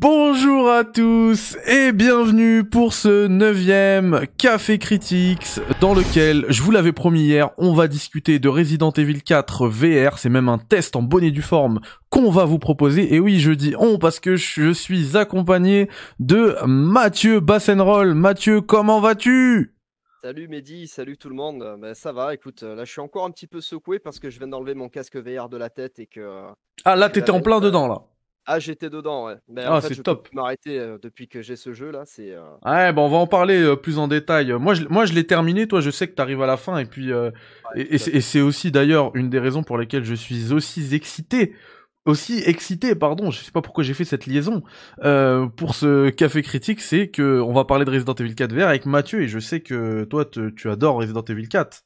Bonjour à tous et bienvenue pour ce neuvième Café Critics dans lequel, je vous l'avais promis hier, on va discuter de Resident Evil 4 VR, c'est même un test en bonne et due forme qu'on va vous proposer. Et oui, je dis on parce que je suis accompagné de Mathieu Bassenroll. Mathieu, comment vas-tu? Salut Mehdi, salut tout le monde. Ben, ça va, écoute, là je suis encore un petit peu secoué parce que je viens d'enlever mon casque VR de la tête et que... Ah là, t'étais en plein dedans là ah, j'étais dedans, ouais. Mais ah, c'est top. M'arrêter euh, depuis que j'ai ce jeu là, c'est. Euh, ouais, bon, on va en parler euh, plus en détail. Moi, je, moi, je l'ai terminé. Toi, je sais que tu arrives à la fin, et puis et, c'est aussi d'ailleurs une des raisons pour lesquelles je suis aussi excité, aussi excité, pardon. Je sais pas pourquoi j'ai fait cette liaison pour ce café critique, c'est que on va parler de Resident Evil 4 VR avec Mathieu, et je sais que toi, tu adores Resident Evil 4.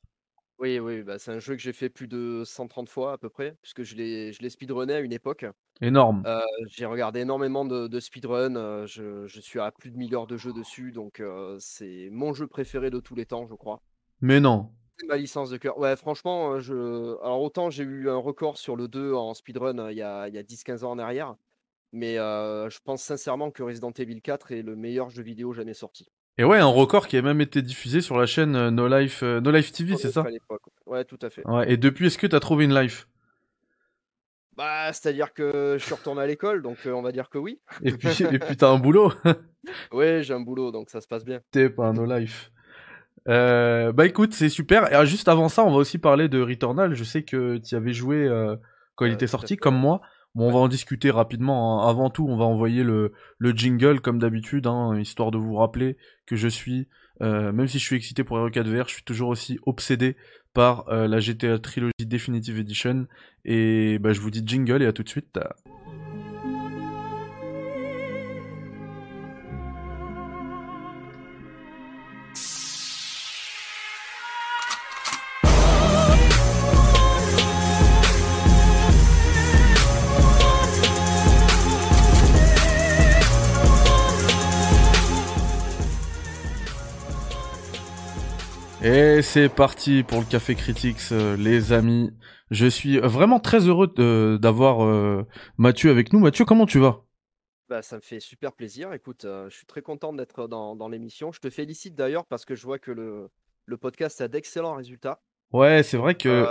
Oui, oui, bah, c'est un jeu que j'ai fait plus de 130 fois à peu près, puisque je l'ai, je l'ai speedrunné à une époque. Énorme. j'ai regardé énormément de, de speedrun. je, je suis à plus de 1000 heures de jeu dessus, donc c'est mon jeu préféré de tous les temps, je crois. Mais non. C'est ma licence de cœur. Ouais, franchement, je... alors autant j'ai eu un record sur le 2 en speedrun il y a, il y a 10-15 ans en arrière, mais je pense sincèrement que Resident Evil 4 est le meilleur jeu vidéo jamais sorti. Et ouais, un record qui a même été diffusé sur la chaîne euh, No Life, euh, no Life TV, c'est ça Ouais, tout à fait. Ouais, et depuis, est-ce que t'as trouvé une life? Bah, c'est-à-dire que je suis retourné à l'école, donc euh, on va dire que oui. Et puis, et puis t'as un boulot Ouais, j'ai un boulot, donc ça se passe bien. T'es pas un No Life. bah écoute, c'est super. Et juste avant ça, on va aussi parler de Returnal. Je sais que tu avais joué quand il était sorti, comme moi. Bon, on va en discuter rapidement. Hein. Avant tout, on va envoyer le, le jingle comme d'habitude, hein, histoire de vous rappeler que je suis, euh, même si je suis excité pour Hero 4 VR, je suis toujours aussi obsédé par euh, la GTA Trilogy Definitive Edition. Et bah, je vous dis jingle et à tout de suite. Et c'est parti pour le Café Critics, euh, les amis. Je suis vraiment très heureux d'avoir euh, Mathieu avec nous. Mathieu, comment tu vas? Bah, ça me fait super plaisir. Écoute, euh, je suis très content d'être dans, dans l'émission. Je te félicite d'ailleurs parce que je vois que le, le podcast a d'excellents résultats. Ouais, c'est vrai que.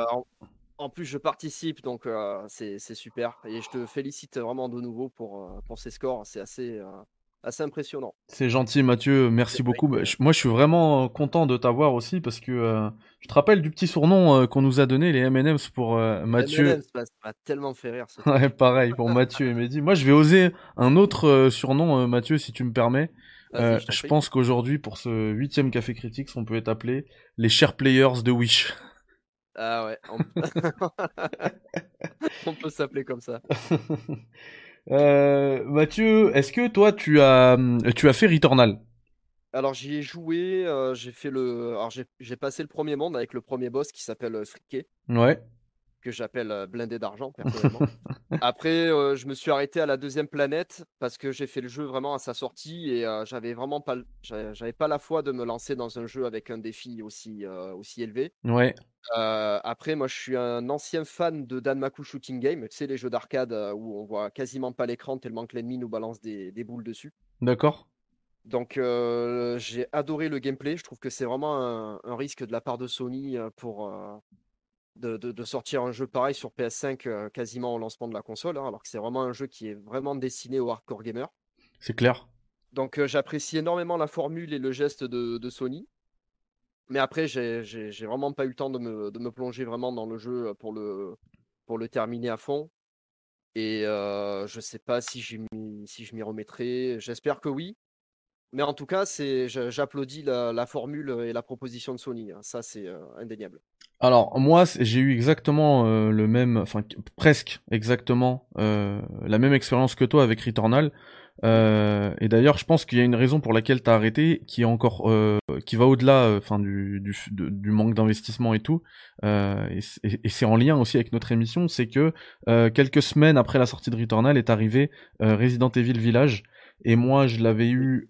En, plus, je participe, donc c'est super. Et je te félicite vraiment de nouveau pour, pour ces scores. C'est assez, assez impressionnant. C'est gentil Mathieu, merci beaucoup. Bah, moi je suis vraiment euh, content de t'avoir aussi parce que euh, je te rappelle du petit surnom euh, qu'on nous a donné, les M&M's pour Mathieu. M&M's, ça m'a tellement fait rire. ouais, pareil pour Mathieu et Mehdi. Moi je vais oser un autre surnom Mathieu si tu me permets. je, pense qu'aujourd'hui pour ce huitième Café Critiques on peut être appelé les chers players de Wish. Ah ouais, on peut s'appeler comme ça. Euh, Mathieu, est-ce que toi tu as tu as fait Returnal? Alors j'y ai joué, euh, j'ai fait le, alors j'ai passé le premier monde avec le premier boss qui s'appelle euh, Friquet. Ouais. Que j'appelle blindé d'argent personnellement. Après, je me suis arrêté à la deuxième planète parce que j'ai fait le jeu vraiment à sa sortie et j'avais vraiment pas, j'avais pas la foi de me lancer dans un jeu avec un défi aussi aussi élevé. Ouais. Euh, après, moi, je suis un ancien fan de Danmaku Shooting Game. Tu sais, les jeux d'arcade euh, où on voit quasiment pas l'écran tellement que l'ennemi nous balance des, boules dessus. D'accord. Donc, euh, j'ai adoré le gameplay. Je trouve que c'est vraiment un, risque de la part de Sony pour de, sortir un jeu pareil sur PS5 quasiment au lancement de la console, hein, alors que c'est vraiment un jeu qui est vraiment destiné aux hardcore gamers. C'est clair. Donc, j'apprécie énormément la formule et le geste de Sony. Mais après, j'ai vraiment pas eu le temps de me, de me, plonger vraiment dans le jeu pour le, pour le terminer à fond. Et euh, je sais pas si, si je m'y remettrai. J'espère que oui. Mais en tout cas, j'applaudis la, la, formule et la proposition de Sony. Hein. Ça, c'est euh, indéniable. Alors moi, j'ai eu exactement euh, le même, enfin presque exactement euh, la même expérience que toi avec Returnal. Euh, et d'ailleurs, je pense qu'il y a une raison pour laquelle t'as arrêté, qui est encore, euh, qui va au-delà, euh, enfin du, du, du, manque d'investissement et tout. et, et c'est en lien aussi avec notre émission, c'est que quelques semaines après la sortie de Returnal est arrivé Resident Evil Village. Et moi, je l'avais eu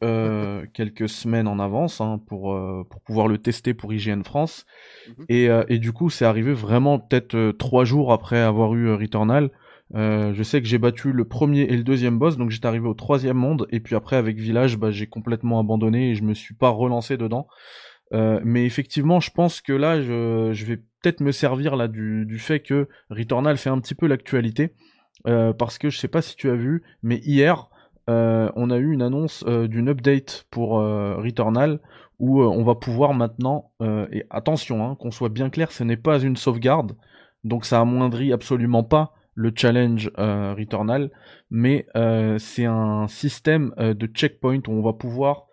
quelques semaines en avance hein, pour pour pouvoir le tester pour IGN France. Mhm. Et, et du coup, c'est arrivé vraiment peut-être trois jours après avoir eu Returnal. Euh, je sais que j'ai battu le premier et le deuxième boss, donc j'étais arrivé au troisième monde, et puis après avec Village, bah, j'ai complètement abandonné et je me suis pas relancé dedans. Euh, mais effectivement, je pense que là, je, je vais peut-être me servir là du, du, fait que Returnal fait un petit peu l'actualité, euh, parce que je sais pas si tu as vu, mais hier, euh, on a eu une annonce euh, d'une update pour euh, Returnal où on va pouvoir maintenant, et attention, hein, qu'on soit bien clair, ce n'est pas une sauvegarde, donc ça amoindrit absolument pas le challenge Returnal, mais c'est un système de checkpoint où on va pouvoir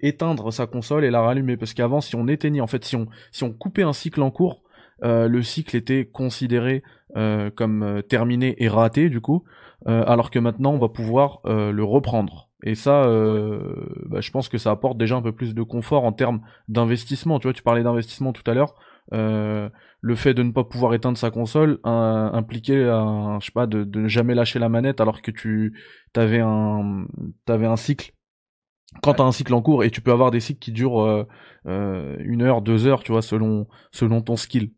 éteindre sa console et la rallumer, parce qu'avant, si on éteignait, en fait, si on coupait un cycle en cours, le cycle était considéré comme terminé et raté, du coup. Euh, alors que maintenant on va pouvoir euh, le reprendre. Et ça, euh, bah, je pense que ça apporte déjà un peu plus de confort en termes d'investissement. Tu vois, tu parlais d'investissement tout à l'heure. le fait de ne pas pouvoir éteindre sa console impliquait, un, je sais pas, de, ne jamais lâcher la manette alors que tu avais un, un cycle quand tu as un cycle en cours et tu peux avoir des cycles qui durent une heure, deux heures, tu vois, selon selon ton skill.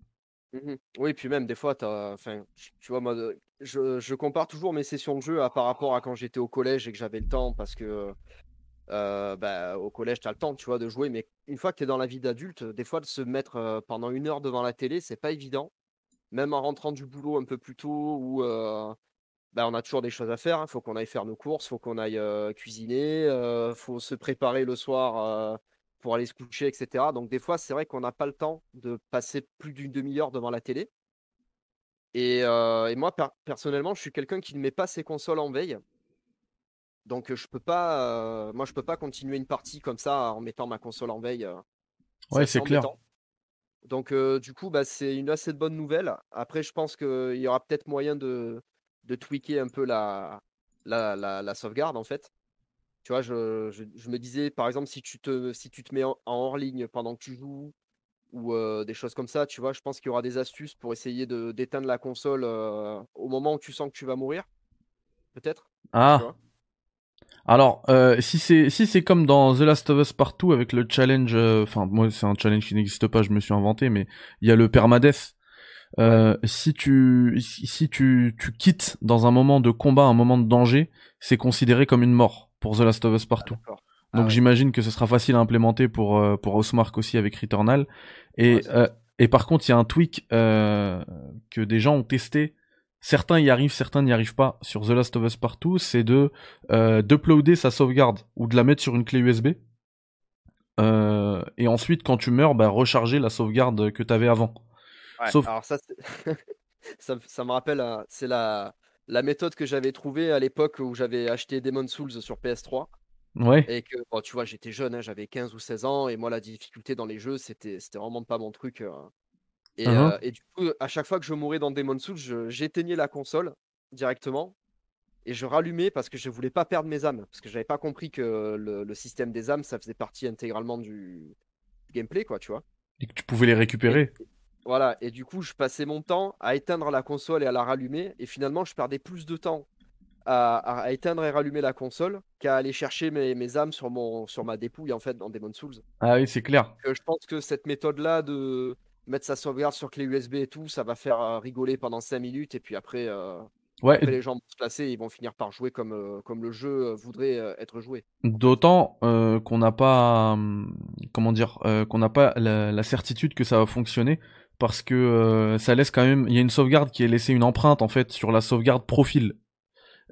Mmh oui, puis même des fois, enfin, tu vois, moi, je, compare toujours mes sessions de jeu par rapport à quand j'étais au collège et que j'avais le temps parce que euh, bah, au collège, tu as le temps, tu vois, de jouer. Mais une fois que tu es dans la vie d'adulte, des fois, de se mettre euh, pendant une heure devant la télé, c'est pas évident. Même en rentrant du boulot un peu plus tôt, où euh, bah, on a toujours des choses à faire. Il hein. faut qu'on aille faire nos courses, faut qu'on aille cuisiner, il faut se préparer le soir pour aller se coucher, etc. Donc des fois, c'est vrai qu'on n'a pas le temps de passer plus d'une demi-heure devant la télé. Et, et moi, personnellement, je suis quelqu'un qui ne met pas ses consoles en veille. Donc je peux pas, moi je peux pas continuer une partie comme ça en mettant ma console en veille. ouais, c'est clair. Donc du coup, bah, c'est une assez bonne nouvelle. Après, je pense qu'il y aura peut-être moyen de, de tweaker un peu la, la, la sauvegarde en fait. Tu vois, je, je, me disais, par exemple, si tu te, si tu te mets en, hors ligne pendant que tu joues ou des choses comme ça, tu vois, je pense qu'il y aura des astuces pour essayer de, d'éteindre la console au moment où tu sens que tu vas mourir. Peut-être Ah alors, si c'est si c'est comme dans The Last of Us Partout avec le challenge, enfin moi c'est un challenge qui n'existe pas, je me suis inventé, mais il y a le permadeath. si tu si tu tu quittes dans un moment de combat, un moment de danger, c'est considéré comme une mort pour The Last of Us partout. Ah, Donc ah j'imagine que ce sera facile à implémenter pour euh, pour Housemark aussi avec Returnal. Et euh, et par contre, il y a un tweak euh, que des gens ont testé. Certains y arrivent, certains n'y arrivent pas sur The Last of Us partout. C'est de euh, d'uploader sa sauvegarde ou de la mettre sur une clé USB. et ensuite, quand tu meurs, bah, recharger la sauvegarde que tu avais avant. Sauf... Alors ça, ça, ça, me rappelle, c'est la la méthode que j'avais trouvée à l'époque où j'avais acheté Demon Souls sur PS3. Ouais. Et que, tu vois, j'étais jeune, hein, j'avais 15 ou 16 ans, et moi, la difficulté dans les jeux, c'était vraiment pas mon truc. Euh. Et, uh-huh. euh, et, du coup, à chaque fois que je mourais dans Demon Souls, j'éteignais la console directement et je rallumais parce que je voulais pas perdre mes âmes. Parce que j'avais pas compris que le, système des âmes, ça faisait partie intégralement du, gameplay, quoi, tu vois. Et que tu pouvais les récupérer. Voilà, et du coup, je passais mon temps à éteindre la console et à la rallumer, et finalement, je perdais plus de temps à, éteindre et rallumer la console qu'à aller chercher mes, mes, âmes sur, mon, sur ma dépouille, en fait, dans Demon Souls. Ah oui, c'est clair. je pense que cette méthode-là de mettre sa sauvegarde sur clé USB et tout, ça va faire euh, rigoler pendant 5 minutes, et puis après, euh, ouais. les gens vont se placer, ils vont finir par jouer comme, euh, comme le jeu voudrait être joué. D'autant qu'on n'a pas, hum, comment dire, qu'on n'a pas la certitude que ça va fonctionner parce que euh, ça laisse quand même il y a une sauvegarde qui est laissée une empreinte en fait sur la sauvegarde profil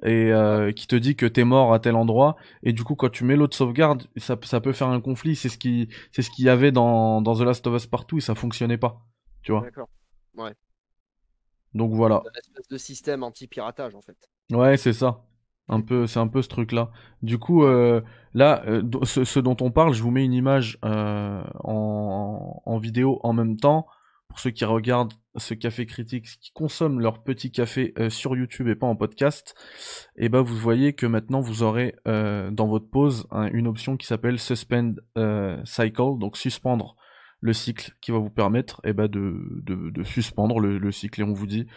et euh, qui te dit que t'es mort à tel endroit. Et du coup quand tu mets l'autre sauvegarde ça, ça peut faire un conflit. C'est ce qui c'est ce qu'il y avait dans, dans The Last of Us partout et ça fonctionnait pas. Tu vois. D'accord. Ouais. Donc voilà. Une espèce de système anti piratage en fait. Ouais c'est ça. Un peu c'est un peu ce truc là du coup euh, là ce, ce, dont on parle je vous mets une image en, en vidéo en même temps pour ceux qui regardent ce café critique, qui consomment leur petit café euh, sur YouTube et pas en podcast, et eh ben vous voyez que maintenant vous aurez euh, dans votre pause une option qui s'appelle Suspend euh, Cycle, donc suspendre le cycle qui va vous permettre et eh ben de, de, suspendre le, cycle. Et on vous dit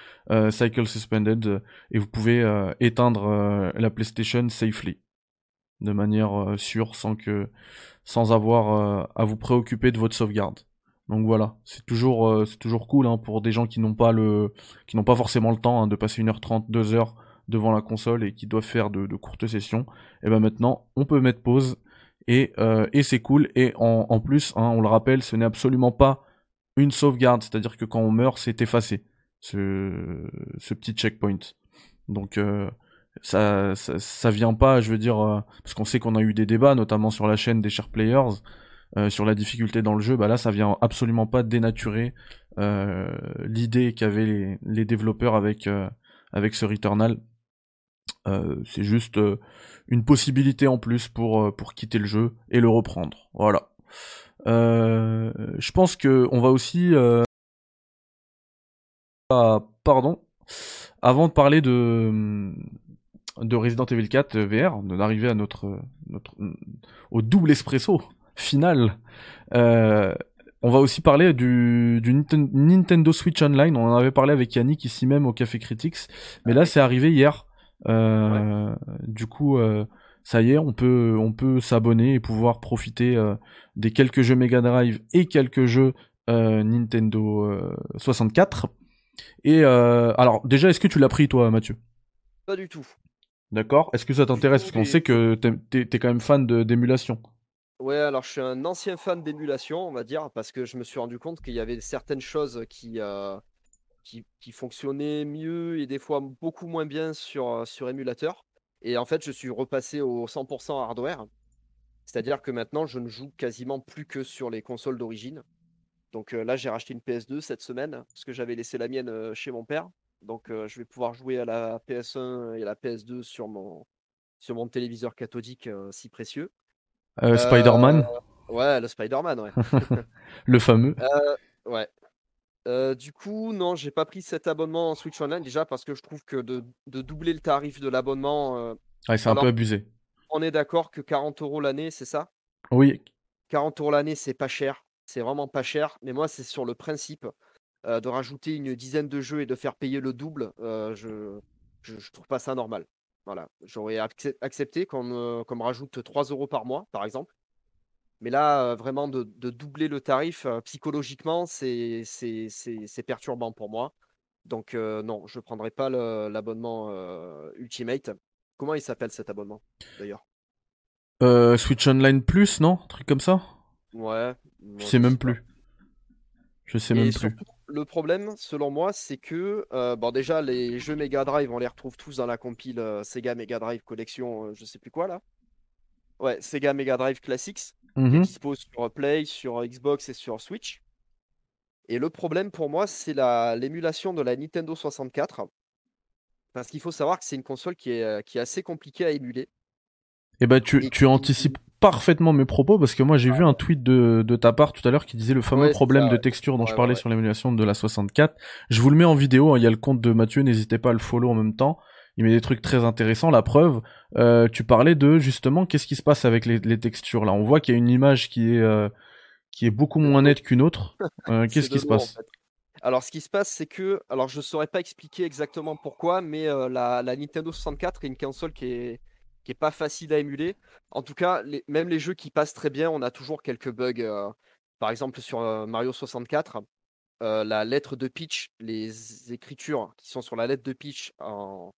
Cycle Suspended et vous pouvez éteindre la PlayStation safely. De manière sûre sans que sans avoir à vous préoccuper de votre sauvegarde. Donc voilà, c'est toujours, euh, cool hein, pour des gens qui n'ont pas le, qui n'ont pas forcément le temps hein, de passer 1h30, 2h devant la console et qui doivent faire de, courtes sessions. Et ben maintenant, on peut mettre pause et, euh, c'est cool. Et en, plus, hein, on le rappelle, ce n'est absolument pas une sauvegarde, c'est-à-dire que quand on meurt, c'est effacé ce, ce petit checkpoint. Donc euh, ça, ça, vient pas, je veux dire, parce qu'on sait qu'on a eu des débats, notamment sur la chaîne des Share Players, euh, sur la difficulté dans le jeu. Bah là, ça vient absolument pas dénaturer euh, l'idée qu'avaient les, développeurs avec avec ce Returnal. c'est juste une possibilité en plus pour pour quitter le jeu et le reprendre. Voilà. je pense que on va aussi ah, pardon avant de parler de de Resident Evil 4 VR, d'arriver à notre, notre au double espresso final. Euh, on va aussi parler du, du, Nintendo Switch Online. On en avait parlé avec Yannick ici même au Café Critics, mais là c'est arrivé hier. Euh, Du coup, euh, ça y est, on peut on peut s'abonner et pouvoir profiter euh, des quelques jeux Mega Drive et quelques jeux euh, Nintendo 64. Et alors déjà, est-ce que tu l'as pris toi, Mathieu? Pas du tout. D'accord. Est-ce que ça t'intéresse? Parce qu'on sait que t'es es quand même fan d'émulation. Ouais, alors je suis un ancien fan d'émulation, on va dire, parce que je me suis rendu compte qu'il y avait certaines choses qui, euh, qui, fonctionnaient mieux et des fois beaucoup moins bien sur, euh, sur émulateur. Et en fait, je suis repassé au 100% hardware. C'est-à-dire que maintenant, je ne joue quasiment plus que sur les consoles d'origine. Donc euh, là, j'ai racheté une PS2 cette semaine, parce que j'avais laissé la mienne chez mon père. Donc, je vais pouvoir jouer à la PS1 et la PS2 sur mon, sur mon téléviseur cathodique si précieux. Spider-Man Ouais, le Spider-Man, ouais. le fameux. ouais. du coup, non, j'ai pas pris cet abonnement en Switch Online déjà parce que je trouve que de, doubler le tarif de l'abonnement. c'est un peu abusé. On est d'accord que 40 euros l'année, c'est ça? Oui. 40 euros l'année, c'est pas cher. C'est vraiment pas cher. Mais moi, c'est sur le principe. Euh, de rajouter une dizaine de jeux et de faire payer le double, euh, je, je, trouve pas ça normal. Voilà, j'aurais accepté qu'on me, rajoute 3 euros par mois, par exemple. Mais là, euh, vraiment, de, doubler le tarif, psychologiquement, c'est perturbant pour moi. Donc, non, je ne prendrai pas l'abonnement Ultimate. Comment il s'appelle cet abonnement, d'ailleurs? Switch Online Plus, non? Un truc comme ça? Ouais. Je sais même plus. Je sais même plus le problème, selon moi, c'est que, euh, bon, déjà, les jeux Mega Drive, on les retrouve tous dans la compile euh, Sega Mega Drive Collection, euh, je sais plus quoi là. Ouais, Sega Mega Drive Classics, qui mhm. dispose sur Play, sur Xbox et sur Switch. Et le problème pour moi, c'est l'émulation de la Nintendo 64. Parce qu'il faut savoir que c'est une console qui est, qui est assez compliquée à émuler. Eh ben, tu, tu anticipes parfaitement mes propos parce que moi j'ai vu un tweet de, de ta part tout à l'heure qui disait le fameux problème de texture dont je parlais sur l'émulation de la 64. Je vous le mets en vidéo, hein, il y a le compte de Mathieu, n'hésitez pas à le follow en même temps. Il met des trucs très intéressants. La preuve, euh, tu parlais de justement qu'est-ce qui se passe avec les, les textures là? On voit qu'il y a une image qui est euh, qui est beaucoup moins nette qu'une autre. Euh, qu'est-ce qui se passe? Alors, ce qui se passe, c'est que, alors je saurais pas expliquer exactement pourquoi, mais la, la Nintendo 64 est une console qui est qui est pas facile à émuler. En tout cas, même les jeux qui passent très bien, on a toujours quelques bugs. Euh, par exemple, sur euh, Mario 64, euh, la lettre de Peach, les écritures qui sont sur la lettre de Peach en,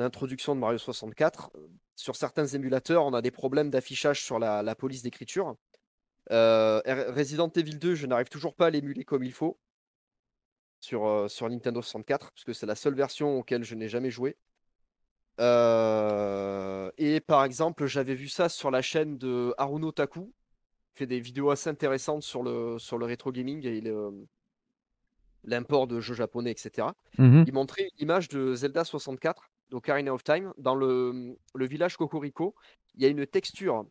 introduction de Mario 64, sur certains émulateurs, on a des problèmes d'affichage sur la, police d'écriture. Resident Evil 2, je n'arrive toujours pas à l'émuler comme il faut sur, sur Nintendo 64, parce que c'est la seule version auquel je n'ai jamais joué. Euh, et par exemple, j'avais vu ça sur la chaîne de Haruno Taku, qui fait des vidéos assez intéressantes sur le, sur le rétro gaming et l'import de jeux japonais, etc. Mhm. Il montrait une image de Zelda 64, d'Ocarina of Time, dans le, le village Kokoriko. Il y a une texture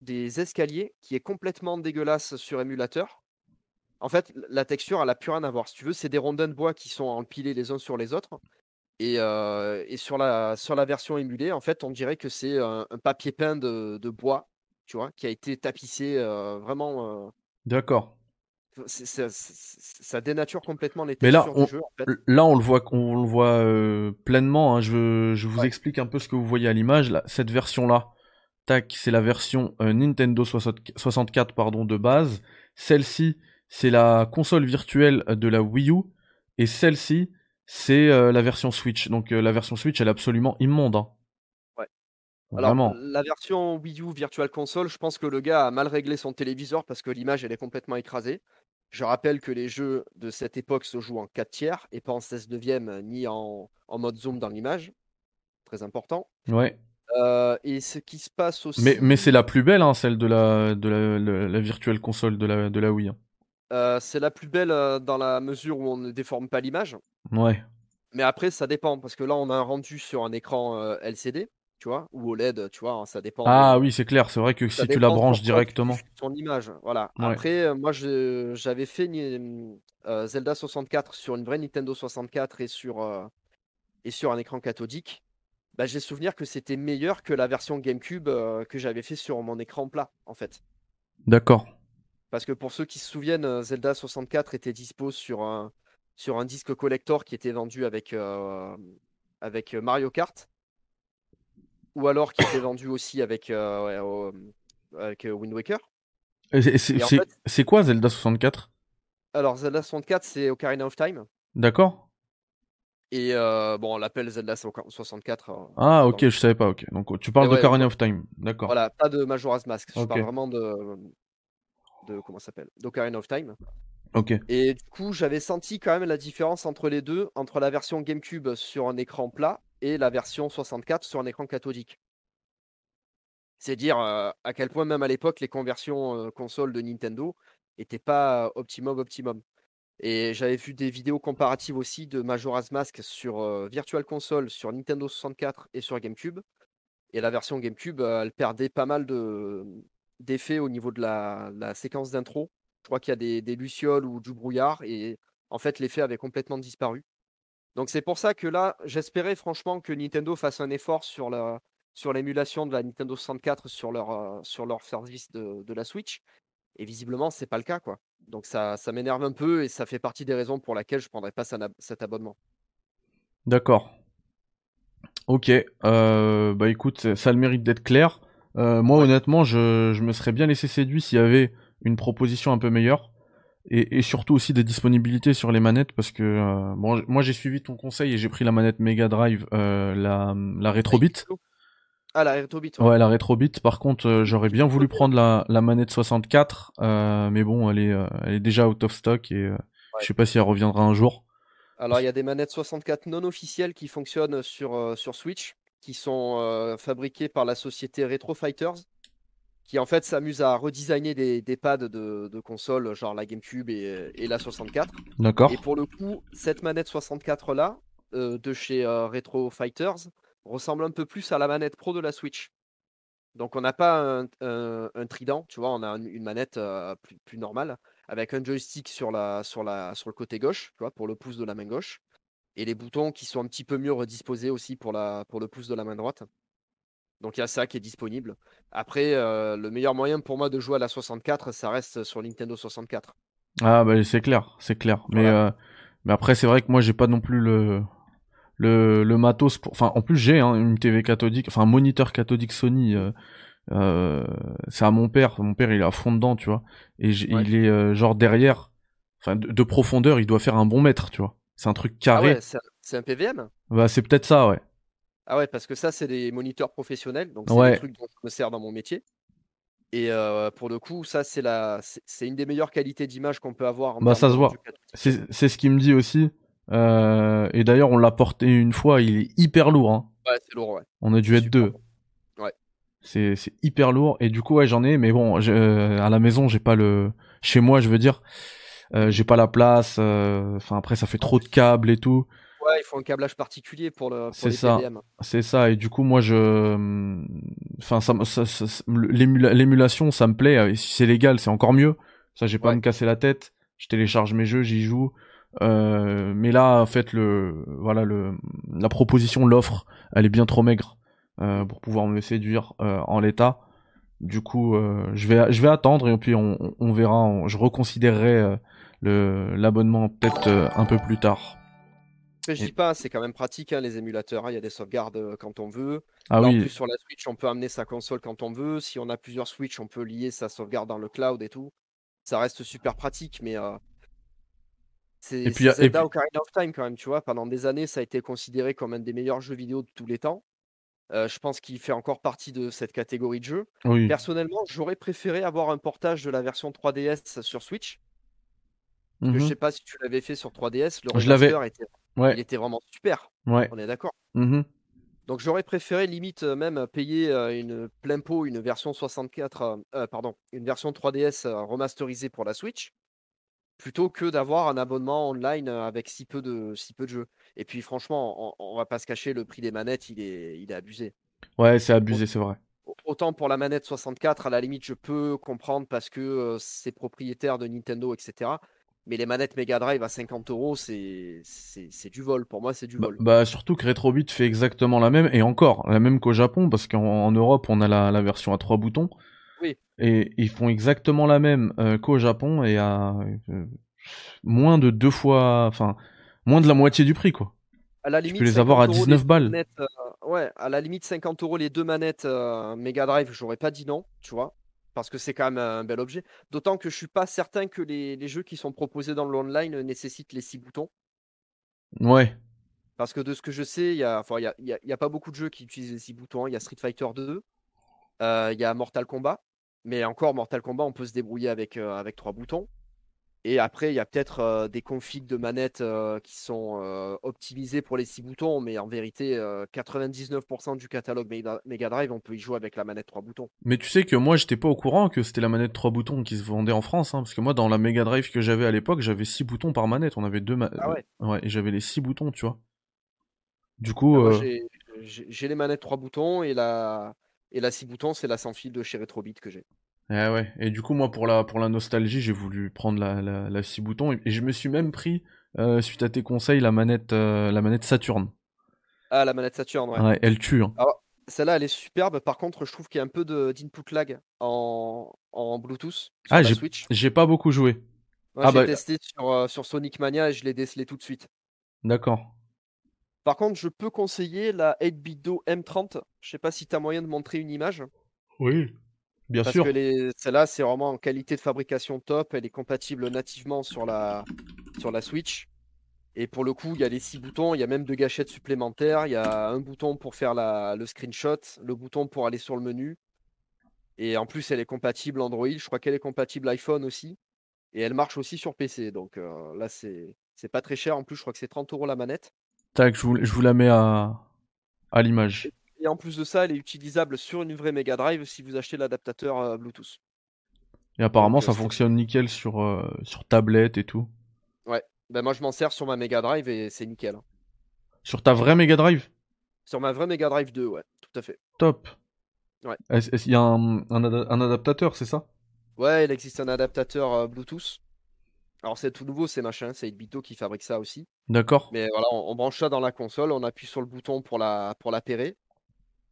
des escaliers qui est complètement dégueulasse sur émulateur. En fait, la texture, elle a plus rien à voir. Si tu veux, c'est des rondins de bois qui sont empilés les uns sur les autres. Et, sur, la, sur la version émulée, en fait, on dirait que c'est un, papier peint de, bois, tu vois, qui a été tapissé vraiment. D'accord. Ça, dénature complètement les Mais là, du jeu. Là, on le voit, on le voit pleinement. Hein. Je, je vous explique un peu ce que vous voyez à l'image. Cette version-là, tac, c'est la version Nintendo 64 pardon, de base. Celle-ci, c'est la console virtuelle de la Wii U, et celle-ci, c'est la version Switch. Donc la version Switch, elle est absolument immonde. Hein. Ouais. Alors, la version Wii U Virtual Console, je pense que le gars a mal réglé son téléviseur parce que l'image, elle est complètement écrasée. Je rappelle que les jeux de cette époque se jouent en 4 tiers et pas en 16 neuvième ni en, mode zoom dans l'image. Très important. Ouais. Euh, et ce qui se passe aussi. Mais, mais c'est la plus belle, hein, celle de la, de la, la, virtuelle console de la, de la Wii. Hein. Euh, c'est la plus belle euh, dans la mesure où on ne déforme pas l'image. Ouais. Mais après, ça dépend parce que là, on a un rendu sur un écran LCD tu vois, ou OLED, tu vois, hein, ça dépend. Ah oui, c'est clair, c'est vrai que si tu la branches directement. Ton image, voilà. Après, euh, moi, j'avais fait euh, Zelda 64 sur une vraie Nintendo 64 et sur, euh, et sur un écran cathodique. Bah, j'ai souvenir que c'était meilleur que la version GameCube que j'avais fait sur mon écran plat, en fait. D'accord. Parce que pour ceux qui se souviennent, Zelda 64 était dispo sur un, sur un disque collector qui était vendu avec, avec Mario Kart ou alors qui était vendu aussi avec, euh, avec euh, Wind Waker. C'est quoi Zelda 64 Alors Zelda 64, c'est Ocarina of Time. D'accord. Et euh, bon, on l'appelle Zelda 64. ah, ok, je savais pas, ok. Donc tu parles d'Ocarina of Time, d'accord. Voilà, pas de Majora's Mask. Je parle vraiment de. De comment ça s'appelle D'Ocarina of Time. Ok. Et du coup, j'avais senti quand même la différence entre les deux, entre la version GameCube sur un écran plat et la version 64 sur un écran cathodique. C'est dire à quel point même à l'époque les conversions consoles de Nintendo n'étaient pas optimum optimum. Et j'avais vu des vidéos comparatives aussi de Majora's Mask sur Virtual Console, sur Nintendo 64 et sur GameCube. Et la version GameCube, elle perdait pas mal d'effets au niveau de la, séquence d'intro. Je crois qu'il y a des, lucioles ou du brouillard et en fait l'effet avait complètement disparu. Donc c'est pour ça que là, j'espérais franchement que Nintendo fasse un effort sur la sur l'émulation de la Nintendo 64 sur leur euh, sur leur service de, de, la Switch. Et visiblement, c'est pas le cas quoi. Donc ça, ça m'énerve un peu et ça fait partie des raisons pour lesquelles je prendrais pas cet abonnement. D'accord. Ok. Euh, bah écoute, ça a le mérite d'être clair. Euh, moi, honnêtement, je, je me serais bien laissé séduit s'il y avait une proposition un peu meilleure et, surtout aussi des disponibilités sur les manettes parce que euh, bon, moi j'ai suivi ton conseil et j'ai pris la manette Mega Drive, euh, la, la Retrobit. Ah la Retrobit. Ouais, la Retrobit. Par contre, euh, j'aurais bien voulu prendre la, la manette 64, mais bon, elle est, elle est déjà out of stock et je sais pas si elle reviendra un jour. Alors il y a des manettes 64 non officielles qui fonctionnent sur sur Switch, qui sont fabriquées par la société Retro Fighters qui en fait s'amuse à redesigner des, des pads de, de consoles, genre la GameCube et, et la 64. D'accord. Et pour le coup, cette manette 64 là, euh, de chez euh, Retro Fighters, ressemble un peu plus à la manette pro de la Switch. Donc on n'a pas un, un, trident, tu vois, on a une, manette euh, plus, plus, normale, avec un joystick sur, la, sur, la, sur le côté gauche, tu vois, pour le pouce de la main gauche, et les boutons qui sont un petit peu mieux redisposés aussi pour, la, pour le pouce de la main droite. Donc il y a ça qui est disponible. Après, euh, le meilleur moyen pour moi de jouer à la 64, ça reste sur Nintendo 64. Ah bah c'est clair, c'est clair. Mais, euh, mais après c'est vrai que moi j'ai pas non plus le le, le matos pour... Enfin en plus j'ai hein, une TV cathodique, enfin un moniteur cathodique Sony. Euh, c'est à mon père. Mon père il est à fond dedans, tu vois. Et il est genre derrière, enfin de, profondeur, il doit faire un bon mètre, tu vois. C'est un truc ah carré. Ah ouais, c'est un PVM Bah c'est peut-être ça, ouais. Ah ouais, parce que ça, c'est des moniteurs professionnels, donc c'est des trucs dont je me sers dans mon métier. Et euh, pour le coup, ça, c'est la, c'est une des meilleures qualités d'image qu'on peut avoir. bah, ça se voit. C'est ce qu'il me dit aussi. Euh, et d'ailleurs, on l'a porté une fois. Il est hyper lourd. Hein. Ouais, c'est lourd. Ouais. On a dû être deux. Ouais. C'est hyper lourd. Et du coup, ouais, j'en ai. Mais bon, à la maison, j'ai pas le. Chez moi, je veux dire, j'ai pas la place. Enfin, après, ça fait trop de câbles et tout. Ouais, il faut un câblage particulier pour le. C'est ça. C'est ça. Et du coup, moi, je, enfin, ça, l'émulation, ça me plaît. Euh, si c'est légal, c'est encore mieux. Ça, j'ai pas à me casser la tête. Je télécharge mes jeux, j'y joue. Euh, mais là, en fait, le, voilà, le, la proposition, l'offre, elle est bien trop maigre euh, pour pouvoir me séduire euh, en l'état. Du coup, euh, je vais, je vais attendre et puis on, on verra. je reconsidérerai euh, l'abonnement peut-être un peu plus tard je dis pas, c'est quand même pratique hein, les émulateurs. Hein. Il y a des sauvegardes euh, quand on veut. Ah en plus, sur la Switch, on peut amener sa console quand on veut. Si on a plusieurs Switch, on peut lier sa sauvegarde dans le cloud et tout. ça reste super pratique, mais c'est Et puis, et Zelda puis... Ocarina of Time quand même, tu vois. Pendant des années, ça a été considéré comme un des meilleurs jeux vidéo de tous les temps. je pense qu'il fait encore partie de cette catégorie de jeux. Oui. Personnellement, j'aurais préféré avoir un portage de la version 3DS sur Switch. Parce que je Mhm. sais pas si tu l'avais fait sur 3DS, le remaster était, il était vraiment super. Ouais. On est d'accord. Mhm. Donc j'aurais préféré limite euh, même payer euh, une plein pot une version 64, euh, pardon, une version 3DS euh, remasterisée pour la Switch, plutôt que d'avoir un abonnement online avec si peu de si peu de jeux. Et puis franchement, on, on va pas se cacher, le prix des manettes, il est il est abusé. Ouais, c'est abusé, c'est vrai. Autant pour la manette 64, à la limite, je peux comprendre parce que euh, c'est propriétaire de Nintendo, etc. Mais les manettes Mega Drive à 50 euros, c'est du vol. Pour moi, c'est du Bah, vol. bah, surtout que Retrobit fait exactement la même, et encore, la même qu'au Japon, parce qu'en en Europe, on a la, la version à trois boutons, Oui. et ils font exactement la même euh, qu'au Japon, et à euh, moins de deux fois, enfin, moins de la moitié du prix, quoi. À la Tu limite, peux les avoir à 50 euros 19 les deux balles. manettes, euh, ouais, à la limite 50 euros les deux manettes Mega Drive, j'aurais pas dit non, tu vois, parce que c'est quand même un bel objet. D'autant que je suis pas certain que les, les jeux qui sont proposés dans l'online nécessitent les six boutons. Ouais. Parce que de ce que je sais, il y a, enfin, il y a, il y a- il y a pas beaucoup de jeux qui utilisent les six boutons. Il y a Street Fighter 2, euh, il y a Mortal Kombat, mais encore Mortal Kombat, on peut se débrouiller avec, euh, avec trois boutons. Et après, il y a peut-être euh, des configs de manettes euh, qui sont euh, optimisés pour les six boutons, mais en vérité, euh, 99% du catalogue Mega Drive, on peut y jouer avec la manette trois boutons. Mais tu sais que moi, j'étais pas au courant que c'était la manette trois boutons qui se vendait en France, hein, parce que moi, dans la Mega Drive que j'avais à l'époque, j'avais six boutons par manette, on avait deux ma... Ah ouais. Ouais, et j'avais les six boutons, tu vois. Du coup, Ah, j'ai les manettes trois boutons et la, et la six boutons, c'est la sans fil de chez Retrobit que j'ai. Eh ouais. Et du coup, moi, pour la, pour la nostalgie, j'ai voulu prendre la, la, la 6 boutons. Et, et je me suis même pris, euh, suite à tes conseils, la manette, euh, la manette Saturn. Ah, la manette Saturn, ouais. Ouais, elle tue. hein. Alors, celle-là, elle est superbe. Par contre, je trouve qu'il y a un peu de- d'input lag en, en Bluetooth sur Ah, j'ai Switch. j'ai pas beaucoup joué. Moi, Ah j'ai bah- testé sur, euh, sur Sonic Mania et je l'ai décelé tout de suite. D'accord. Par contre, je peux conseiller la 8BitDo M30. Je sais pas si tu as moyen de montrer une image. Oui. Bien Parce sûr. que celle-là, c'est vraiment en qualité de fabrication top. Elle est compatible nativement sur la, sur la Switch. Et pour le coup, il y a les six boutons. Il y a même deux gâchettes supplémentaires. Il y a un bouton pour faire la... le screenshot, le bouton pour aller sur le menu. Et en plus, elle est compatible Android. Je crois qu'elle est compatible iPhone aussi. Et elle marche aussi sur PC. Donc euh, là, c'est c'est pas très cher. En plus, je crois que c'est 30 euros la manette. Tac, je vous, je vous la mets à, à l'image. Et en plus de ça, elle est utilisable sur une vraie Mega Drive si vous achetez l'adaptateur euh, Bluetooth. Et apparemment, Donc, euh, ça fonctionne nickel sur, euh, sur tablette et tout. Ben, moi, je m'en sers sur ma Mega Drive et c'est nickel. Sur ta vraie Mega Drive? Sur ma vraie Mega Drive 2, ouais, tout à fait. Top. Ouais. Qu'il y a un, un, ada- un adaptateur, c'est ça? Ouais, il existe un adaptateur euh, Bluetooth. Alors, c'est tout nouveau, c'est machin, c'est Bito qui fabrique ça aussi. D'accord. Mais voilà, on, on branche ça dans la console, on appuie sur le bouton pour la pour l'appairer.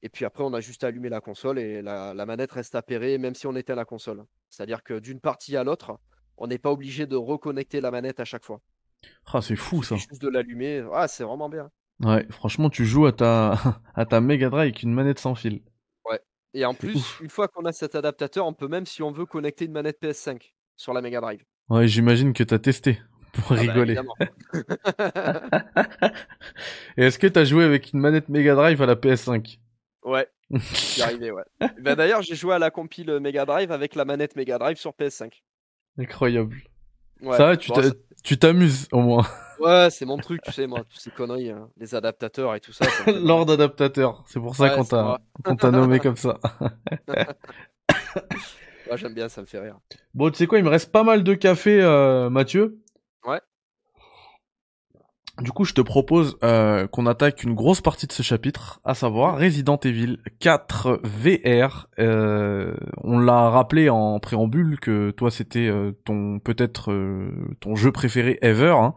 Et puis après, on a juste à allumer la console et la, la manette reste appairée même si on éteint la console. C'est-à-dire que d'une partie à l'autre, on n'est pas obligé de reconnecter la manette à chaque fois. Ah, c'est fou ça. juste de l'allumer. Ah, c'est vraiment bien. Ouais, franchement, tu joues à ta, à ta Mega Drive avec une manette sans fil. Et en plus, ouf. une fois qu'on a cet adaptateur, on peut même, si on veut, connecter une manette PS5 sur la Mega Drive. Ouais, j'imagine que t'as testé pour Ah bah, rigoler. Et est-ce que t'as joué avec une manette Mega Drive à la PS5 ouais, j'y arrivé, ouais. Ben, D'ailleurs, j'ai joué à la compile Mega Drive avec la manette Mega Drive sur PS5. Incroyable. Ouais. Ça va, tu Bon, t'amuses au moins. Ouais, c'est mon truc, tu sais, moi, toutes ces conneries, hein, les adaptateurs et tout ça. ça me fait Lord adaptateur. C'est pour ça Ouais, qu'on t'a moi. nommé comme ça. Ouais, j'aime bien, ça me fait rire. Bon, tu sais quoi, il me reste pas mal de café, euh, Mathieu. Ouais. Du coup, je te propose euh, qu'on attaque une grosse partie de ce chapitre, à savoir Resident Evil 4 VR. Euh, on l'a rappelé en préambule que toi, c'était euh, ton peut-être euh, ton jeu préféré ever. hein.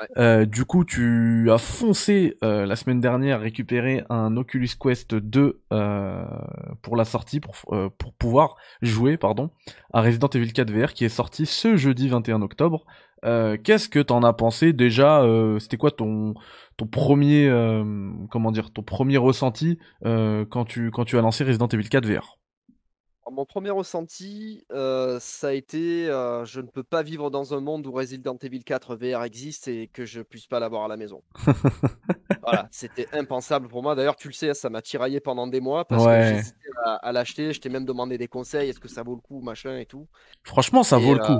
Ouais. Euh, du coup, tu as foncé euh, la semaine dernière récupérer un Oculus Quest 2 euh, pour la sortie, pour, euh, pour pouvoir jouer, pardon, à Resident Evil 4 VR qui est sorti ce jeudi 21 octobre. Euh, Qu'est-ce que t'en as pensé déjà euh, C'était quoi ton ton premier euh, comment dire ton premier ressenti quand tu quand tu as lancé Resident Evil 4 VR mon premier ressenti, euh, ça a été, euh, je ne peux pas vivre dans un monde où Resident Evil 4 VR existe et que je puisse pas l'avoir à la maison. Voilà, c'était impensable pour moi. D'ailleurs, tu le sais, ça m'a tiraillé pendant des mois parce que j'hésitais à, à l'acheter. Je t'ai même demandé des conseils, est-ce que ça vaut le coup, machin et tout. Franchement, ça Et, vaut le coup.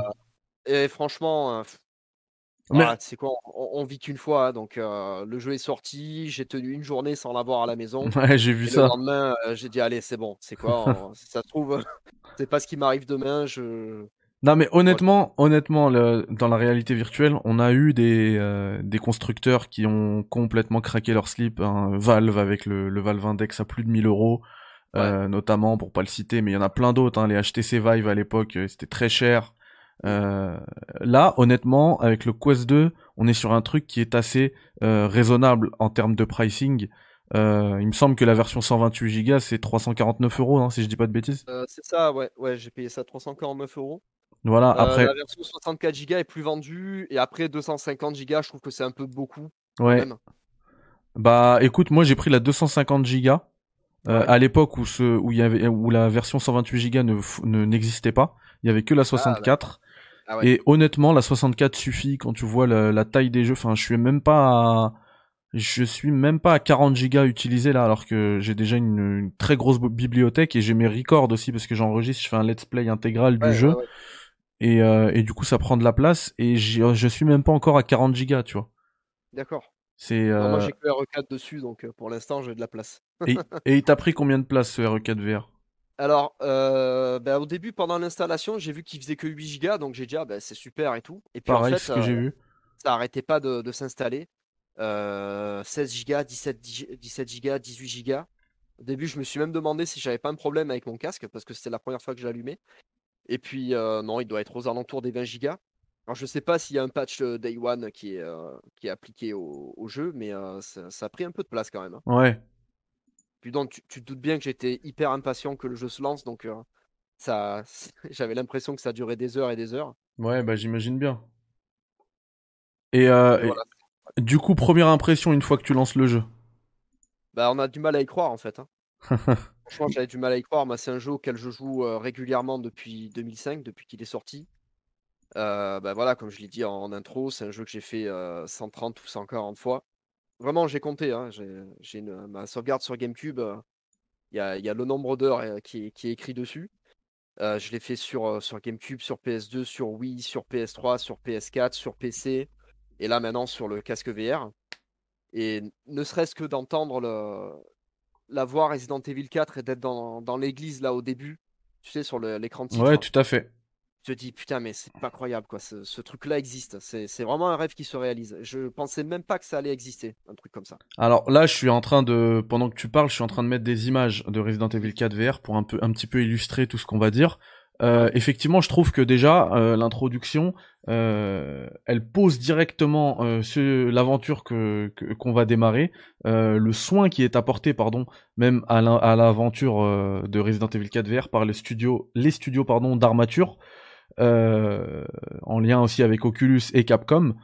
Et franchement, Mais sais quoi, on, on vit qu'une fois, hein, donc euh, le jeu est sorti, j'ai tenu une journée sans l'avoir à la maison. ouais, j'ai vu Et le lendemain, euh, j'ai dit, allez, c'est bon, c'est quoi, on- si ça se trouve, c'est pas ce qui m'arrive demain, je... Non mais honnêtement, honnêtement, le- dans la réalité virtuelle, on a eu des euh, des constructeurs qui ont complètement craqué leur slip. hein. Valve avec le, le Valve Index à plus de 1000 euros, notamment pour pas le citer, mais il y en a plein d'autres. Hein. Les HTC Vive à l'époque, c'était très cher. Euh, là, honnêtement, avec le Quest 2, on est sur un truc qui est assez euh, raisonnable en termes de pricing. Euh, il me semble que la version 128 Go c'est 349 euros, hein, si je dis pas de bêtises. C'est ça, ouais, ouais, j'ai payé ça 349 euros. Voilà. Après, la version 64 Go est plus vendue, et après 250 Go, je trouve que c'est un peu beaucoup, ouais. même. Bah écoute, moi j'ai pris la 250 Go Ouais. à l'époque où ce où il y avait où la version 128 Go ne- n'existait pas, il y avait que la 64 Ah ouais. et honnêtement la 64 suffit quand tu vois la, la taille des jeux, enfin je suis même pas à je suis même pas à 40 gigas utilisés là alors que j'ai déjà une, une très grosse bibliothèque et j'ai mes records aussi parce que j'enregistre, je fais un let's play intégral du jeu ouais, ouais. et euh, et du coup ça prend de la place et j'ai- je suis même pas encore à 40 gigas, tu vois. D'accord. C'est Non, moi euh, j'ai que RE4 dessus, donc euh, pour l'instant j'ai de la place. et, et il t'a pris combien de place ce RE4 VR Alors, euh, ben, au début, pendant l'installation, j'ai vu qu'il faisait que 8 Go, donc j'ai dit, ah ben c'est super et tout. Et puis Pareil, en c'est fait, ce que euh, j'ai vu. ça arrêtait pas de, de s'installer. Euh, 16 Go, 17, Gi- 17 Go, 18 Go. Au début, je me suis même demandé si j'avais pas un problème avec mon casque, parce que c'était la première fois que je l'allumais. Et puis, euh, non, il doit être aux alentours des 20 Go. Alors, je sais pas s'il y a un patch euh, Day One qui est, euh, qui est appliqué au, au jeu, mais euh, ça, ça a pris un peu de place quand même. hein. Ouais. Puis donc, tu, tu te doutes bien que j'étais hyper impatient que le jeu se lance, donc euh, ça, j'avais l'impression que ça durait des heures et des heures. Ouais, bah j'imagine bien. Et, euh, Et voilà. et du coup, première impression une fois que tu lances le jeu? Bah, on a du mal à y croire en fait. hein. Franchement, j'avais du mal à y croire. Moi, c'est un jeu auquel je joue euh, régulièrement depuis 2005, depuis qu'il est sorti. Euh, bah voilà, comme je l'ai dit en, en intro, c'est un jeu que j'ai fait euh, 130 ou 140 fois. Vraiment, j'ai compté. Hein, j'ai, une- ma sauvegarde sur GameCube. euh, Il y, a, il y a le nombre d'heures euh, qui, est- qui est écrit dessus. Euh, je l'ai fait sur, euh, sur GameCube, sur PS2, sur Wii, sur PS3, sur PS4, sur PC. Et là, maintenant, sur le casque VR. Et ne serait-ce que d'entendre le, la voix Resident Evil 4 et d'être dans, dans l'église là au début, tu sais, sur l'écran de titre, Ouais, tout à fait. Tu te dis putain, mais c'est pas croyable quoi, ce, truc-là existe. C'est vraiment un rêve qui se réalise. Je pensais même pas que ça allait exister, un truc comme ça. Alors là, je suis en train de, pendant que tu parles, je suis en train de mettre des images de Resident Evil 4 VR pour un peu, un petit peu illustrer tout ce qu'on va dire. Euh, effectivement, je trouve que déjà euh, l'introduction, euh, elle pose directement l'aventure que qu'on va démarrer, le soin qui est apporté, pardon, même à l'aventure de Resident Evil 4 VR par les studios, les studios pardon d'armature, en lien aussi avec Oculus et Capcom.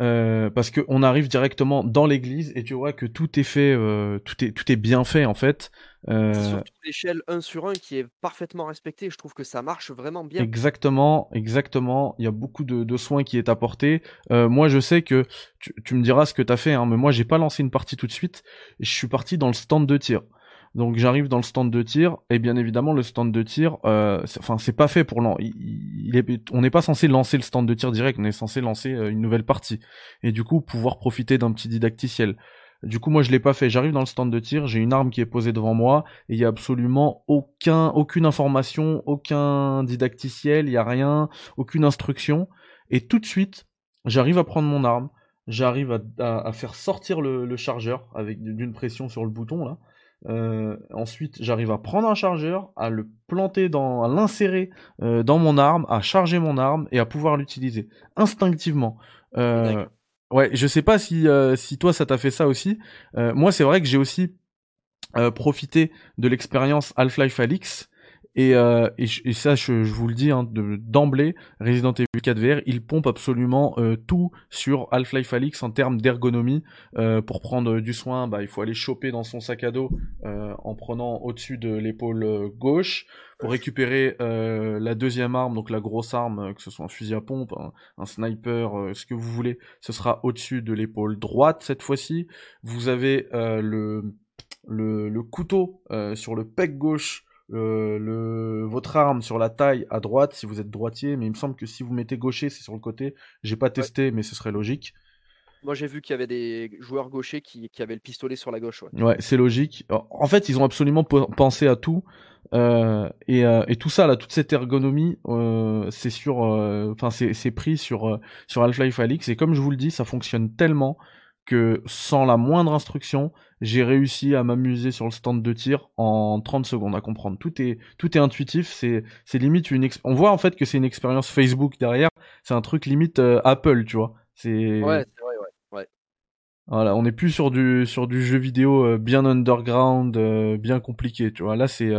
Euh, parce que on arrive directement dans l'église et tu vois que tout est fait, euh, tout est tout est bien fait en fait. Euh, C'est surtout l'échelle 1 sur 1 qui est parfaitement respectée. Je trouve que ça marche vraiment bien. Exactement, exactement. Il y a beaucoup de, de soins qui est apporté. Euh, moi, je sais que tu, tu me diras ce que t'as fait, hein, mais moi, j'ai pas lancé une partie tout de suite. Je suis parti dans le stand de tir. Donc, j'arrive dans le stand de tir, et bien évidemment, le stand de tir, euh, enfin, c'est pas fait pour lan- on n'est pas censé lancer le stand de tir direct. On est censé lancer euh, une nouvelle partie, et du coup, pouvoir profiter d'un petit didacticiel. Du coup, moi, je l'ai pas fait. J'arrive dans le stand de tir, j'ai une arme qui est posée devant moi, et il y a absolument aucun, aucune information, aucun didacticiel, il y a rien, aucune instruction. Et tout de suite, j'arrive à prendre mon arme, j'arrive à faire sortir le, le chargeur avec d'une pression sur le bouton là. Euh, ensuite, j'arrive à prendre un chargeur, à le planter dans, à l'insérer euh, dans mon arme, à charger mon arme et à pouvoir l'utiliser instinctivement. Euh, ouais, je sais pas si euh, si toi ça t'a fait ça aussi. Euh, moi, c'est vrai que j'ai aussi euh, profité de l'expérience Half-Life Alix Et, euh, et, et, ça, je, je, vous le dis, hein, d'emblée, Resident Evil 4 VR, il pompe absolument euh, tout sur Half-Life Alyx en termes d'ergonomie. Euh, pour prendre du soin, bah, il faut aller choper dans son sac à dos euh, en prenant au-dessus de l'épaule euh, gauche. Pour récupérer la deuxième arme, donc la grosse arme, que ce soit un fusil à pompe, un, un sniper, ce que vous voulez, ce sera au-dessus de l'épaule droite cette fois-ci. Vous avez le, le, le, couteau sur le pec gauche euh, le, votre arme sur la taille à droite si vous êtes droitier, mais il me semble que si vous mettez gaucher, c'est sur le côté. J'ai pas testé, mais ce serait logique. Moi, j'ai vu qu'il y avait des joueurs gauchers qui, qui, avaient le pistolet sur la gauche. Ouais, ouais c'est logique. En fait, ils ont absolument pensé à tout. Euh, et, euh, et, tout ça, là, toute cette ergonomie, euh, c'est sur, enfin, c'est pris sur sur Half-Life Alyx. Et comme je vous le dis, ça fonctionne tellement que sans la moindre instruction, j'ai réussi à m'amuser sur le stand de tir en 30 secondes à comprendre. Tout est tout est intuitif, c'est c'est limite une on voit en fait que c'est une expérience Facebook derrière, c'est un truc limite euh, Apple, tu vois. C'est Ouais, c'est vrai ouais. ouais. Voilà, on n'est plus sur du sur du jeu vidéo euh, bien underground, euh, bien compliqué, tu vois. Là c'est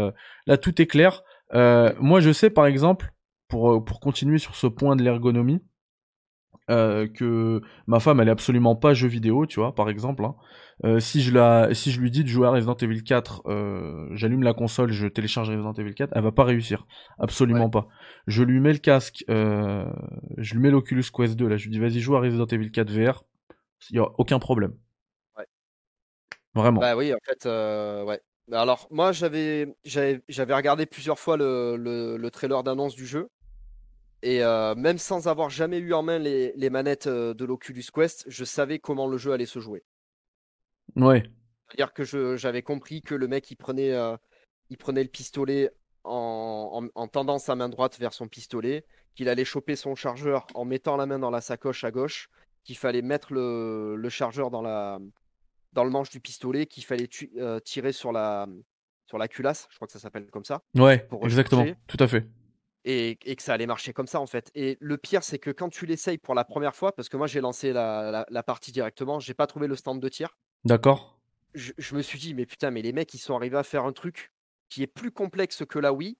là tout est clair. moi je sais par exemple pour pour continuer sur ce point de l'ergonomie, euh, que ma femme elle est absolument pas jeu vidéo, tu vois, par exemple. Hein. Euh, si je la, si je lui dis de jouer à Resident Evil 4, euh, j'allume la console, je télécharge Resident Evil 4, elle va pas réussir, absolument pas. Je lui mets le casque, je lui mets l'Oculus Quest 2, là, je lui dis vas-y joue à Resident Evil 4 VR, il y a aucun problème. Ouais. Vraiment. Bah oui, en fait, ouais. Alors moi j'avais j'avais regardé plusieurs fois le, le, le trailer d'annonce du jeu et euh, même sans avoir jamais eu en main les, les manettes euh, de l'Oculus Quest, je savais comment le jeu allait se jouer. Ouais. C'est-à-dire que j'avais compris que le mec, il prenait, euh, il prenait le pistolet en, en, tendant sa main droite vers son pistolet, qu'il allait choper son chargeur en mettant la main dans la sacoche à gauche, qu'il fallait mettre le, le, chargeur dans, la, dans le manche du pistolet, qu'il fallait tirer sur la, sur la culasse, je crois que ça s'appelle comme ça. Ouais, exactement, tout à fait et, que ça allait marcher comme ça en fait. Et le pire, c'est que quand tu l'essayes pour la première fois, parce que moi j'ai lancé la, la, partie directement, j'ai pas trouvé le stand de tir. D'accord. Je, je, me suis dit, mais putain, mais les mecs ils sont arrivés à faire un truc qui est plus complexe que la Wii,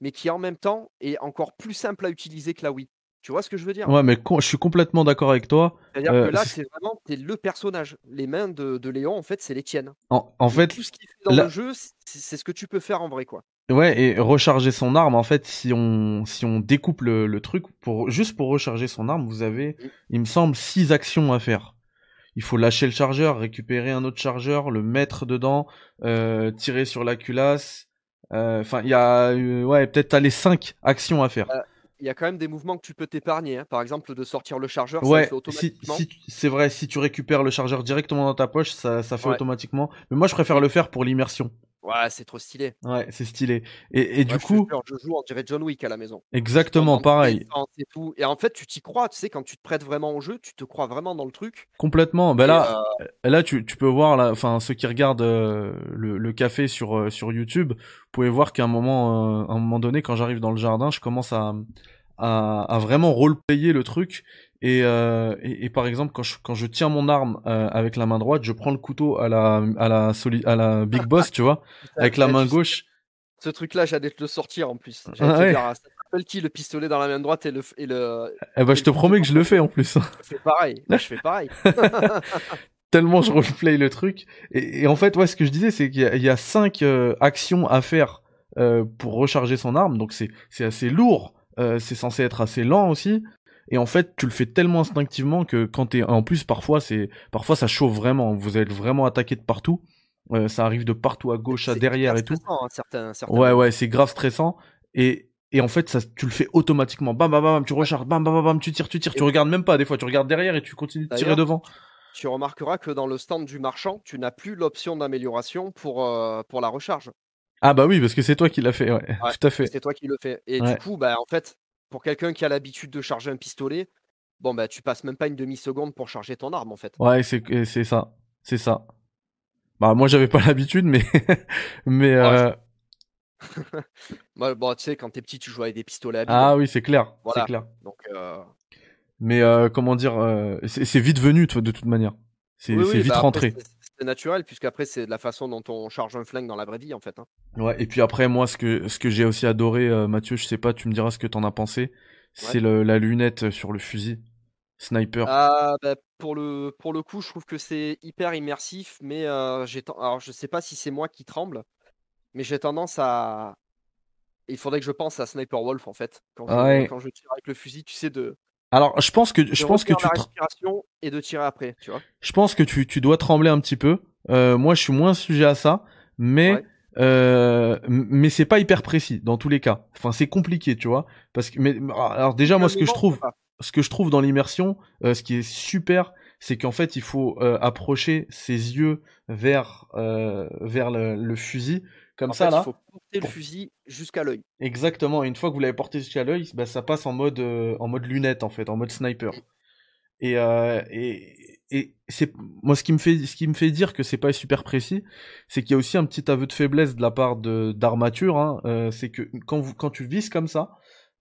mais qui en même temps est encore plus simple à utiliser que la Wii. Tu vois ce que je veux dire? Ouais, mais je suis complètement d'accord avec toi. C'est-à-dire que euh, là, c'est vraiment es le personnage. Les mains de, de Léon, en fait, c'est les tiennes. En, en fait, tout ce qu'il fait dans le jeu, c'est ce que tu peux faire en vrai, quoi. Ouais, et recharger son arme, en fait, si on si on découpe le, le truc, pour juste pour recharger son arme, vous avez, il me semble, six actions à faire. Il faut lâcher le chargeur, récupérer un autre chargeur, le mettre dedans, euh, tirer sur la culasse. Euh, enfin, il y a, euh, ouais, peut-être les cinq actions à faire il y a quand même des mouvements que tu peux t'épargner. Hein. Par exemple, de sortir le chargeur, ça fait automatiquement. c'est vrai, si tu récupères le chargeur directement dans ta poche, ça, ça fait automatiquement. Mais moi, je préfère le faire pour l'immersion. Ouais, c'est trop stylé. Ouais, c'est stylé. Et, et du coup. Je, joue, on dirait John Wick à la maison. Exactement, pareil. Et, tout. et en fait, tu t'y crois, tu sais, quand tu te prêtes vraiment au jeu, tu te crois vraiment dans le truc. Complètement. Ben là, euh, là tu, tu peux voir, là, enfin, ceux qui regardent euh, le, le, café sur, euh, sur YouTube, vous pouvez voir qu'à un moment, un moment donné, quand j'arrive dans le jardin, je commence à, à, à vraiment roleplayer le truc. Et, euh, et, et, par exemple, quand je, quand je tiens mon arme euh, avec la main droite, je prends le couteau à la, à la, soli à la Big Boss, tu vois, avec la main gauche. Ce truc-là, j'allais te le sortir en plus. Ah, ouais. dire, ça s'appelle qui le pistolet dans la main droite et le. Et le eh ben, je te promets que je le fais en plus. Je fais pareil. je fais pareil. Tellement je roleplay le truc. Et, et, en fait, ouais, ce que je disais, c'est qu'il y, y, a cinq euh, actions à faire euh, pour recharger son arme, donc c'est assez lourd. Euh, c'est censé être assez lent aussi. Et en fait, tu le fais tellement instinctivement que quand t'es, en plus, parfois, c'est, parfois, ça chauffe vraiment. Vous êtes vraiment attaqué de partout. Euh, ça arrive de partout à gauche, à derrière et tout. Hein, ouais, ouais, c'est grave stressant. Et, et en fait, ça, tu le fais automatiquement. Bam, bam, bam, tu recharges. Bam, bam, bam, tu tires, tu tires. Tu regardes même pas. Des fois, tu regardes derrière et tu continues de tirer devant. Tu remarqueras que dans le stand du marchand, tu n'as plus l'option d'amélioration pour, euh, pour la recharge. Ah bah oui, parce que c'est toi qui l'as fait, ouais. tout à fait. C'est toi qui le fais. Et du coup, bah en fait, pour quelqu'un qui a l'habitude de charger un pistolet, bon bah tu passes même pas une demi-seconde pour charger ton arme en fait. Ouais, c'est c'est ça, c'est ça. Bah moi j'avais pas l'habitude, mais mais. Euh... bon, tu sais, quand t'es petit, tu joues avec des pistolets à billes. Ah oui, c'est clair, c'est clair. Donc. Euh... Mais euh, comment dire, euh, c'est vite venu de toute manière. C'est vite bah, rentré. C'est naturel, puisqu'après, c'est de la façon dont on charge un flingue dans la vraie vie, en fait. hein. Ouais, et puis après, moi, ce que, ce que j'ai aussi adoré, euh, Mathieu, je sais pas, tu me diras ce que t'en as pensé, c'est la lunette sur le fusil. Sniper. Ah, bah, pour, le, pour le coup, je trouve que c'est hyper immersif, mais euh, j'ai alors je sais pas si c'est moi qui tremble, mais j'ai tendance à. Il faudrait que je pense à Sniper Wolf, en fait. Quand je, Ouais. quand je tire avec le fusil, tu sais, de, Alors, je pense que, je pense que tu, la tra- respiration et de tirer après, tu vois. je pense que tu, tu dois trembler un petit peu. Euh, moi, je suis moins sujet à ça, mais, Ouais. euh, mais c'est pas hyper précis dans tous les cas. Enfin, c'est compliqué, tu vois. Parce que, mais, alors déjà, moi, ce que je trouve, ah, ce que je trouve dans l'immersion, euh, ce qui est super, c'est qu'en fait, il faut euh, approcher ses yeux vers euh, vers le, le fusil, comme En ça fait, là. il faut porter le fusil jusqu'à l'œil. Exactement. Et une fois que vous l'avez porté jusqu'à l'œil, bah, ça passe en mode euh, en mode lunette en fait, en mode sniper. Et euh, et et c'est moi ce qui me fait ce qui me fait dire que c'est pas super précis, c'est qu'il y a aussi un petit aveu de faiblesse de la part de d'armature. Hein, euh, c'est que quand vous quand tu vises comme ça,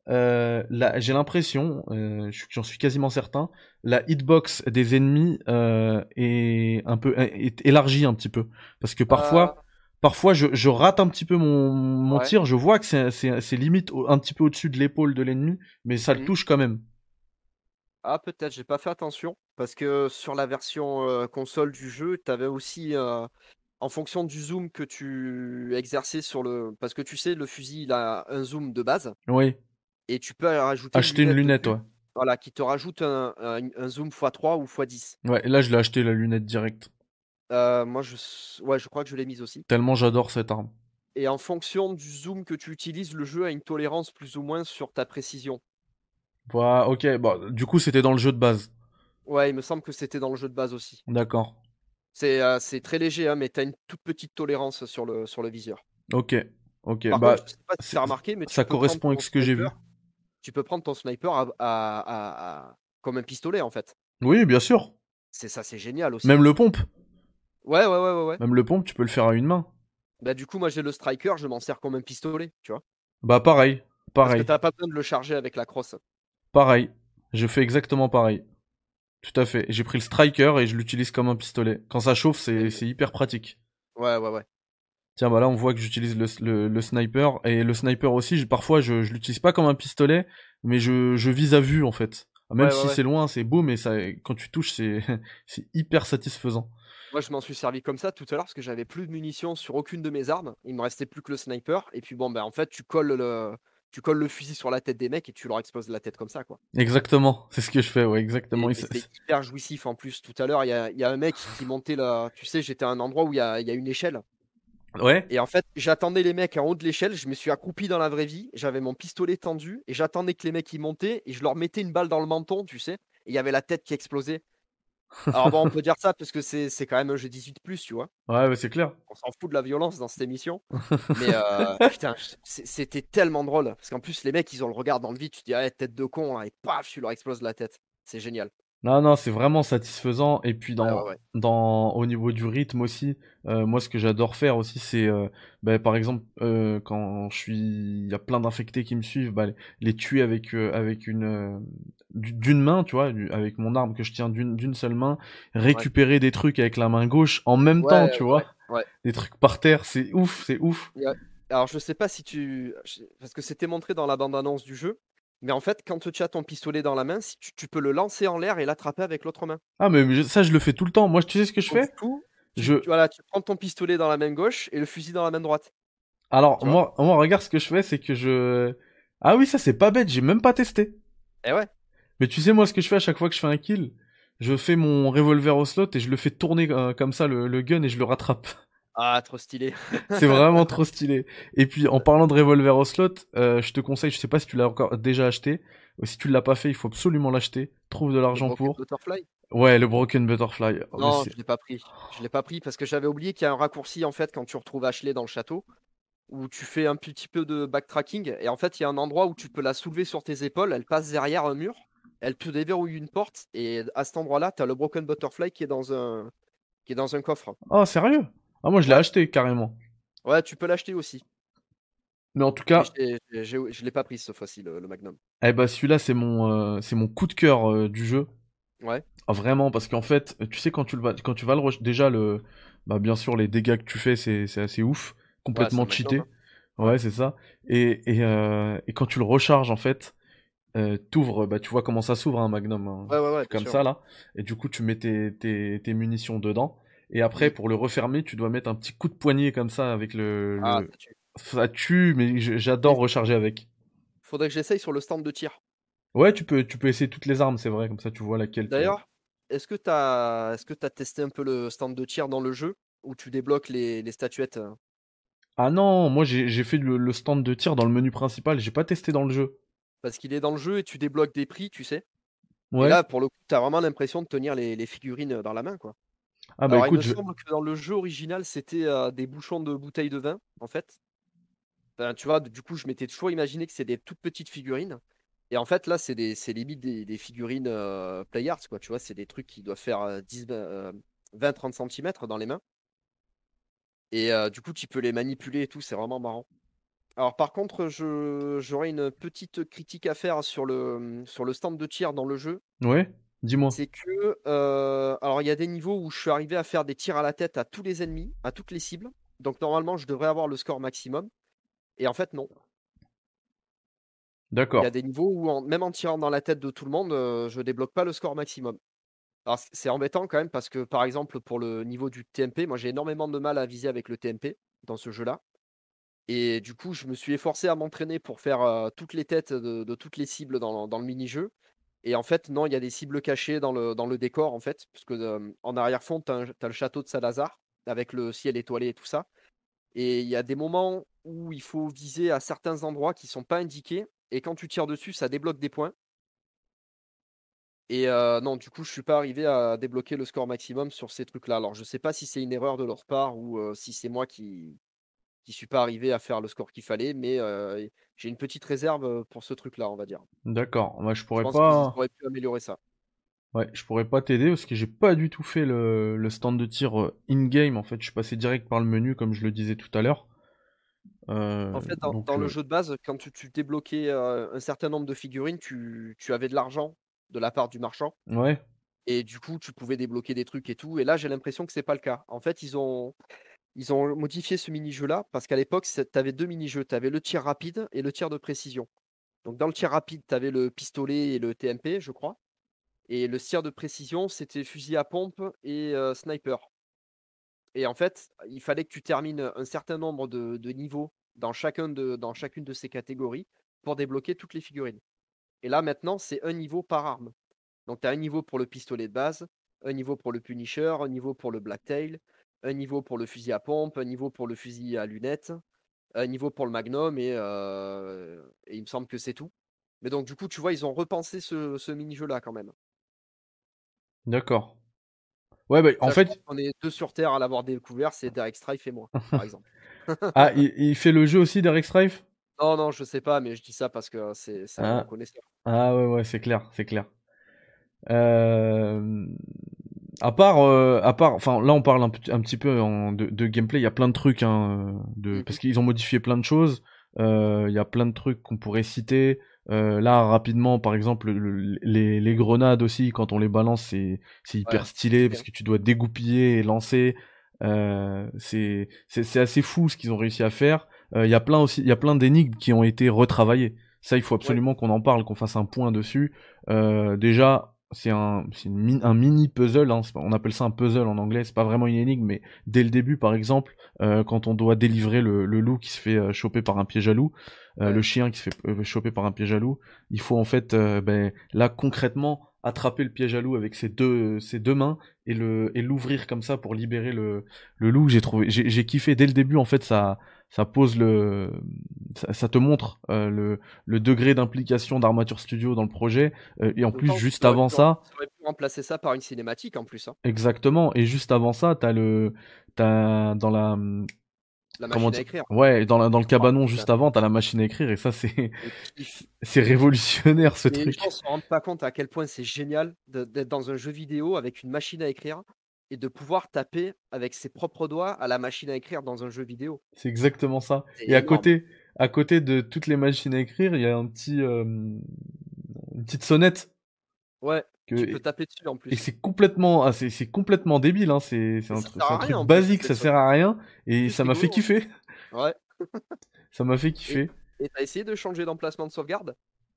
euh, j'ai l'impression, euh, je- j'en suis quasiment certain, la hitbox des ennemis euh, est un peu est élargie un petit peu, parce que parfois, parfois je, je rate un petit peu mon, mon Ouais. tir, je vois que c'est limite un petit peu au-dessus de l'épaule de l'ennemi, mais ça le Mhm. touche quand même. Ah, peut-être, j'ai pas fait attention. Parce que sur la version euh, console du jeu, tu avais aussi, euh, en fonction du zoom que tu exerçais sur le. Parce que tu sais, le fusil, il a un zoom de base. Oui, Et tu peux rajouter acheter une lunette, dessus, ouais. Voilà, qui te rajoute un, un- un zoom x3 ou x10. Ouais, là je l'ai acheté la lunette directe, Euh, moi, je, ouais, je crois que je l'ai mise aussi. tellement j'adore cette arme. Et en fonction du zoom que tu utilises, le jeu a une tolérance plus ou moins sur ta précision. Voilà, ok, bon, du coup c'était dans le jeu de base. Ouais, il me semble que c'était dans le jeu de base aussi. D'accord. C'est euh, c'est très léger, hein, mais tu as une toute petite tolérance sur le, sur le viseur. Ok, ok, Par bah contre, je sais pas si as remarqué, mais ça correspond avec ce que j'ai vu. Tu peux prendre ton sniper à, à- à- à- comme un pistolet en fait. Oui, bien sûr. C'est ça, c'est génial aussi. Même le pompe, Ouais, ouais, ouais, ouais, ouais. même le pompe, tu peux le faire à une main. Bah du coup, moi j'ai le striker, je m'en sers comme un pistolet, tu vois. Bah pareil, Parce pareil, que t'as pas besoin de le charger avec la crosse. pareil. Je fais exactement pareil. Tout à fait. J'ai pris le striker et je l'utilise comme un pistolet. Quand ça chauffe, c'est hyper pratique. Ouais, ouais, ouais. Tiens, bah là, on voit que j'utilise le, le, le sniper. Et le sniper aussi, je- parfois, je, je l'utilise pas comme un pistolet, mais je, je vise à vue, en fait. Même Ouais, si ouais, ouais. c'est loin, c'est beau, mais ça, quand tu touches, c'est hyper satisfaisant. Moi je m'en suis servi comme ça tout à l'heure parce que j'avais plus de munitions sur aucune de mes armes. Il me restait plus que le sniper. Et puis bon, bah en fait, tu colles le, tu colles le fusil sur la tête des mecs et tu leur exploses la tête comme ça, quoi. Exactement. C'est ce que je fais, ouais, exactement. c'est hyper jouissif en plus. Tout à l'heure, il y y a un mec qui montait là. Tu sais, j'étais à un endroit où il y a, il y a une échelle. Ouais. Et en fait, j'attendais les mecs en haut de l'échelle. Je me suis accroupi dans la vraie vie. J'avais mon pistolet tendu et j'attendais que les mecs y montaient et je leur mettais une balle dans le menton, tu sais. Et il y avait la tête qui explosait. Alors bon, on peut dire ça parce que c'est c'est quand même un jeu 18 tu vois. Ouais, ouais, c'est clair. On s'en fout de la violence dans cette émission. Mais euh, putain, c'était tellement drôle. Parce qu'en plus, les mecs, ils ont le regard dans le vide. Tu te dis, ah, tête de con, là, et paf, tu leur exploses la tête. C'est génial. Non, non, c'est vraiment satisfaisant. Et puis dans, ouais. dans, au niveau du rythme aussi, euh, moi ce que j'adore faire aussi, c'est, euh, bah, par exemple, euh, quand je suis, il y a plein d'infectés qui me suivent, bah, les, tuer avec avec une du- d'une main, tu vois, avec mon arme que je tiens d'une d'une seule main, récupérer des trucs avec la main gauche en même temps, tu vois, des trucs par terre, c'est ouf, c'est ouf. Alors, je sais pas si tu. Parce que c'était montré dans la bande-annonce du jeu. Mais en fait, quand tu as ton pistolet dans la main, si tu, tu peux le lancer en l'air et l'attraper avec l'autre main. Ah mais je- ça je le fais tout le temps. Moi, tu sais ce que je Donc, fais? du coup, tu, Je, tu- voilà, tu prends ton pistolet dans la main gauche et le fusil dans la main droite. alors moi, moi regarde ce que je fais, c'est que je, ah oui ça c'est pas bête, j'ai même pas testé. Eh ouais. Mais tu sais, moi, ce que je fais à chaque fois que je fais un kill, je fais mon revolver au slot et je le fais tourner euh, comme ça, le, le gun, et je le rattrape. Ah, trop stylé. C'est vraiment trop stylé. Et puis, en parlant de revolver au slot, euh, je te conseille, je sais pas si tu l'as encore déjà acheté, ou si tu l'as pas fait, il faut absolument l'acheter. Trouve de Le l'argent Broken pour. Butterfly? Ouais, le Broken Butterfly. Oh, Non, je l'ai pas pris. Je l'ai pas pris parce que j'avais oublié qu'il y a un raccourci en fait quand tu retrouves Ashley dans le château où tu fais un petit peu de backtracking et en fait il y a un endroit où tu peux la soulever sur tes épaules, elle passe derrière un mur, elle te déverrouille une porte et à cet endroit-là, tu as le Broken Butterfly qui est dans un qui est dans un coffre. Oh, sérieux? Ah, moi, je l'ai acheté, carrément. Ouais, tu peux l'acheter aussi. Mais en tout Mais cas, je je l'ai pas pris cette fois-ci le, le Magnum. eh ben, celui-là, c'est mon, euh, c'est mon coup de cœur euh, du jeu. Ouais. Ah, vraiment, parce qu'en fait, tu sais, quand tu le vas, quand tu vas le rush, déjà, le, bah, bien sûr, les dégâts que tu fais, c'est, c'est assez ouf. Complètement c'est un cheaté. Magnum, Ouais, c'est ça. Et, et, euh, et quand tu le recharges, en fait, euh, t'ouvres, bah, tu vois comment ça s'ouvre, un Magnum, hein, Ouais, ouais, ouais, comme sûr. ça, là. Et du coup, tu mets tes, tes, tes munitions dedans. Et après, pour le refermer, tu dois mettre un petit coup de poignet comme ça avec le, Ah, le... ça tue. Ça tue, mais j'adore recharger avec. faudrait que j'essaye sur le stand de tir. Ouais, tu peux, tu peux essayer toutes les armes, c'est vrai, comme ça tu vois laquelle. D'ailleurs, est-ce que t'as, est-ce que t'as testé un peu le stand de tir dans le jeu où tu débloques les, les statuettes? euh? Ah non, moi j'ai fait le, le stand de tir dans le menu principal, j'ai pas testé dans le jeu. Parce qu'il est dans le jeu et tu débloques des prix, tu sais. Et Ouais. là, pour le coup, t'as vraiment l'impression de tenir les, les figurines dans la main, quoi. Ah bah Alors, il me je... semble que dans le jeu original, c'était euh, des bouchons de bouteilles de vin, en fait. Enfin, tu vois, du coup, je m'étais toujours imaginé que c'est des toutes petites figurines. Et en fait, là, c'est des, limite des, des figurines euh, Playarts, quoi. Tu vois, c'est des trucs qui doivent faire euh, 10, euh, 20-30 cm dans les mains. Et euh, du coup, tu peux les manipuler et tout, c'est vraiment marrant. Alors, par contre, je, j'aurais une petite critique à faire sur le, sur le stand de tir dans le jeu. Ouais, dis-moi. C'est que, euh, alors il y a des niveaux où je suis arrivé à faire des tirs à la tête à tous les ennemis, à toutes les cibles. Donc normalement, je devrais avoir le score maximum. Et en fait, non. Il y a D'accord. des niveaux où, en- même en tirant dans la tête de tout le monde, euh, je débloque pas le score maximum. Alors c'est embêtant quand même parce que, par exemple, pour le niveau du TMP, moi j'ai énormément de mal à viser avec le TMP dans ce jeu-là. Et du coup, je me suis efforcé à m'entraîner pour faire euh, toutes les têtes de, de toutes les cibles dans, dans le mini-jeu. Et en fait, non, il y a des cibles cachées dans le, dans le décor, en fait, parce que en arrière-fond, tu as, le château de Salazar, avec le ciel étoilé et tout ça. Et il y a des moments où il faut viser à certains endroits qui sont pas indiqués, et quand tu tires dessus, ça débloque des points. Et non, du coup, je suis pas arrivé à débloquer le score maximum sur ces trucs-là. Alors, je sais pas si c'est une erreur de leur part ou si c'est moi qui qui suis pas arrivé à faire le score qu'il fallait, mais euh, j'ai une petite réserve pour ce truc-là, on va dire. D'accord. Moi je pourrais pas... améliorer ça. Ouais, je pourrais pas t'aider parce que j'ai pas du tout fait le, le stand de tir in-game, en fait. Je suis passé direct par le menu, comme je le disais tout à l'heure. Euh, En fait, dans, donc, dans le jeu de base, quand tu, tu débloquais euh, un certain nombre de figurines, tu, tu avais de l'argent de la part du marchand. ouais. Et du coup, tu pouvais débloquer des trucs et tout. Et là, j'ai l'impression que c'est pas le cas. En fait, ils ont, ils ont modifié ce mini-jeu-là parce qu'à l'époque, tu avais deux mini-jeux. Tu avais le tir rapide et le tir de précision. Donc, dans le tir rapide, tu avais le pistolet et le TMP, je crois. Et le tir de précision, c'était fusil à pompe et euh, sniper. Et en fait, il fallait que tu termines un certain nombre de, niveaux dans, dans chacune de ces catégories pour débloquer toutes les figurines. Et là, maintenant, c'est un niveau par arme. Donc, tu as un niveau pour le pistolet de base, un niveau pour le Punisher, un niveau pour le Blacktail, un niveau pour le fusil à pompe, un niveau pour le fusil à lunettes, un niveau pour le Magnum, et, euh, et il me semble que c'est tout. Mais donc, du coup, tu vois, ils ont repensé ce, ce mini-jeu-là quand même. D'accord. Ouais, bah, en fait, qu'on est deux sur Terre à l'avoir découvert, c'est Derek Strife et moi, par exemple. ah, il, il fait le jeu aussi d'Eric Strife? Non, non, je sais pas, mais je dis ça parce que c'est c'est un Ah, connaisseur. ah ouais, ouais, c'est clair, c'est clair. Euh, à part, euh, à part, enfin là on parle un, petit- un petit peu en- de, de gameplay. Il y a plein de trucs, hein, de, Mhm. parce qu'ils ont modifié plein de choses. Euh, Il y a plein de trucs qu'on pourrait citer. Euh, là rapidement, par exemple, le- les, les grenades aussi, quand on les balance, c'est c'est hyper Ouais, stylé parce que tu dois dégoupiller et lancer. Euh, c'est assez fou ce qu'ils ont réussi à faire. Euh, Il y a plein aussi, il y a plein d'énigmes qui ont été retravaillées. Ça, il faut Ouais, absolument qu'on en parle, qu'on fasse un point dessus. Euh, déjà, c'est un, c'est une mi- un mini puzzle. Hein, on appelle ça un puzzle en anglais. C'est pas vraiment une énigme, mais dès le début, par exemple, euh, quand on doit délivrer le, le loup qui se fait euh, choper par un piège à loup, euh, ouais. le chien qui se fait euh, choper par un piège à loup, il faut en fait, euh, ben, là concrètement, attraper le piège à loup avec ses deux, ses deux mains et le et l'ouvrir comme ça pour libérer le, le loup. J'ai trouvé, j'ai j'ai kiffé dès le début. En fait, ça ça pose le, ça, ça te montre euh, le le degré d'implication d'Armature Studio dans le projet. Euh, et en plus, juste avant pu, ça, ils auraient pu remplacer ça par une cinématique en plus. hein. exactement. Et juste avant ça, t'as le, t'as dans la, La comment machine à écrire. ouais, dans la, dans le cabanon juste avant, t'as la machine à écrire. Et ça, c'est c'est révolutionnaire ce Mais les truc. gens se rendent pas compte à quel point c'est génial d'être dans un jeu vidéo avec une machine à écrire et de pouvoir taper avec ses propres doigts à la machine à écrire dans un jeu vidéo. C'est exactement ça. Et à côté, à côté de toutes les machines à écrire, il y a un petit, euh, une petite sonnette. Ouais, que tu peux taper dessus en et plus. c'est complètement ah, c'est complètement débile hein, c'est Et un un truc basique, ça sert à rien En et plus, ça m'a fait hein. kiffer. Ouais. Ça m'a fait Et kiffer. et tu essayé de changer d'emplacement de sauvegarde?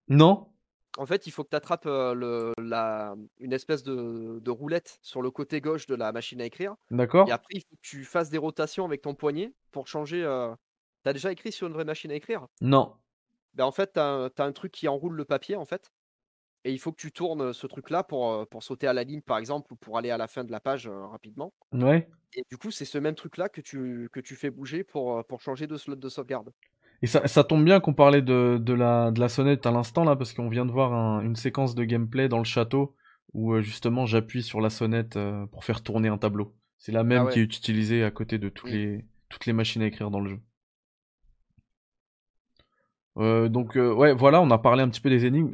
Non? En fait, il faut que tu attrapes, le la une espèce de de roulette sur le côté gauche de la machine à écrire et D'accord? après il faut que tu fasses des rotations avec ton poignet pour changer, tu déjà écrit sur une vraie machine à écrire? Non. Ben, en fait, tu as un truc qui enroule le papier, en fait et il faut que tu tournes, ce truc-là pour, sauter à la ligne, par exemple, ou pour aller à la fin de la page, rapidement Ouais. et du coup, c'est ce même truc-là que tu que tu fais bouger pour, pour changer de slot de sauvegarde. Et ça, ça tombe bien qu'on parlait de, de la, de la sonnette à l'instant là, parce qu'on vient de voir un- une séquence de gameplay dans le château où euh, justement j'appuie sur la sonnette euh, pour faire tourner un tableau. C'est la même Ah qui est utilisée à côté de toutes les, toutes les machines à écrire dans le jeu. Euh, donc ouais, voilà, on a parlé un petit peu des énigmes.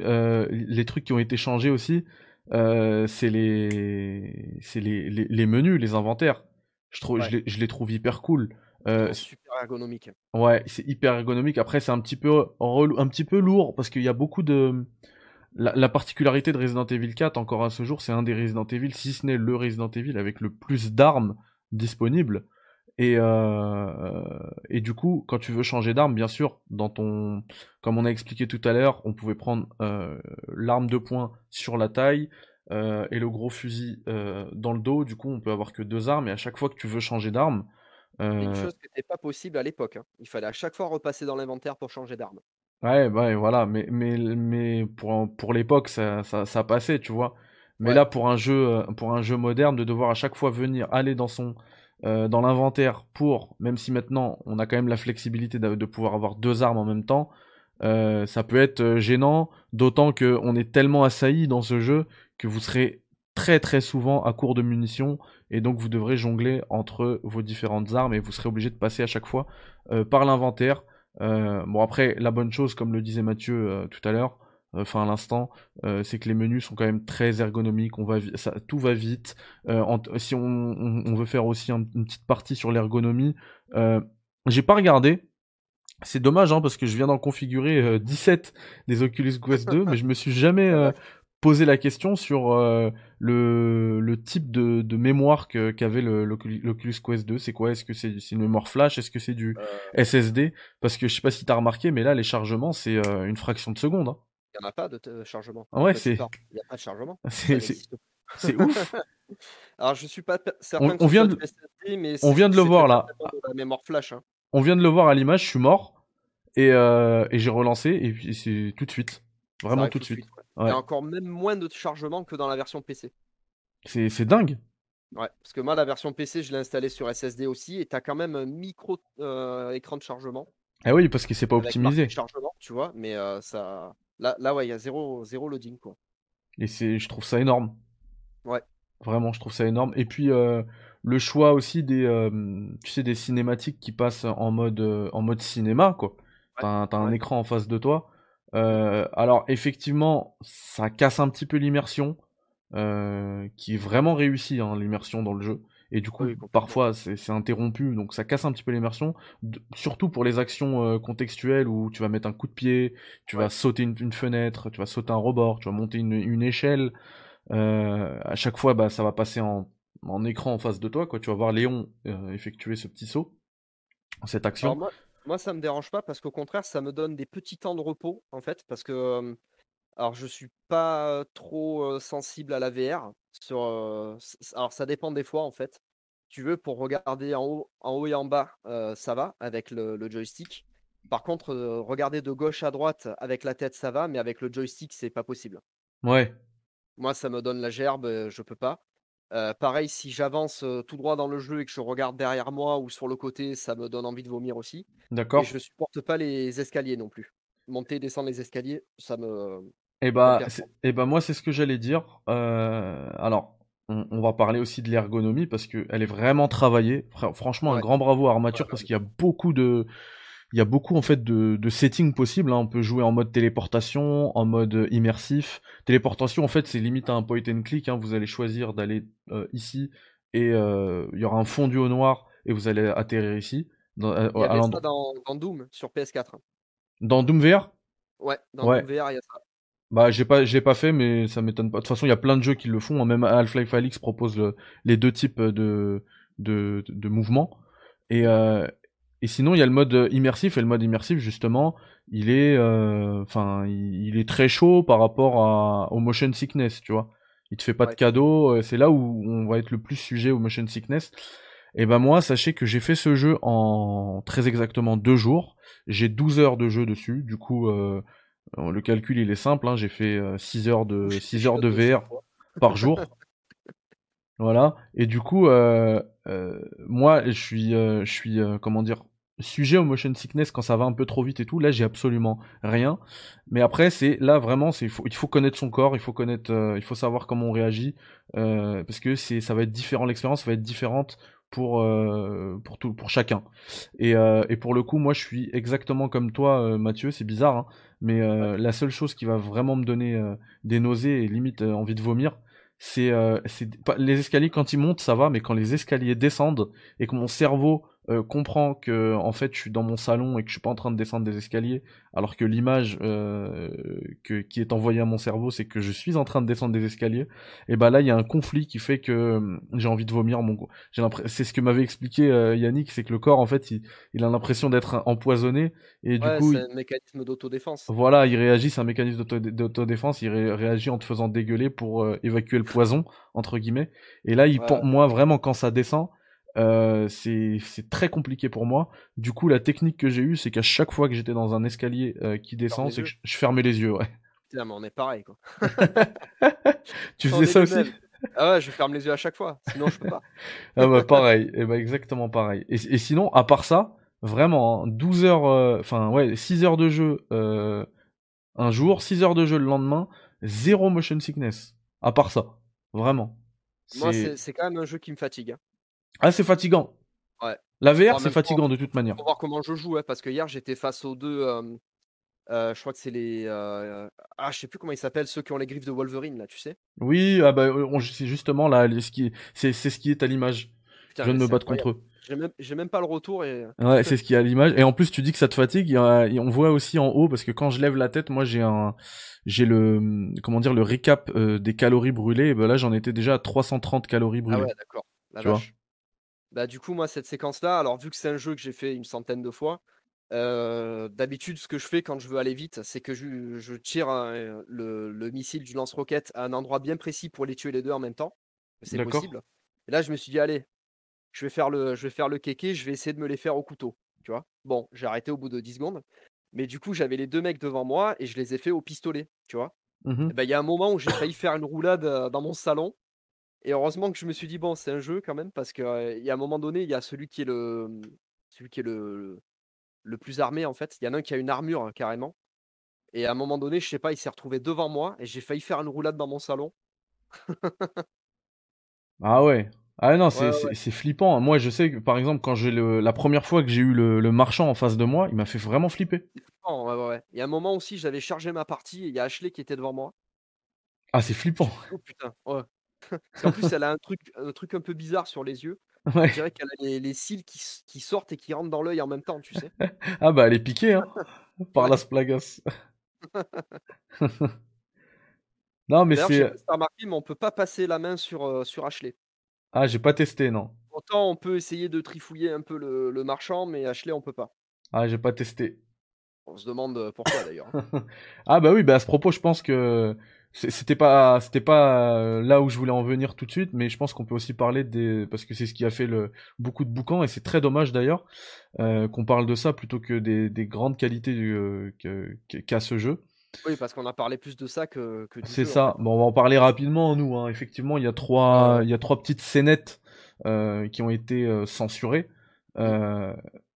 Les trucs qui ont été changés aussi, c'est les, c'est les, les, les menus, les inventaires. Je trouve, je Ouais. les, je les trouve hyper cool. Euh, super ergonomiques. Ouais, c'est hyper ergonomique. Après, c'est un petit peu un petit peu lourd parce qu'il y a beaucoup de la, la particularité de Resident Evil 4 encore à ce jour, c'est un des Resident Evil, si ce n'est le Resident Evil avec le plus d'armes disponibles. Et euh, et du coup, quand tu veux changer d'arme, bien sûr, dans ton comme on a expliqué tout à l'heure, on pouvait prendre euh, l'arme de poing sur la taille euh, et le gros fusil euh, dans le dos. Du coup, on peut avoir que deux armes et à chaque fois que tu veux changer d'arme, une euh, chose qui était pas possible à l'époque, hein. Il fallait à chaque fois repasser dans l'inventaire pour changer d'arme. Ouais, ouais, voilà, mais, mais, mais pour, pour l'époque, ça, ça, ça passait, tu vois. Mais Ouais. là, pour un jeu, euh, pour un jeu moderne, de devoir à chaque fois venir aller dans son, euh, dans l'inventaire pour, même si maintenant on a quand même la flexibilité de, de pouvoir avoir deux armes en même temps, euh, ça peut être euh, gênant, d'autant que on est tellement assailli dans ce jeu que vous serez très très souvent à court de munitions et donc vous devrez jongler entre vos différentes armes et vous serez obligé de passer à chaque fois euh, par l'inventaire. Euh, bon après, la bonne chose, comme le disait Mathieu euh, tout à l'heure, enfin à l'instant, c'est que les menus sont quand même très ergonomiques. On va, tout va vite. Si on, veut faire aussi un- une petite partie sur l'ergonomie, j'ai pas regardé. C'est dommage hein, parce que je viens d'en configurer euh, 17 des Oculus Quest 2, mais je me suis jamais posé la question sur euh, le, le type de, de mémoire que- qu'avait le- l'Oculus Quest 2. C'est quoi? Est-ce que c'est c'est une mémoire flash? Est-ce que c'est du Euh, SSD Parce que je sais pas si t'as remarqué, mais là les chargements c'est euh, une fraction de seconde. hein. il y en a pas de chargement. Ah ouais, c'est? Il y a pas de chargement, c'est ouf. Alors je suis pas certain On, que on vient de du SSD, mais on c'est vient de le voir là. la mémoire flash, hein. On vient de le voir à l'image. Je suis mort et euh, et j'ai relancé et c'est tout de suite. Vraiment tout de suite. Il y Ouais. a encore même moins de chargement que dans la version PC. C'est c'est dingue. Ouais, parce que moi la version PC, je l'ai installée sur SSD aussi et tu as quand même un micro, heu, écran de chargement Ah oui, parce que c'est pas optimisé. chargement, tu vois? Mais heu, ça là là, ouais, il y a zéro zéro loading, quoi. Et c'est, je trouve ça énorme. Ouais. Vraiment, je trouve ça énorme. Et puis euh, le choix aussi des, euh, tu sais, des cinématiques qui passent en mode, euh, en mode cinéma, quoi. T'as un, t'as un ouais. écran en face de toi. Euh, alors effectivement, ça casse un petit peu l'immersion, euh, qui est vraiment réussie, hein, l'immersion dans le jeu. Et du coup, Oui, parfois, c'est interrompu, donc ça casse un petit peu l'immersion. Surtout pour les actions euh, contextuelles où tu vas mettre un coup de pied, tu vas sauter une, une fenêtre, tu vas sauter un rebord, tu vas monter une, une échelle. Euh, à chaque fois, bah, ça va passer en, en écran en face de toi, quoi. Tu vas voir Léon euh, effectuer ce petit saut, cette Alors action. moi moi ça me dérange pas parce qu'au contraire, ça me donne des petits temps de repos, en fait, parce que, alors je suis pas trop, sensible à la VR sur, alors ça dépend des fois, en fait. Tu veux, pour regarder en haut en haut et en bas, ça va avec le le joystick. Par contre, regarder de gauche à droite avec la tête, ça va, mais avec le joystick, c'est pas possible. Ouais, Moi, ça me donne la gerbe, je peux pas. Pareil, si j'avance, tout droit dans le jeu et que je regarde derrière moi ou sur le côté, ça me donne envie de vomir aussi. Et d'accord. je supporte pas les escaliers non plus. Monter et descendre les escaliers, ça me Et me bah, et bah moi, c'est ce que j'allais dire. Euh, alors, on, on va parler aussi de l'ergonomie parce que elle est vraiment travaillée. Fr- franchement, un grand bravo à Armature ouais, parce qu'il y a beaucoup de, il y a beaucoup en fait de, de settings possibles. hein. On peut jouer en mode téléportation, en mode euh, immersif. Téléportation, en fait, c'est limite à un point and click. hein. Vous allez choisir d'aller euh, ici et euh, il y aura un fondu au noir et vous allez atterrir ici. Dans, à, Il y avait ça dans dans Doom sur PS4. dans Doom VR? Ouais, dans Ouais. Doom VR, il y a ça. Bah, j'ai pas, j'ai pas fait, mais ça m'étonne pas. De toute façon, il y a plein de jeux qui le font. hein. Même Half-Life Alyx propose les deux types de, de, de mouvements. Et, euh, et sinon, il y a le mode immersif. Et le mode immersif, justement, il est, euh, enfin, il, est très chaud par rapport à, au motion sickness, tu vois. Il te fait pas de cadeau. Euh, c'est là où on va être le plus sujet au motion sickness. Et ben moi, sachez que j'ai fait ce jeu en très exactement deux jours. J'ai 12 heures de jeu dessus. Du coup, euh, le calcul il est simple. Hein. J'ai fait 6 heures de 6 heures de VR par jour. voilà. Et du coup, euh, euh, moi, je suis, je suis, comment dire, sujet au motion sickness quand ça va un peu trop vite et tout. Là, j'ai absolument rien. Mais après, c'est là vraiment, c'est il faut, il faut connaître son corps, il faut connaître, il faut savoir comment on réagit, parce que c'est, ça va être différent. L'expérience va être différente pour euh, pour tout pour chacun et, euh, et pour le coup moi je suis exactement comme toi euh, Mathieu c'est bizarre hein, mais la seule chose qui va vraiment me donner des nausées et limite envie de vomir c'est c'est les escaliers quand ils montent ça va mais quand les escaliers descendent et que mon cerveau euh, comprend que en fait je suis dans mon salon et que je suis pas en train de descendre des escaliers, alors que l'image euh, que, qui est envoyée à mon cerveau c'est que je suis en train de descendre des escaliers, et ben là il y a un conflit qui fait que hum, j'ai envie de vomir. Mon j'ai c'est ce que m'avait expliqué euh, Yannick, c'est que le corps en fait il, il a l'impression d'être empoisonné et du coup c'est un mécanisme d'autodéfense. Voilà, il réagit, c'est un mécanisme d'autodéfense, il réagit en te faisant dégueuler pour euh, évacuer le poison entre guillemets. Et là il moi vraiment quand ça descend euh, c'est très compliqué pour moi. Du coup, la technique que j'ai eue, c'est qu'à chaque fois que j'étais dans un escalier euh, qui descend, c'est que je, fermais les yeux, ouais. Putain, mais on est pareil, quoi. tu faisais ça aussi Ah ouais, je ferme les yeux à chaque fois, sinon je peux pas. ah bah pareil, et bah exactement pareil. Et, sinon, à part ça, vraiment, 12 hein, heures, euh, enfin ouais, 6 heures de jeu un jour, 6 heures de jeu le lendemain, zéro motion sickness. À part ça, vraiment. Moi, c'est quand même un jeu qui me fatigue. Hein. Ah, c'est fatigant. Ouais. La VR, c'est fatigant de toute manière. Pour voir comment je joue, parce que hier, j'étais face aux deux. Euh, je crois que c'est les. Euh, ah, je sais plus comment ils s'appellent, ceux qui ont les griffes de Wolverine, là, tu sais. Oui, ah bah, c'est justement là, c'est ce qui est à l'image. je viens de me battre contre eux. J'ai même, même, pas le retour et. Ouais, c'est ce qui est à l'image. Et en plus, tu dis que ça te fatigue. on voit aussi en haut parce que quand je lève la tête, moi j'ai un, j'ai le, comment dire, le récap euh, des calories brûlées. Et ben là, j'en étais déjà à 330 calories brûlées. Ah ouais, d'accord. Tu vois? Bah, du coup, moi, cette séquence-là, alors vu que c'est un jeu que j'ai fait une centaine de fois, d'habitude, ce que je fais quand je veux aller vite, c'est que je, tire le, missile du lance-roquette à un endroit bien précis pour les tuer les deux en même temps. C'est possible. Et là, je me suis dit, allez, je vais faire le, je vais faire le kéké, je vais essayer de me les faire au couteau. Tu vois Bon, j'ai arrêté au bout de 10 secondes. Mais du coup, j'avais les deux mecs devant moi et je les ai fait au pistolet. Tu vois mmh bah, Il y a un moment où j'ai failli faire une roulade dans mon salon. Et heureusement que je me suis dit, bon, c'est un jeu quand même, parce qu'il y a un moment donné, il y a celui qui est le, mmh, celui qui est le, le plus armé, en fait. Il y en a un qui a une armure, hein, carrément. Et à un moment donné, je sais pas, il s'est retrouvé devant moi et j'ai failli faire une roulade dans mon salon. ah ouais. Ah non, c'est flippant. Moi, je sais que par exemple, quand j'ai la première fois que j'ai eu le, marchand en face de moi, il m'a fait vraiment flipper. ouais, ouais. Il y a un moment aussi, j'avais chargé ma partie et il y a Ashley qui était devant moi. Ah, c'est flippant. Oh putain, ouais. En plus, elle a un truc, un truc un peu bizarre sur les yeux. Je dirais qu'elle a les, cils qui, sortent et qui rentrent dans l'œil en même temps, tu sais. ah bah elle est piquée, hein, par la Splagas. non mais c'est. remarqué, mais on peut pas passer la main sur, euh, sur Ashley. Ah, j'ai pas testé, non. Autant on peut essayer de trifouiller un peu le, le marchand, mais Ashley on peut pas. Ah, j'ai pas testé. On se demande euh, pourquoi d'ailleurs. ah bah oui, bah à ce propos, je pense que c'était pas c'était pas euh, là où je voulais en venir tout de suite mais je pense qu'on peut aussi parler des parce que c'est ce qui a fait le beaucoup de boucans et c'est très dommage d'ailleurs euh, qu'on parle de ça plutôt que des, des grandes qualités euh, qu'a ce jeu. Oui parce qu'on a parlé plus de ça que, que c'est ça. bon on va en parler rapidement nous hein. effectivement il y a trois il y a trois petites scénettes qui ont été censurées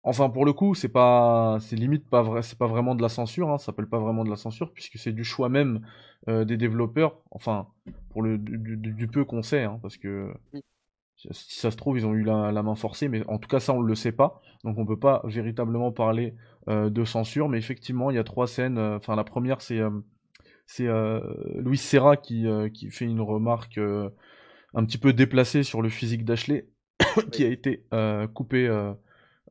Enfin, pour le coup, c'est pas, c'est limite pas vrai, c'est pas vraiment de la censure, hein, ça s'appelle pas vraiment de la censure puisque c'est du choix même euh, des développeurs. Enfin, pour le du, peu qu'on sait, hein, parce que si ça se trouve, ils ont eu la, main forcée, mais en tout cas, ça on le sait pas, donc on peut pas véritablement parler euh, de censure. Mais effectivement, il y a trois scènes. Euh, enfin, la première, c'est c'est Louis Serra qui qui fait une remarque un petit peu déplacée sur le physique d'Ashley, qui a été coupé euh,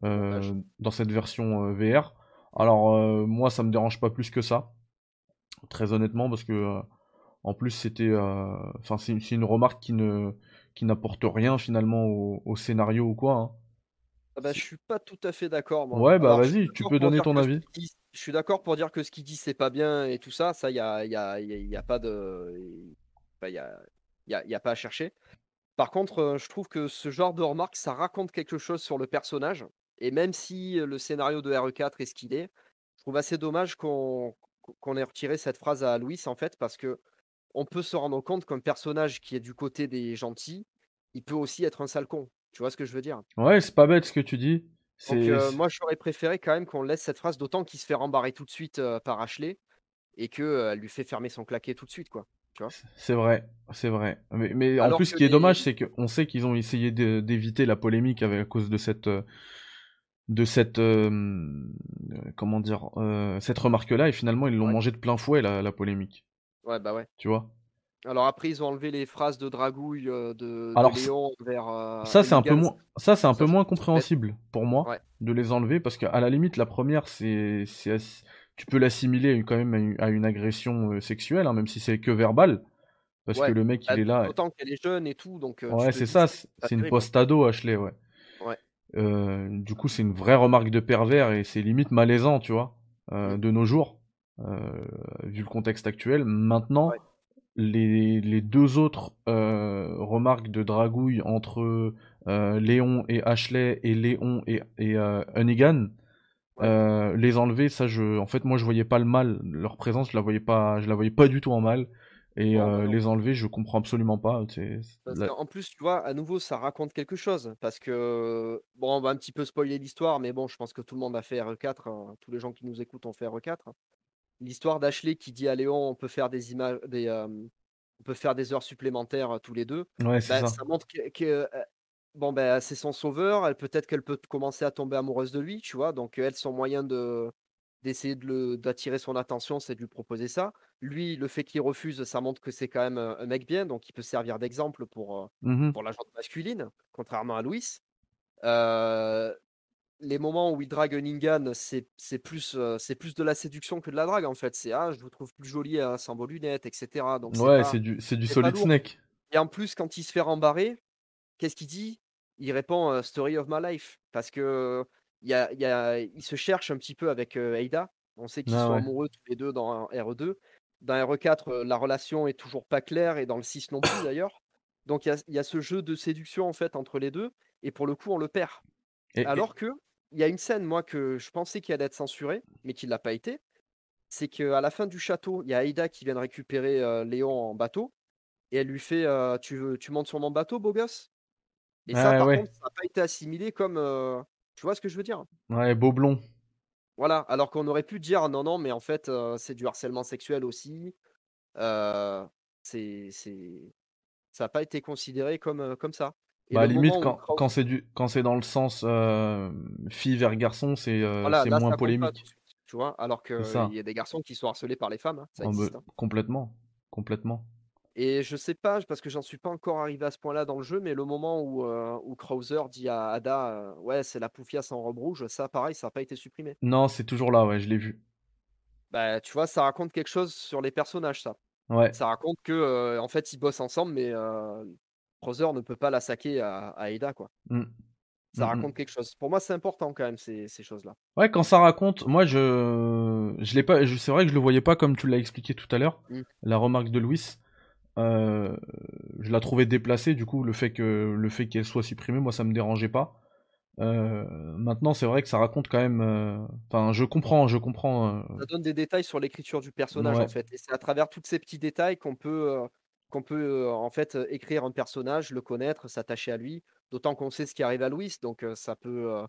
dans cette version euh, VR. Alors euh, moi ça me dérange pas plus que ça. Très honnêtement, parce que euh, en plus c'était, euh, enfin c'est une remarque qui ne qui n'apporte rien finalement au, scénario ou quoi. Hein. Ah bah, je suis pas tout à fait d'accord. Ouais, bah vas-y, tu peux donner ton avis. je suis d'accord pour dire que ce qu'il dit c'est pas bien et tout ça, ça y a, y a, y a pas de, il y a, y a, pas à chercher. Par contre, euh, je trouve que ce genre de remarque, ça raconte quelque chose sur le personnage. Et même si le scénario de RE4 est ce qu'il est, je trouve assez dommage qu'on ait retiré cette phrase à Louis, en fait, parce que on peut se rendre compte qu'un personnage qui est du côté des gentils, il peut aussi être un sale con. Tu vois ce que je veux dire? Ouais, c'est pas bête ce que tu dis. Donc, euh, moi, j'aurais préféré quand même qu'on laisse cette phrase, d'autant qu'il se fait rembarrer tout de suite euh, par Ashley et qu'elle euh, lui fait fermer son claquet tout de suite, quoi. C'est vrai, c'est vrai. Mais, en plus, ce qui est dommage, c'est qu'on sait qu'ils ont essayé d'éviter la polémique avec, à cause de cette, de cette, comment dire, cette remarque-là, et finalement, ils l'ont mangé de plein fouet la polémique. Ouais, bah ouais. Tu vois? Alors après, ils ont enlevé les phrases de dragouille de, Léon vers. ça, c'est un peu moins, ça, c'est un peu moins compréhensible pour moi de les enlever parce qu'à la limite, la première, c'est, tu peux l'assimiler quand même à une, agression sexuelle, hein, même si c'est que verbal. Parce que le mec, il bah, est là. Autant qu'elle est jeune et tout, donc. ouais, c'est ça, c'est une post-ado, Ashley, ouais. Ouais. du coup, c'est une vraie remarque de pervers et c'est limite malaisant, tu vois, mmh. de nos jours. Euh, vu le contexte actuel. Maintenant, les, les, deux autres euh, remarques de dragouille entre euh, Léon et Ashley et Léon et, et Hunnigan, les enlever, ça, je, en fait, moi, je voyais pas le mal. Leur présence, je la voyais pas, je la voyais pas du tout en mal. Et les enlever, je comprends absolument pas. En plus, tu vois, à nouveau, ça raconte quelque chose. Parce que, bon, on va un petit peu spoiler l'histoire, mais bon, je pense que tout le monde a fait RE4. Hein. Tous les gens qui nous écoutent ont fait RE4 l'histoire d'Ashley qui dit à Léon on peut faire des images des on peut faire des heures supplémentaires tous les deux ouais, bah, ça. montre que, bon ben c'est son sauveur peut-être qu'elle peut commencer à tomber amoureuse de lui tu vois donc elle son moyen de d'essayer de d'attirer son attention c'est de lui proposer ça lui le fait qu'il refuse ça montre que c'est quand même un mec bien donc il peut servir d'exemple pour mmh pour la gente masculine contrairement à Louis les moments où il drague Ningan, c'est plus, c'est plus de la séduction que de la drague en fait. C'est ah, je vous trouve plus jolie à sans vos lunettes, etc. Donc ouais, c'est du, du solid snake. Et en plus, quand il se fait rembarrer, qu'est-ce qu'il dit? Il répond Story of my life parce que y a, y a, il se cherche un petit peu avec Aida. On sait qu'ils ah sont amoureux tous les deux dans RE2. Dans RE4, la relation est toujours pas claire et dans le 6 non plus d'ailleurs. Donc il y, y, a ce jeu de séduction en fait entre les deux et pour le coup on le perd. Alors que il y a une scène, moi, que je pensais qu'il allait être censurée, mais qui ne l'a pas été. C'est qu'à la fin du château, il y a Aïda qui vient de récupérer Léon en bateau. Et elle lui fait tu, veux, tu montes sur mon bateau, beau gosse? Et ça, par contre, ça n'a pas été assimilé comme. Tu vois ce que je veux dire? Ouais, beau blond. Voilà, alors qu'on aurait pu dire non, non, mais en fait, c'est du harcèlement sexuel aussi. c'est, ça n'a pas été considéré comme, comme ça. Bah, limite, quand, quand c'est du, quand c'est dans le sens euh, fille vers garçon, c'est euh, moins polémique. tu vois, alors qu'il y a des garçons qui sont harcelés par les femmes, hein, ça existe. Hein. Complètement, complètement. Et je sais pas, parce que j'en suis pas encore arrivé à ce point-là dans le jeu, mais le moment où, euh, où Krauser dit à Ada, ouais, c'est la poufiasse en robe rouge, ça, pareil, ça n'a pas été supprimé. Non, c'est toujours là, ouais, je l'ai vu. Bah, tu vois, ça raconte quelque chose sur les personnages, ça. Ouais. Ça raconte que, en fait, ils bossent ensemble, mais Brother ne peut pas la saquer à, Aida, quoi. Mmh. Ça mmh, mmh. raconte quelque chose. Pour moi, c'est important quand même ces, choses-là. Ouais, quand ça raconte, moi je, je l'ai pas, c'est vrai que je le voyais pas comme tu l'as expliqué tout à l'heure. La remarque de Louis, euh, je la trouvais déplacée. Du coup, le fait que le fait qu'elle soit supprimée, moi, ça me dérangeait pas. Euh, maintenant, c'est vrai que ça raconte quand même. Euh, enfin, je comprends, je comprends. Ça donne des détails sur l'écriture du personnage en fait, et c'est à travers tous ces petits détails qu'on peut qu'on peut en fait écrire un personnage, le connaître, s'attacher à lui. D'autant qu'on sait ce qui arrive à Louis, donc ça peut.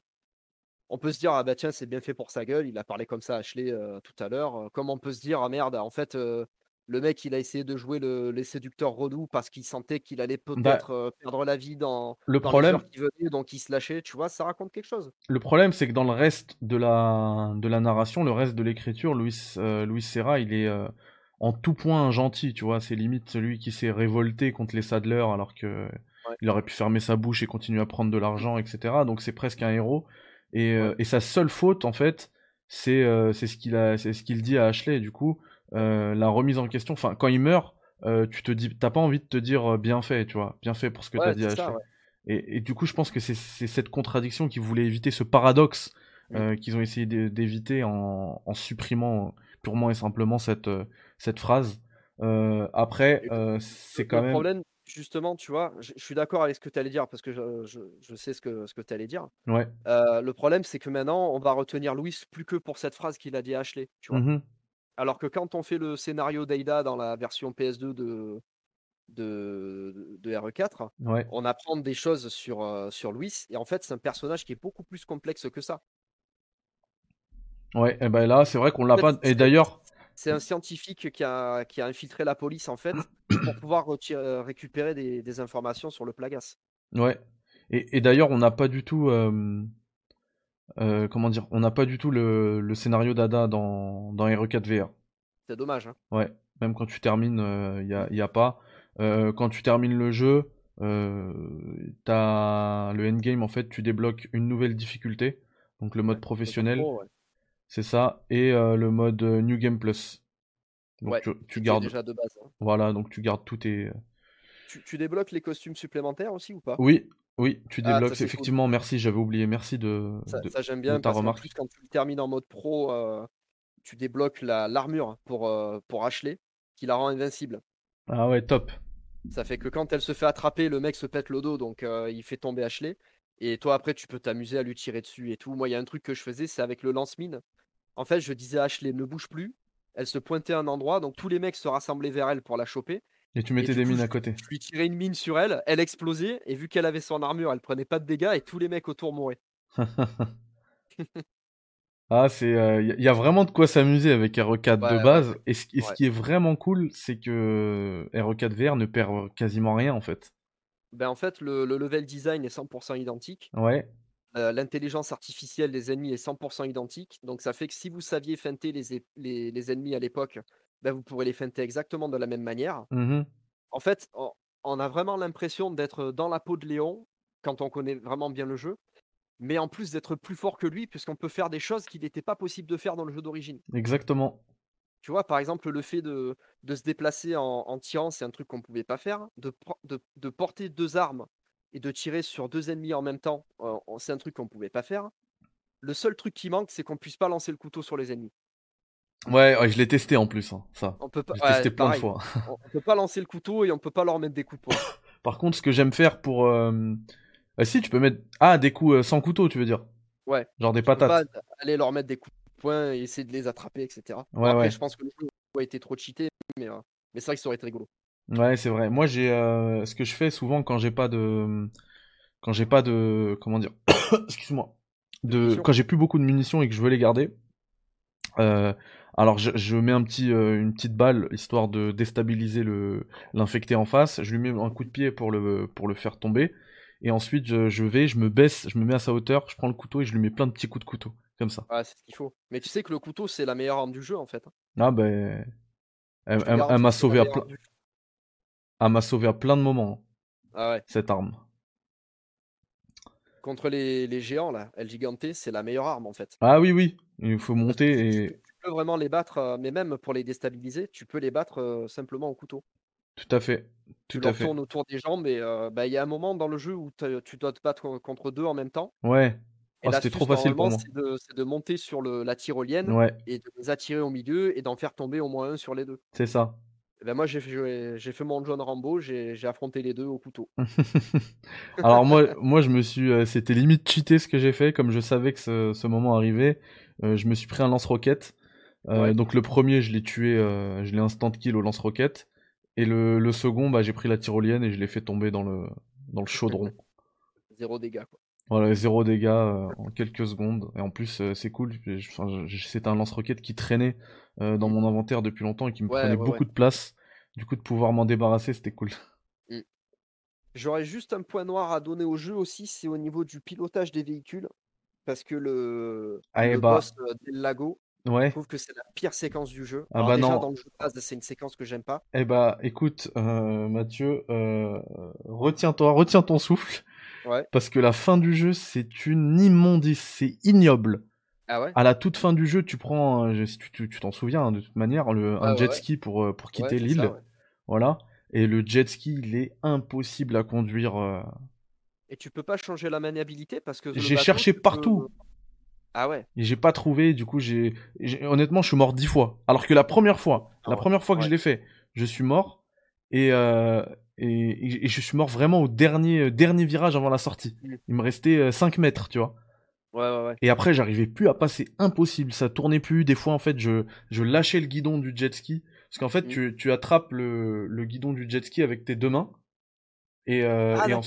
on peut se dire ah bah tiens c'est bien fait pour sa gueule, il a parlé comme ça à Ashley tout à l'heure. Comme on peut se dire ah merde en fait le mec il a essayé de jouer le, les séducteurs relous parce qu'il sentait qu'il allait bah peut-être perdre la vie dans le problème qui venait, donc il se lâchait. Tu vois ça raconte quelque chose. Le problème c'est que dans le reste de la de la narration, le reste de l'écriture, Louis Louis Serra il est en tout point gentil, tu vois. C'est limite celui qui s'est révolté contre les Sadler alors que il aurait pu fermer sa bouche et continuer à prendre de l'argent, etc. Donc c'est presque un héros. Et, euh, et, sa seule faute, en fait, c'est euh, c'est ce qu'il a, c'est ce qu'il dit à Ashley. Du coup, euh, la remise en question. Enfin, quand il meurt, euh, tu te dis, t'as pas envie de te dire euh, bien fait, tu vois, bien fait pour ce que t'as dit à Ashley. Et, et, du coup, je pense que c'est cette contradiction qu'ils voulaient éviter, ce paradoxe euh, qu'ils ont essayé d'éviter en, en, supprimant purement et simplement cette, cette phrase. après, c'est quand le même. Problème, justement, tu vois, je, suis d'accord avec ce que tu allais dire parce que je, je, je sais ce que, ce que tu allais dire. Ouais. le problème, c'est que maintenant, on va retenir Louis plus que pour cette phrase qu'il a dit à Ashley, tu vois. Mmh alors que quand on fait le scénario d'Aida dans la version PS2 de, de, de RE4, on apprend des choses sur, euh, sur Louis. Et en fait, c'est un personnage qui est beaucoup plus complexe que ça. Ouais, et ben là, c'est vrai qu'on l'a pas. Et d'ailleurs. C'est un scientifique qui a, qui a infiltré la police, en fait, pour pouvoir euh, récupérer des, informations sur le Plagas. Ouais. Et, et d'ailleurs, on n'a pas du tout. Euh, euh, comment dire, on n'a pas du tout le, le scénario d'Ada dans, dans RE4 VR. C'est dommage. Hein. Ouais, même quand tu termines, il euh, n'y a, y a, pas. Euh, quand tu termines le jeu, t'as le endgame, en fait, tu débloques une nouvelle difficulté, donc le mode professionnel. C'est ça, et le mode New Game Plus. Donc tu, gardes. Déjà de base, hein. Voilà, donc tu gardes tout tes. Tu, tu, débloques les costumes supplémentaires aussi ou pas? Oui, oui, tu ah, débloques. effectivement, merci, j'avais oublié. Merci de, ça, j'aime bien ta remarque. Plus, quand tu termines en mode pro, euh, tu débloques l'armure pour, euh, pour Ashley, qui la rend invincible. Ah ouais, top. Ça fait que quand elle se fait attraper, le mec se pète le dos, donc euh, il fait tomber Ashley. Et toi, après, tu peux t'amuser à lui tirer dessus et tout. Moi, il y a un truc que je faisais, c'est avec le lance-mine. En fait, je disais à Ashley, ne bouge plus. Elle se pointait à un endroit, donc tous les mecs se rassemblaient vers elle pour la choper. Et tu mettais des mines à côté. Je lui tirais une mine sur elle, elle explosait, et vu qu'elle avait son armure, elle prenait pas de dégâts, et tous les mecs autour mouraient. ah, c'est. Il euh, y, a vraiment de quoi s'amuser avec RE4 de base. Et, ce, qui est vraiment cool, c'est que RE4 VR ne perd quasiment rien en fait. Ben en fait, le, level design est 100% identique. Ouais. Euh, l'intelligence artificielle des ennemis est 100% identique. Donc ça fait que si vous saviez feinter les, les, les ennemis à l'époque, ben, vous pourrez les feinter exactement de la même manière. Mmh en fait, on, a vraiment l'impression d'être dans la peau de Léon quand on connaît vraiment bien le jeu, mais en plus d'être plus fort que lui, puisqu'on peut faire des choses qu'il n'était pas possible de faire dans le jeu d'origine. Exactement. Tu vois, par exemple, le fait de, de se déplacer en, tirant, c'est un truc qu'on ne pouvait pas faire. De, de, de, porter deux armes et de tirer sur deux ennemis en même temps, euh, c'est un truc qu'on ne pouvait pas faire. Le seul truc qui manque, c'est qu'on puisse pas lancer le couteau sur les ennemis. Ouais, je l'ai testé en plus, hein, ça. On peut pas, testé plein de fois. on peut pas lancer le couteau et on peut pas leur mettre des coups de poing. Par contre, ce que j'aime faire pour. Euh... Bah, si, tu peux mettre. Ah, des coups euh, sans couteau, tu veux dire Ouais. Genre des patates. Peux pas aller leur mettre des coups de poing et essayer de les attraper, etc. Ouais, après, ouais. je pense que le jeu a été trop cheaté, mais, euh... mais c'est vrai que ça aurait été rigolo. Ouais, c'est vrai. Moi, j'ai. Euh... Ce que je fais souvent quand j'ai pas de. Quand j'ai pas de. Comment dire Excuse-moi. De... Quand j'ai plus beaucoup de munitions et que je veux les garder. Euh, alors je, mets un petit, euh, une petite balle histoire de déstabiliser le l'infecté en face. Je lui mets un coup de pied pour le pour le faire tomber. Et ensuite je, vais, je me baisse, je me mets à sa hauteur, je prends le couteau et je lui mets plein de petits coups de couteau comme ça. Ouais, c'est ce qu'il faut. Mais tu sais que le couteau c'est la meilleure arme du jeu en fait. Hein. Ah ben, elle, m'a sauvé à plein, elle m'a sauvé à plein de moments. Ah ouais. Cette arme. Contre les, les géants là, El Gigante, c'est la meilleure arme en fait. Ah oui oui, il faut monter et peux vraiment les battre, mais même pour les déstabiliser, tu peux les battre simplement au couteau. Tout à fait. Tout tu à fait. tournes autour des jambes et euh, bah, il y a un moment dans le jeu où tu dois te battre contre deux en même temps. Ouais. Oh, c'était trop facile pour moi. C'est de, monter sur le, la tyrolienne et de les attirer au milieu et d'en faire tomber au moins un sur les deux. C'est ça. ben moi, j'ai fait, mon John Rambo, j'ai affronté les deux au couteau. Alors moi, moi, je me suis, c'était limite cheaté ce que j'ai fait, comme je savais que ce, ce moment arrivait. je me suis pris un lance-roquette euh, donc le premier, je l'ai tué, euh, je l'ai instant kill au lance-roquette. Et le, le second, bah, j'ai pris la tyrolienne et je l'ai fait tomber dans le, dans le chaudron. Zéro dégâts, quoi. Voilà, zéro dégâts euh, en quelques secondes. Et en plus, c'est cool. C'est un lance-roquette qui traînait dans mm. mon inventaire depuis longtemps et qui me prenait beaucoup de place. Du coup, de pouvoir m'en débarrasser, c'était cool. Mm. J'aurais juste un point noir à donner au jeu aussi, c'est au niveau du pilotage des véhicules. Parce que le, ah, le bah. boss del lago, Ouais. Je trouve que c'est la pire séquence du jeu. Ah bah déjà, dans le jeu de base, c'est une séquence que j'aime pas. Eh bah, écoute, euh, Mathieu, euh, retiens-toi, retiens ton souffle. Ouais. Parce que la fin du jeu, c'est une immondice, c'est ignoble. Ah ouais? À la toute fin du jeu, tu prends, euh, tu t'en souviens, hein, de toute manière, le, un Ouais, jet ski pour, euh, pour quitter l'île. Voilà. Et le jet ski, il est impossible à conduire. Et tu peux pas changer la maniabilité parce que J'ai cherché peux- partout. Ah ouais? Et j'ai pas trouvé, du coup, j'ai, honnêtement, je suis mort dix fois. Alors que la première fois, Ah la ouais, première fois que je l'ai fait, je suis mort. Et, euh, et, et je suis mort vraiment au dernier, euh, dernier virage avant la sortie. Mm. Il me restait euh, 5 mètres, tu vois. Ouais, ouais, ouais. Et après, j'arrivais plus à passer. Impossible. Ça tournait plus. Des fois, en fait, je, je lâchais le guidon du jet ski. Parce qu'en fait, Mm. tu, tu attrapes le, le guidon du jet ski avec tes deux mains. Et, euh, Ah et en-.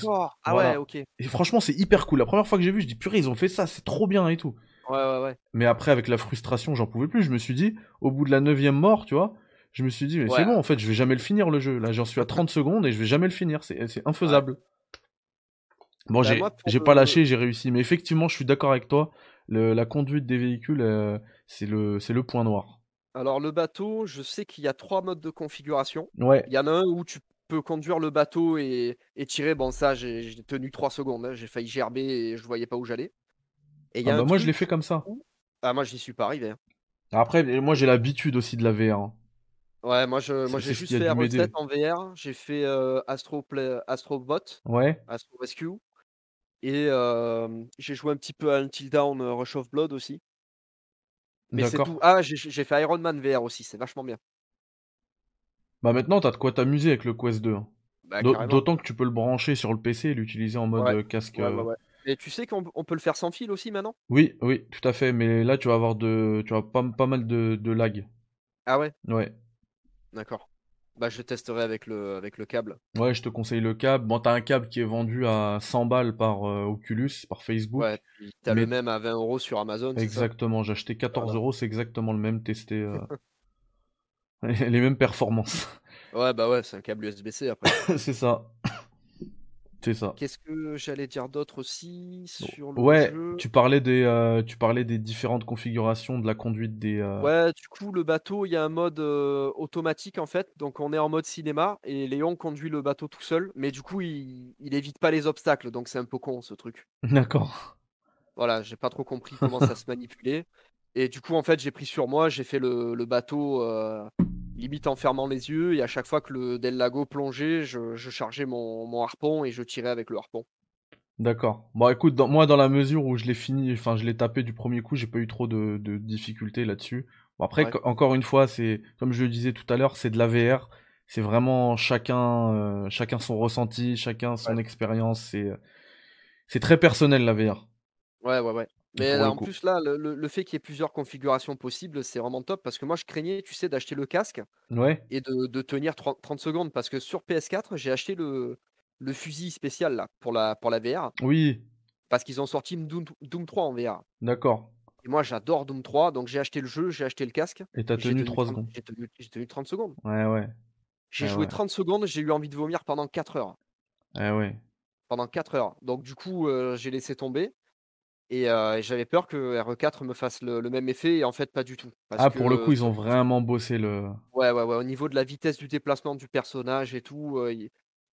Ah voilà. ouais, ok. Et franchement, c'est hyper cool. La première fois que j'ai vu, je dis purée, ils ont fait ça. C'est trop bien et tout. Ouais, ouais. Mais après, avec la frustration, j'en pouvais plus. Je me suis dit, au bout de la neuvième mort, tu vois, je me suis dit, mais Ouais. c'est bon, en fait, je vais jamais le finir le jeu. Là, j'en suis à 30 secondes et je vais jamais le finir. C'est c'est infaisable. Bon, Bah, j'ai le- pas lâché, j'ai réussi. Mais effectivement, je suis d'accord avec toi. Le- la conduite des véhicules, euh, c'est le, c'est le point noir. Alors le bateau, je sais qu'il y a trois modes de configuration. Ouais, Il y en a un où tu peux conduire le bateau et, et tirer. Bon, ça, j'ai j'ai tenu trois secondes. hein. J'ai failli gerber et je voyais pas où j'allais. Et y a Ah un bah, moi, je l'ai fait comme ça. où- Ah, moi, j'y suis pas arrivé. hein. Après, moi, j'ai l'habitude aussi de la VR. hein. Ouais, moi, je, moi, j'ai juste a fait dû la m'aider. recette en VR. J'ai fait euh, Astro Play- Astrobot, Ouais, Astro Rescue. Et euh, j'ai joué un petit peu à Until Dawn euh, Rush of Blood aussi. Mais c'est tout. Ah, j'ai fait Iron Man VR aussi. C'est vachement bien. Bah maintenant, t'as de quoi t'amuser avec le Quest 2. hein. Bah. D'autant que tu peux le brancher sur le PC et l'utiliser en mode Ouais, casque. Ouais, ouais, ouais. Et tu sais qu'on on peut le faire sans fil aussi maintenant? Oui, oui, tout à fait. Mais là, tu vas avoir de, tu vas pas, pas mal de, de lag. Ah ouais, Ouais. d'accord. Bah, je testerai avec le, avec le câble. Ouais, je te conseille le câble. Bon, t'as un câble qui est vendu à 100 balles par euh, Oculus, par Facebook. Ouais, t'as mais- le même à 20 euros sur Amazon? Exactement. J'ai acheté 14 Voilà. euros, c'est exactement le même testé. euh, Les mêmes performances. Ouais, bah ouais, c'est un câble USB-C après. C'est ça. C'est ça. Qu'est-ce que j'allais dire d'autre aussi sur le Ouais, jeu? tu parlais des, euh, tu parlais des différentes configurations de la conduite des. euh, Ouais, du coup, le bateau, il y a un mode euh, automatique en fait. Donc, on est en mode cinéma et Léon conduit le bateau tout seul. Mais du coup, il, il évite pas les obstacles. Donc, c'est un peu con ce truc. D'accord. Voilà, j'ai pas trop compris comment ça se manipulait. Et du coup, en fait, j'ai pris sur moi, j'ai fait le, le bateau euh, limite en fermant les yeux. Et à chaque fois que le Del Lago plongeait, je, je chargeais mon, mon harpon et je tirais avec le harpon. D'accord. Bon, écoute, dans- moi, dans la mesure où je l'ai fini, enfin, je l'ai tapé du premier coup, j'ai pas eu trop de, de difficultés là-dessus. Bon, après, Ouais. encore une fois, c'est, comme je le disais tout à l'heure, c'est de la VR. C'est vraiment chacun, euh, chacun son ressenti, chacun son Ouais. expérience. C'est, c'est très personnel, la VR. Ouais, ouais, ouais. Mais en coup. plus, là, le, fait qu'il y ait plusieurs configurations possibles, c'est vraiment top parce que moi, je craignais, tu sais, d'acheter le casque Ouais. et de, de tenir 30, 30 secondes parce que sur PS4, j'ai acheté le, le fusil spécial là pour la, pour la VR Oui. parce qu'ils ont sorti Doom, Doom 3 en VR. D'accord. Et moi, j'adore Doom 3, donc j'ai acheté le jeu, j'ai acheté le casque. Et t'as j'ai tenu 3 30 secondes. J'ai tenu, j'ai tenu 30 secondes. Ouais, ouais. J'ai joué ouais. 30 secondes, j'ai eu envie de vomir pendant 4 heures. Ouais, ouais. Pendant 4 heures. Donc du coup, euh, j'ai laissé tomber. Et, euh, et j'avais peur que RE4 me fasse le, le même effet, et en fait, pas du tout. Parce Ah, pour le coup, ils ont vraiment bossé le. ouais, ouais, ouais, au niveau de la vitesse du déplacement du personnage et tout, euh,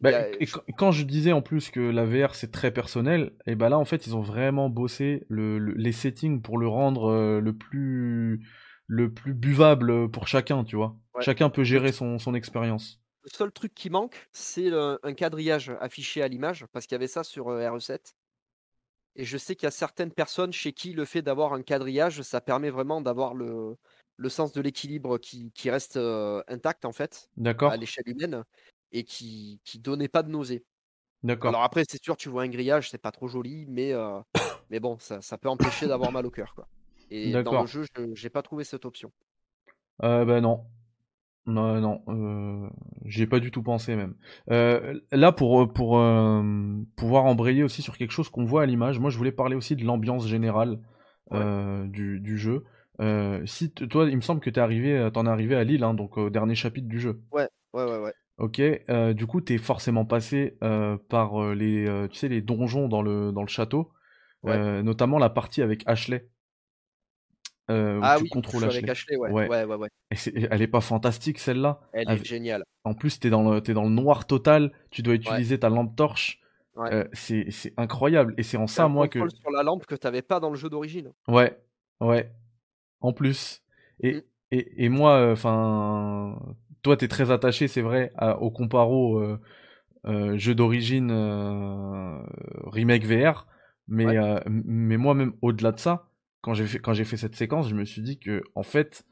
Bah, a- et quand- je disais en plus que la VR c'est très personnel, et bah là en fait ils ont vraiment bossé le, le- les settings pour le rendre euh, le plus le plus buvable pour chacun, tu vois. Ouais. Chacun peut gérer son, son expérience. le seul truc qui manque, c'est un quadrillage affiché à l'image, parce qu'il y avait ça sur euh, RE7. Et je sais qu'il y a certaines personnes chez qui le fait d'avoir un quadrillage, ça permet vraiment d'avoir le, le sens de l'équilibre qui, qui reste euh, intact en fait, D'accord à l'échelle humaine, et qui, qui donnait pas de nausée. D'accord. Alors après, c'est sûr, tu vois un grillage, c'est pas trop joli, mais, euh, mais bon, ça, ça peut empêcher d'avoir mal au cœur. Quoi. Et dans le jeu, je j'ai pas trouvé cette option. Euh, bah non. Non, non, euh, j'y ai pas du tout pensé même. Euh, là, pour, pour euh, pouvoir embrayer aussi sur quelque chose qu'on voit à l'image, moi je voulais parler aussi de l'ambiance générale euh, du, du jeu. Euh, si toi, il me semble que t'es arrivé, t'en es arrivé à Lille, hein, donc au dernier chapitre du jeu. Ouais, ouais, ouais, ouais. Ok, euh, du coup, t'es forcément passé euh, par euh, les, euh, tu sais, les donjons dans le, dans le château, Ouais. euh, notamment la partie avec Ashley. Euh, Ah tu oui, contrôles avec Ashley. Ashley, ouais. Ouais. Ouais, ouais, ouais. Et elle est pas fantastique celle-là? Elle Avec- est géniale. En plus, t'es dans le, t'es dans le noir total, tu dois utiliser ta lampe torche. Ouais. Euh, c'est, incroyable. Et c'est en ça, un moi, que. sur la lampe que t'avais pas dans le jeu d'origine. Ouais, Ouais, en plus. Et, Mm. et, et moi, enfin, toi, t'es très attaché, c'est vrai, à- au comparo euh, euh, jeu d'origine euh, remake VR, mais, euh, mais moi, même au-delà de ça, quand j'ai fait, quand j'ai fait cette séquence, je me suis dit que, en fait,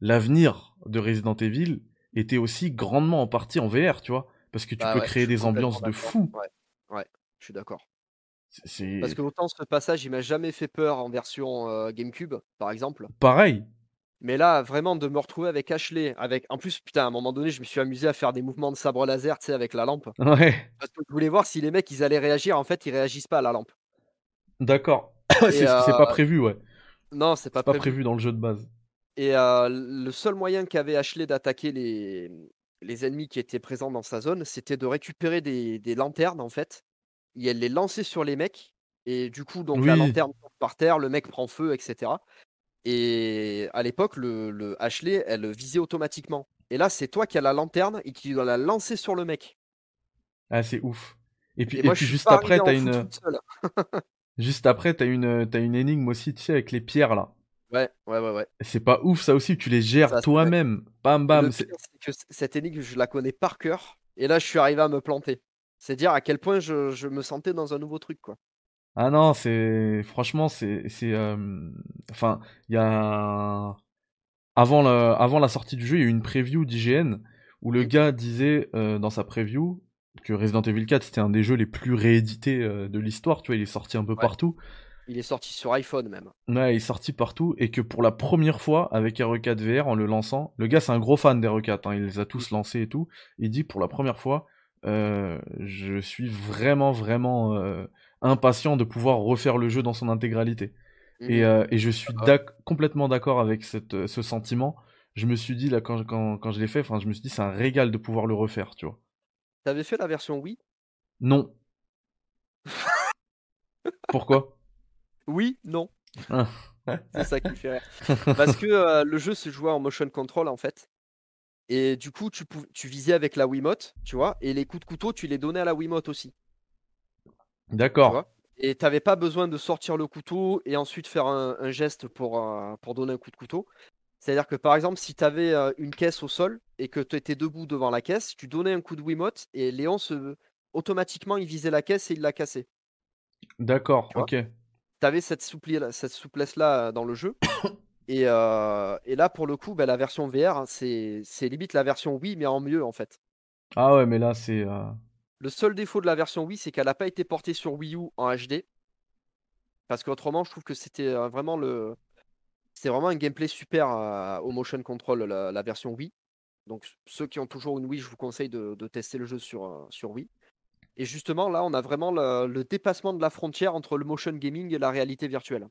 l'avenir de Resident Evil était aussi grandement en partie en VR, tu vois, parce que tu Bah peux ouais, créer des ambiances de fou. Ouais, ouais, je suis d'accord. Parce que autant ce passage, il m'a jamais fait peur en version euh, GameCube, par exemple. pareil. Mais là, vraiment, de me retrouver avec Ashley, avec. En plus, putain, à un moment donné, je me suis amusé à faire des mouvements de sabre laser, tu sais, avec la lampe. Ouais, Parce que je voulais voir si les mecs, ils allaient réagir. En fait, ils réagissent pas à la lampe. d'accord. C'est c'est pas euh, prévu, ouais. Non, c'est pas pas prévu. prévu dans le jeu de base. Et euh, le seul moyen qu'avait Ashley d'attaquer les... les ennemis qui étaient présents dans sa zone, c'était de récupérer des... des lanternes, en fait. Et elle les lançait sur les mecs. Et du coup, donc la lanterne tombe par terre, le mec prend feu, etc. Et à l'époque, le, le Ashley, elle visait automatiquement. Et là, c'est toi qui as la lanterne et qui dois la lancer sur le mec. Ah, c'est ouf. Et puis, Et et moi, puis juste après, t'as une. juste après, t'as une, t'as une énigme aussi, tu sais, avec les pierres là. Ouais, ouais, ouais, ouais. C'est pas ouf, ça aussi, tu les gères toi-même. Bam, bam. le c'est- pire, c'est que c- cette énigme, je la connais par cœur. Et là, je suis arrivé à me planter. C'est dire à quel point je, je me sentais dans un nouveau truc, quoi. Ah non, c'est, franchement, c'est, c'est, euh, enfin, il y a, avant la, avant la sortie du jeu, il y a eu une preview d'IGN où le Mm. gars disait euh, dans sa preview que Resident Evil 4 c'était un des jeux les plus réédités euh, de l'histoire. Tu vois, il est sorti un peu Ouais. partout. Il est sorti sur iPhone même. Ouais, il est sorti partout et que pour la première fois avec RE4 VR en le lançant, le gars c'est un gros fan d'RE4, hein, il les a tous lancés et tout. Il dit pour la première fois, euh, je suis vraiment vraiment euh, impatient de pouvoir refaire le jeu dans son intégralité. Et, euh, et je suis Ah. complètement d'accord avec cette, ce sentiment. Je me suis dit là quand, quand, quand je l'ai fait, enfin je me suis dit c'est un régal de pouvoir le refaire, tu vois. T'avais fait la version Wii? Non. Pourquoi? Oui, non. Ah. C'est ça qui me fait rire. Parce que euh, le jeu se jouait en motion control en fait. Et du coup, tu, visais avec la Wiimote, tu vois, et les coups de couteau, tu les donnais à la Wiimote aussi. D'accord. et t'avais pas besoin de sortir le couteau et ensuite faire un, un geste pour, euh, pour donner un coup de couteau. C'est-à-dire que par exemple, si tu avais une caisse au sol et que tu étais debout devant la caisse, tu donnais un coup de Wiimote et Léon se... automatiquement il visait la caisse et il la cassait. D'accord, ok. Tu avais cette, souplesse-là dans le jeu. Et, euh, et là, pour le coup, bah, la version VR, hein, c'est limite la version Wii, mais en mieux en fait. Ah ouais, mais là c'est. euh, Le seul défaut de la version Wii, c'est qu'elle n'a pas été portée sur Wii U en HD. Parce qu'autrement, je trouve que c'était euh, vraiment le. C'est vraiment un gameplay super euh, au motion control, la, la version Wii. Donc ceux qui ont toujours une Wii, je vous conseille de, de tester le jeu sur, euh, sur Wii. Et justement, là, on a vraiment le, le dépassement de la frontière entre le motion gaming et la réalité virtuelle.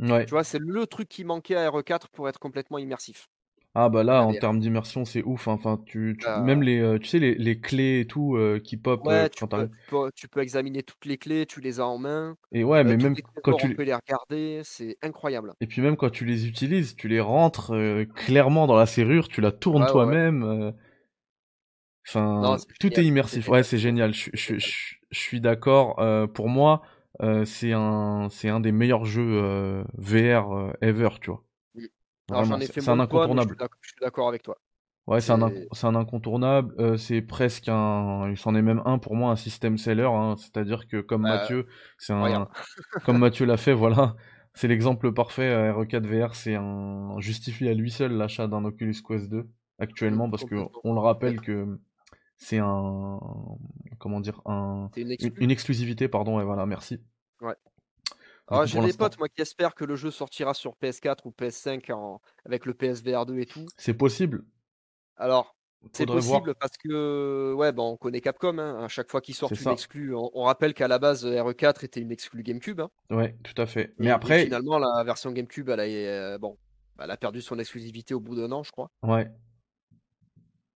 Ouais. Tu vois, c'est le truc qui manquait à RE4 pour être complètement immersif. Ah bah là, La en termes d'immersion, c'est ouf. hein. Enfin, tu, tu- Euh, même les, euh, tu sais, les, les clés et tout euh, qui pop euh, Ouais, tu quand peux, t'arrives. tu, peux, tu peux examiner toutes les clés, tu les as en main. Et ouais, Euh, mais tous même les quand trésors, tu, on peut les regarder, c'est incroyable. et puis même quand tu les utilises, tu les rentres euh, clairement dans la serrure, tu la tournes Ouais, ouais, ouais. toi-même. euh. Enfin, c'est tout est génial, c'est immersif. Ouais, c'est c'est génial. Je, je, je, je suis d'accord. Euh, pour moi, euh, c'est un, c'est un des meilleurs jeux euh, VR euh, ever, tu vois. J'en ai c'est fait c'est un incontournable. je suis d'accord avec toi. Ouais, c'est un, un incontournable. euh, c'est presque un, c'en est même un pour moi un système seller. hein, C'est-à-dire que comme bah, Mathieu, c'est un, comme Mathieu l'a fait, voilà, c'est l'exemple parfait. euh, RE4 VR, c'est un justifie à lui seul l'achat d'un Oculus Quest 2 Mm, actuellement parce que on le rappelle que c'est un, comment dire, un, une une, exclusivité, pardon. Ouais, voilà, merci. Ouais. Coup, j'ai des potes moi qui espèrent que le jeu sortira sur PS4 ou PS5 en... avec le PSVR 2 et tout. c'est possible. Alors c'est voir. possible parce que ouais bon on connaît Capcom hein, à chaque fois qu'ils sortent une exclue, on, on rappelle qu'à la base RE4 était une exclue GameCube. hein. Ouais, tout à fait. Mais Et, et après, finalement la version GameCube elle a, euh, bon, elle a perdu son exclusivité au bout d'un an je crois. ouais,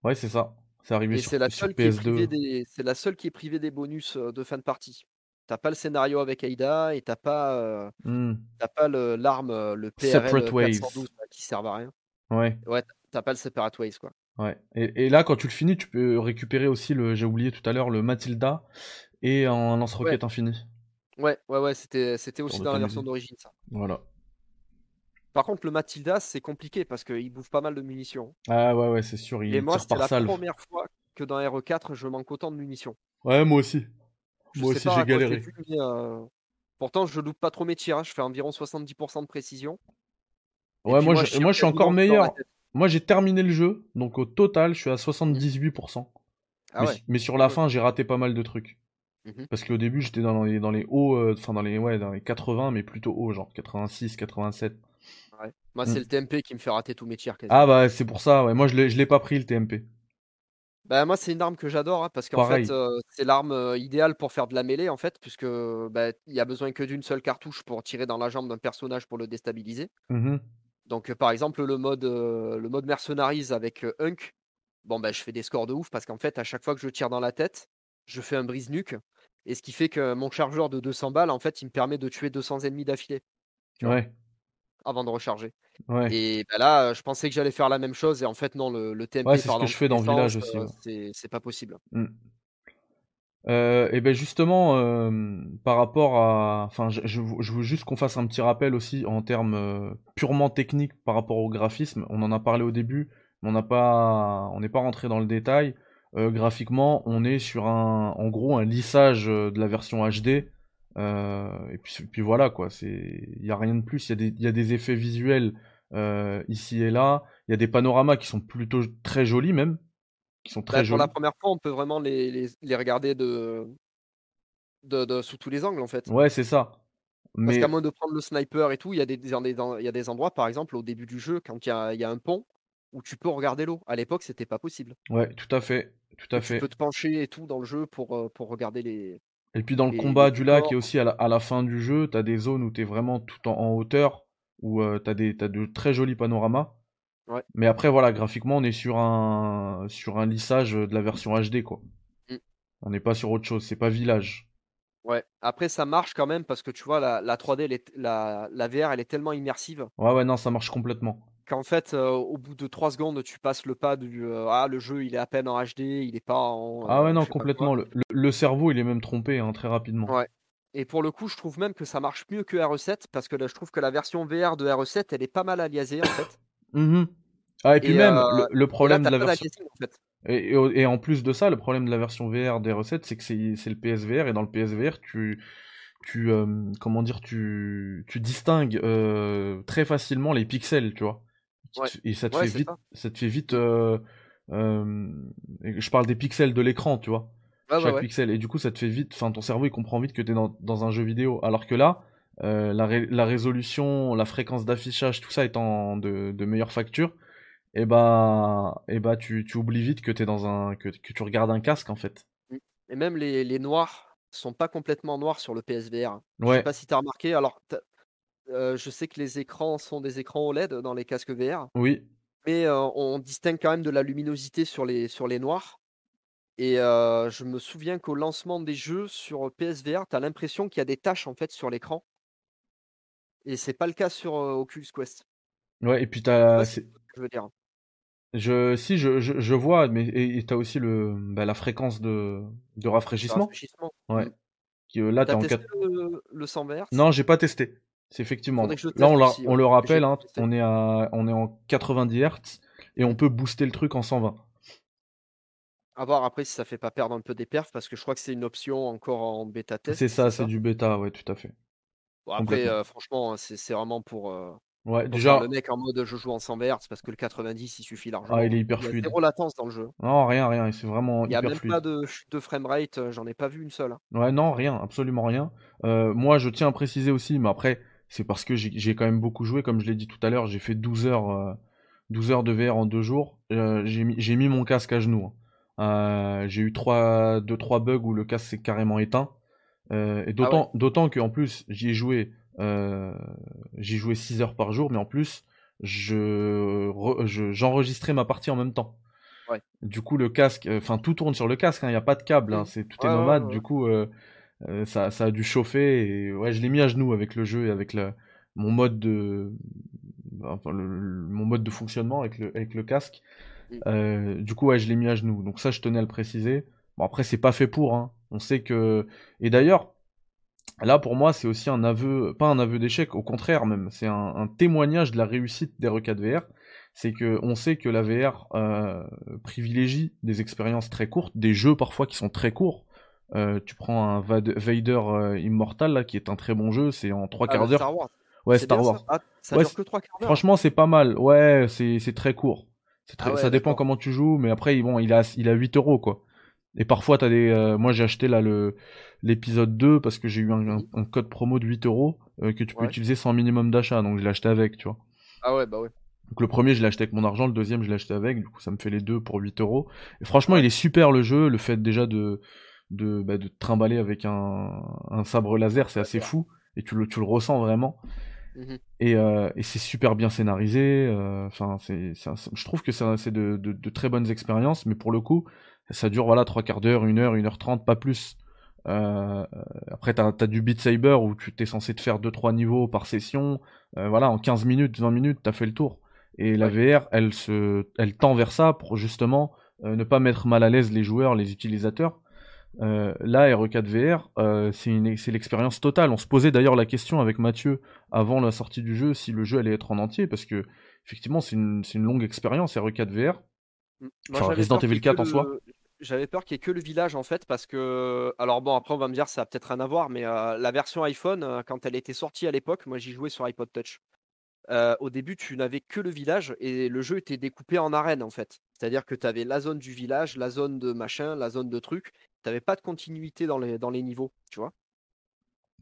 ouais, c'est ça. C'est arrivé Et sur, c'est la sur seule qui est privée PS2. des, c'est la seule qui est privée des bonus euh, de fin de partie. T'as pas le scénario avec Aida et t'as pas, euh, Hmm. t'as pas le- l'arme, euh, le PRL Ways. 412 là, qui sert à rien. Ouais. Ouais, t'as pas le Separate Ways quoi. Ouais. Et, et là, quand tu le finis, tu peux récupérer aussi le, j'ai oublié tout à l'heure, le Matilda et un lance-roquette infini. Ouais, ouais, ouais, c'était, c'était aussi dans la version d'origine ça. Voilà. Par contre, le Matilda, c'est compliqué parce qu'il bouffe pas mal de munitions. Ah ouais, ouais, c'est sûr, il Et moi, c'était la salve. première fois que dans RE4, je manque autant de munitions. Ouais, moi aussi. Je Moi sais aussi, j'ai galéré. mais, euh, Pourtant, je loupe pas trop mes tirs. hein. Je fais environ 70% de précision. Et Ouais, moi, moi, je, moi, je suis encore meilleur. Moi, j'ai terminé le jeu, donc au total, je suis à 78%. Ah mais, ouais. mais sur la fin, j'ai raté pas mal de trucs. Mhm. Parce qu'au début, j'étais dans les, dans les hauts, euh, enfin dans les, ouais, dans les 80, mais plutôt hauts, genre 86, 87. Ouais. Moi, Mm. c'est le TMP qui me fait rater tous mes tirs quasiment. Ah bah, c'est pour ça, ouais. Moi, je l'ai, je l'ai pas pris, le TMP. Bah, moi, c'est une arme que j'adore hein, parce qu'en Pareil. fait, euh, c'est l'arme euh, idéale pour faire de la mêlée en fait, puisque bah, il y a besoin que d'une seule cartouche pour tirer dans la jambe d'un personnage pour le déstabiliser. Mhm. Donc, euh, par exemple, le mode, le mode Mercenaries avec Hunk, bon, bah, je fais des scores de ouf parce qu'en fait, à chaque fois que je tire dans la tête, je fais un brise-nuque. Et ce qui fait que mon chargeur de 200 balles, en fait, il me permet de tuer 200 ennemis d'affilée. Ouais, avant de recharger. ouais. Et bah, là, je pensais que j'allais faire la même chose et en fait, non, le, le TMP Ouais, c'est ce que je fais dans Village aussi, euh, ouais. c'est pas possible. Mm. Euh, et ben justement, euh, par rapport à, enfin, je, je, je veux juste qu'on fasse un petit rappel aussi en termes euh, purement techniques par rapport au graphisme. On en a parlé au début, mais on n'a pas, on n'est pas rentré dans le détail. Euh, graphiquement, on est sur un, en gros, un lissage de la version HD. Euh, et puis, puis voilà quoi. Il y a rien de plus. Il y a des, il y a des effets visuels euh, ici et là. Il y a des panoramas qui sont plutôt très jolis même, qui sont Bah, très pour jolis. la première fois, on peut vraiment les, les, les regarder de, de, de- sous tous les angles en fait. Ouais, c'est ça. Parce Mais qu'à moins de prendre le sniper et tout, il y, a des, des- des- il y a des endroits, par exemple, au début du jeu, quand il y a, il y a un pont, où tu peux regarder l'eau. À l'époque, c'était pas possible. Ouais, tout à fait, tout à Tu fait. peux te pencher et tout dans le jeu pour, euh, pour regarder les, Et puis dans le combat du lac et aussi à la, à la fin du jeu, t'as des zones où t'es vraiment tout en, en hauteur, où euh, t'as des, t'as de très jolis panoramas. Ouais. Mais après, voilà, graphiquement, on est sur un, sur un lissage de la version HD, quoi. Mm. On n'est pas sur autre chose, c'est pas village. Ouais. Après, ça marche quand même parce que tu vois, la, la 3D, elle est- la, la VR, elle est tellement immersive Ouais, ouais, non, ça marche complètement. Qu'en fait, euh, au bout de 3 secondes, tu passes le pas du euh, Ah, le jeu, il est à peine en HD, il est pas en. Ah ouais, euh, non, complètement. Le, cerveau, il est même trompé, hein, très rapidement. Ouais. Et pour le coup, je trouve même que ça marche mieux que RE7 parce que là, je trouve que la version VR de RE7, elle est pas mal aliasée en fait. Mhm. Ah, et puis Et, même, le, le et là, problème de la version. d'aliasing en fait. Et, et- et en plus de ça, le problème de la version VR des recettes, c'est que c'est c'est le PSVR et dans le PSVR, tu tu euh, comment dire, tu tu distingues euh, très facilement les pixels, tu vois. Ouais. Et ça te Ouais, fait vite, ça. ça te fait vite. euh, euh, je parle des pixels de l'écran, tu vois. Ouais, ouais, Chaque ouais. pixel et du coup, ça te fait vite. Enfin, ton cerveau il comprend vite que t'es dans dans un jeu vidéo, alors que là. euh, la, ré- la résolution, la fréquence d'affichage, tout ça étant de, de meilleure facture, et bah, et bah tu, tu oublies vite que t'es dans un que, que tu regardes un casque en fait. Et même les, les noirs sont pas complètement noirs sur le PSVR. Je sais Ouais, pas si tu as remarqué. Alors, euh, je sais que les écrans sont des écrans OLED dans les casques VR, oui, mais euh, on distingue quand même de la luminosité sur les, sur les noirs. Et euh, je me souviens qu'au lancement des jeux sur PSVR, tu as l'impression qu'il y a des taches en fait sur l'écran. Et c'est pas le cas sur Oculus Quest. ouais. Et puis tu que je veux dire. je, si je, je, je vois, mais et et t'as aussi le, bah, la fréquence de, de rafraîchissement. rafraîchissement. Ouais. Mm. Qui, euh, là t'es T'as en testé 4... le, le 100 Hz Non, j'ai pas testé. C'est effectivement. Là on, aussi, ouais. le rappelle, hein, on est à, on est en 90 Hz et on peut booster le truc en 120. À voir après si ça fait pas perdre un peu des perfs parce que je crois que c'est une option encore en bêta test. C'est ça, c'est du bêta, ouais, tout à fait. Bon, après, euh, franchement, c'est c'est vraiment pour, euh, Ouais, pour déjà, le mec en mode je joue en 100 Hz parce que le 90 il suffit largement. ah, il est hein. hyper Il y a fluide. zéro latence dans le jeu. Non, rien, rien, c'est vraiment Il y a hyper même fluide. pas de chute de framerate, euh, j'en ai pas vu une seule. hein. Ouais, non, rien, absolument rien. Euh, moi, je tiens à préciser aussi, mais après, c'est parce que j'ai quand même beaucoup joué, comme je l'ai dit tout à l'heure, j'ai fait 12 heures, euh, 12 heures de VR en deux jours. Euh, j'ai mis, mon casque à genoux. hein. Euh, j'ai eu trois, deux, trois bugs où le casque s'est carrément éteint. Et Ah ouais. d'autant, d'autant qu'en plus, j'y ai joué, j'y joué 6 heures par jour, mais en plus, je, re- je- j'enregistrais ma partie en même temps. Ouais. Du coup, le casque, enfin, tout tourne sur le casque, il n'y a pas de câble, hein, c'est, tout Ouais, est nomade. Du coup, euh, ça, ça a dû chauffer. Et ouais, je l'ai mis à genoux avec le jeu et avec le, mon mode de, enfin, le- le- mon mode de fonctionnement avec le, avec le casque. Mm. Euh, du coup, ouais, je l'ai mis à genoux. Donc ça, je tenais à le préciser. Bon, après, c'est pas fait pour. Hein. On sait que. Et d'ailleurs, Là, pour moi, c'est aussi un aveu, pas un aveu d'échec, au contraire même, c'est un, témoignage de la réussite des RE4 VR. C'est que on sait que la VR euh, privilégie des expériences très courtes, des jeux parfois qui sont très courts. Euh, tu prends un Vader euh, Immortal là, qui est un très bon jeu, c'est en trois ah, quarts d'heure. Ouais, Star Wars. Ça, ah, dure que 3 quarts d'heure. Franchement, c'est pas mal. Ouais, c'est très court. Très... Ah ça dépend comment tu joues, mais après, bon, il a, il a 8 euros quoi. Et parfois, t'as des. Euh, moi, j'ai acheté là le l'épisode 2 parce que j'ai eu un, un, code promo de 8 euros euh, que tu peux utiliser sans minimum d'achat, donc je l'ai acheté avec, tu vois. Ah ouais, bah ouais. Donc le premier, je l'ai acheté avec mon argent, le deuxième, je l'ai acheté avec, du coup, ça me fait les deux pour 8 euros. Et franchement, il est super le jeu, le fait déjà de de, bah, de te trimballer avec un, un sabre laser, c'est assez fou, et tu le, tu le ressens vraiment. Mmh et, euh, et c'est super bien scénarisé. Enfin, c'est, je trouve que c'est de, de, de, très bonnes expériences, mais pour le coup, ça dure voilà trois quarts d'heure, une heure, une heure trente, pas plus. Euh, après, t'as as du Beat Saber où tu t'es censé te faire 2-3 niveaux par session. Euh, voilà, en 15 minutes, 20 minutes, t'as fait le tour. Et la VR, elle, se, elle tend vers ça pour justement euh, ne pas mettre mal à l'aise les joueurs, les utilisateurs. Euh, là, RE4 VR, euh, c'est l'expérience totale. On se posait d'ailleurs la question avec Mathieu avant la sortie du jeu si le jeu allait être en entier, parce que effectivement, c'est une, une, longue expérience RE4 VR. Moi, Resident Evil 4 en soi j'avais peur qu'il n'y ait que le village en fait parce que alors bon après on va me dire ça a peut-être rien à voir mais euh, la version iPhone quand elle était sortie à l'époque moi j'y jouais sur iPod Touch euh, au début tu n'avais que le village et le jeu était découpé en arènes en fait c'est-à-dire que tu avais la zone du village la zone de machin la zone de trucs tu n'avais pas de continuité dans les, dans les niveaux tu vois?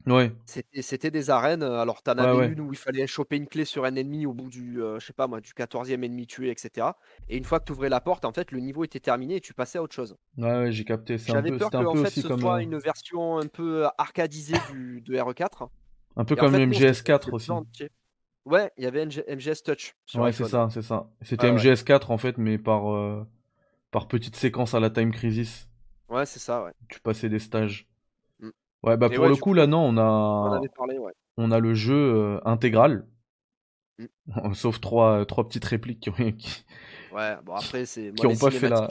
Ouais. C'était des arènes. Alors, tu en avais une où il fallait choper une clé sur un ennemi au bout du, je sais pas moi, du 14e ennemi tué, etc. Et une fois que tu ouvrais la porte, en fait, le niveau était terminé et tu passais à autre chose. Ouais, j'ai capté. J'avais peur que en fait, ce soit une version un peu arcadisée du, de RE4. Un peu comme le MGS4 aussi. Ouais, il y avait MGS Touch. ouais, c'est ça, c'est ça. C'était MGS4 en fait, mais par, par petite séquence à la Time Crisis. Ouais, c'est ça, ouais. Tu passais des stages. Ouais, bah pour le coup, là, non, on a, on a le jeu euh, intégral. Mm. Sauf trois, trois petites répliques qui ont, Ouais, bon après, c'est. qui ont pas fait la.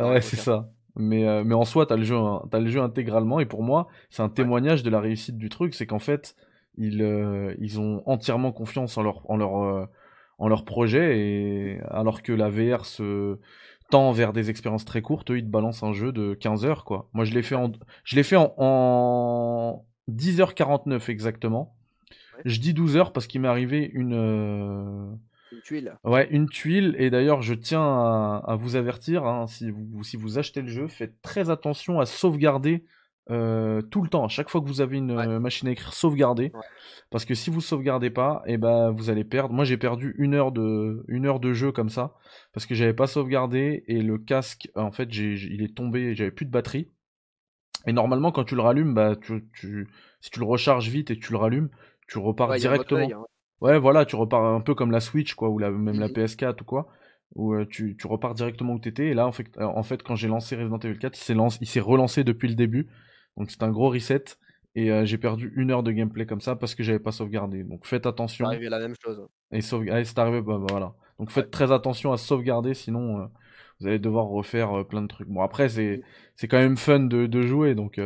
ouais, c'est ça. Mais, euh, mais en soi, t'as le, jeu, as le jeu intégralement, et pour moi, c'est un témoignage de la réussite du truc, c'est qu'en fait, ils, euh, ils ont entièrement confiance en leur, en leur, en leur projet, et alors que la VR se tend vers des expériences très courtes, eux, ils te balancent un jeu de 15 heures, quoi. Moi, je l'ai fait en, je l'ai fait en, 10h49 exactement. Je dis 12 heures parce qu'il m'est arrivé une, euh, une tuile. Ouais, une tuile. Et d'ailleurs, je tiens à, vous avertir, hein, si vous, si vous achetez le jeu, faites très attention à sauvegarder euh, tout le temps, à chaque fois que vous avez une euh, machine à écrire, sauvegardez. Parce que si vous sauvegardez pas, et eh ben vous allez perdre. Moi j'ai perdu une heure de une heure de jeu comme ça parce que j'avais pas sauvegardé et le casque en fait j'ai, il est tombé, j'avais plus de batterie. Et normalement quand tu le rallumes, bah tu, tu si tu le recharges vite et que tu le rallumes, tu repars directement. Hein. Ouais voilà, tu repars un peu comme la Switch quoi ou la, même la mmh PS4 ou quoi où euh, tu, tu repars directement où t'étais et là en fait, en fait quand j'ai lancé Resident Evil 4 il s'est, lancé, il s'est relancé depuis le début donc c'est un gros reset. Et euh, j'ai perdu une heure de gameplay comme ça parce que j'avais pas sauvegardé. Donc faites attention. C'est arrivé la même chose. Et ah, c'est arrivé, bah, bah, voilà. Donc faites très attention à sauvegarder, sinon euh, vous allez devoir refaire euh, plein de trucs. Bon après c'est c'est quand même fun de, de jouer, donc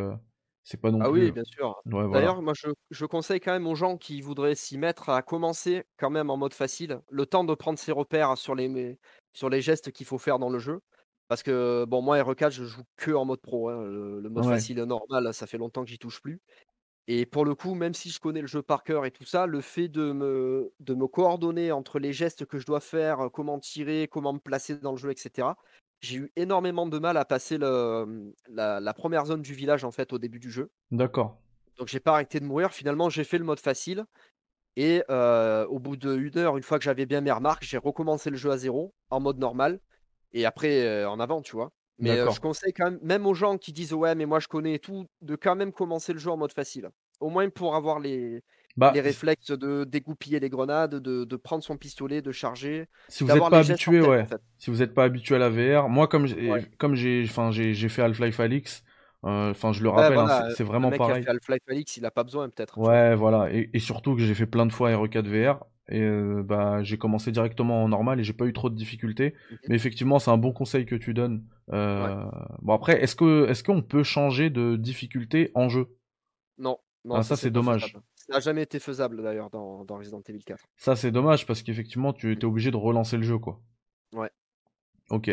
c'est pas non ah plus. Ah oui, bien sûr. D'ailleurs, moi je, je, conseille quand même aux gens qui voudraient s'y mettre à commencer quand même en mode facile, le temps de prendre ses repères sur les sur les gestes qu'il faut faire dans le jeu. Parce que, bon, moi, RE4, je joue que en mode pro. Hein, le, mode facile normal, ça fait longtemps que j'y touche plus. Et pour le coup, même si je connais le jeu par cœur et tout ça, le fait de me, de me coordonner entre les gestes que je dois faire, comment tirer, comment me placer dans le jeu, etc., j'ai eu énormément de mal à passer le, la, première zone du village en fait au début du jeu. D'accord. Donc j'ai pas arrêté de mourir. Finalement, j'ai fait le mode facile. Et au bout d'une heure, une fois que j'avais bien mes remarques, j'ai recommencé le jeu à zéro en mode normal et après en avant, tu vois. Mais je conseille quand même, même aux gens qui disent ouais, mais moi je connais tout, de quand même commencer le jeu en mode facile. Au moins pour avoir les, bah, les réflexes de dégoupiller les grenades, de, de, prendre son pistolet, de charger. Si vous n'êtes pas habitué, ouais. Si vous n'êtes pas habitué à la VR, moi comme j'ai, comme j'ai, enfin j'ai, fait Half-Life Alix. Enfin, je le rappelle, hein, c'est vraiment pareil. Half-Life Alix, il a pas besoin peut-être. Ouais, voilà. Et, et, surtout que j'ai fait plein de fois RE4 VR. Et euh, bah, j'ai commencé directement en normal et j'ai pas eu trop de difficultés. Mais effectivement, c'est un bon conseil que tu donnes. Euh... Bon après, est-ce que est-ce qu'on peut changer de difficulté en jeu? Non, Non, Ah, ça, c'est dommage. faisable. Ça n'a jamais été faisable d'ailleurs dans, dans Resident Evil 4. Ça, c'est dommage parce qu'effectivement, tu étais obligé de relancer le jeu, quoi. Ouais. Ok.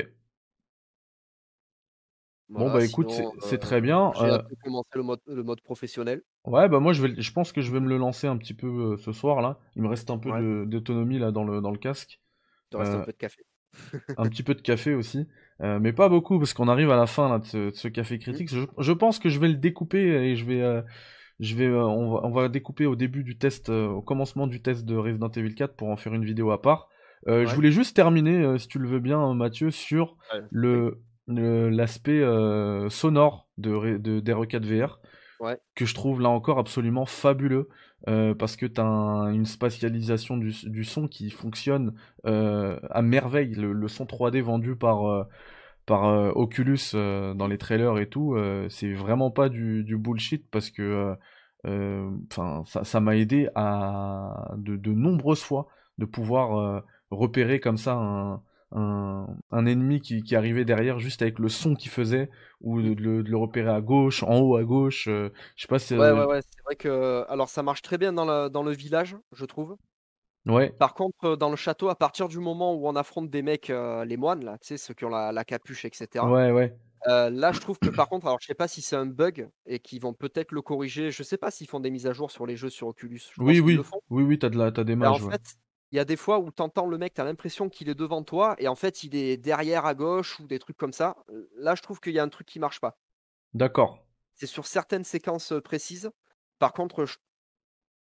Bon, bah écoute, c'est euh, très bien. J'ai commencé le mode, le mode professionnel. Ouais, bah moi, je vais, je pense que je vais me le lancer un petit peu euh, ce soir, là. Il me reste un peu Ouais. de- d'autonomie, là, dans le, dans le casque. Il te reste un Euh, peu de café. un petit peu de café aussi, euh, mais pas beaucoup parce qu'on arrive à la fin là, de, ce, de ce café critique. Je, je pense que je vais le découper et je vais, euh, je vais, euh, on va, on va découper au début du test, euh, au commencement du test de Resident Evil 4 pour en faire une vidéo à part. Euh, Je Ouais. voulais juste terminer, euh, si tu le veux bien, Mathieu, sur Ouais, le le- l'aspect euh, sonore de, Re- de d'RE4 VR Que je trouve là encore absolument fabuleux euh, parce que tu as une spatialisation du, du son qui fonctionne euh, à merveille. Le, le son 3D vendu par, euh, Oculus dans les trailers et tout, c'est vraiment pas du, du bullshit parce que ça m'a aidé à de, de nombreuses fois de pouvoir repérer comme ça un, un, un ennemi qui, qui arrivait derrière juste avec le son qu'il faisait ou de, de le, de le repérer à gauche, en haut à gauche. euh, je sais pas si. Ouais, ouais, ouais, c'est vrai que. Alors, ça marche très bien dans, la- dans le village, je trouve. ouais. Par contre, euh, dans le château, à partir du moment où on affronte des mecs, euh, les moines, là, tu sais, ceux qui ont la, la capuche, etc. Ouais, ouais. euh, là, je trouve que par contre, alors je sais pas si c'est un bug et qu'ils vont peut-être le corriger. Je sais pas s'ils font des mises à jour sur les jeux sur Oculus. Je Oui, pense oui, le font. oui, oui, t'as de la, t'as des en mages, ouais. fait, il y a des fois où t'entends le mec, t'as l'impression qu'il est devant toi et en fait, il est derrière à gauche ou des trucs comme ça. Euh, Là, je trouve qu'il y a un truc qui marche pas. D'accord. C'est sur certaines séquences euh, précises. Par contre, je-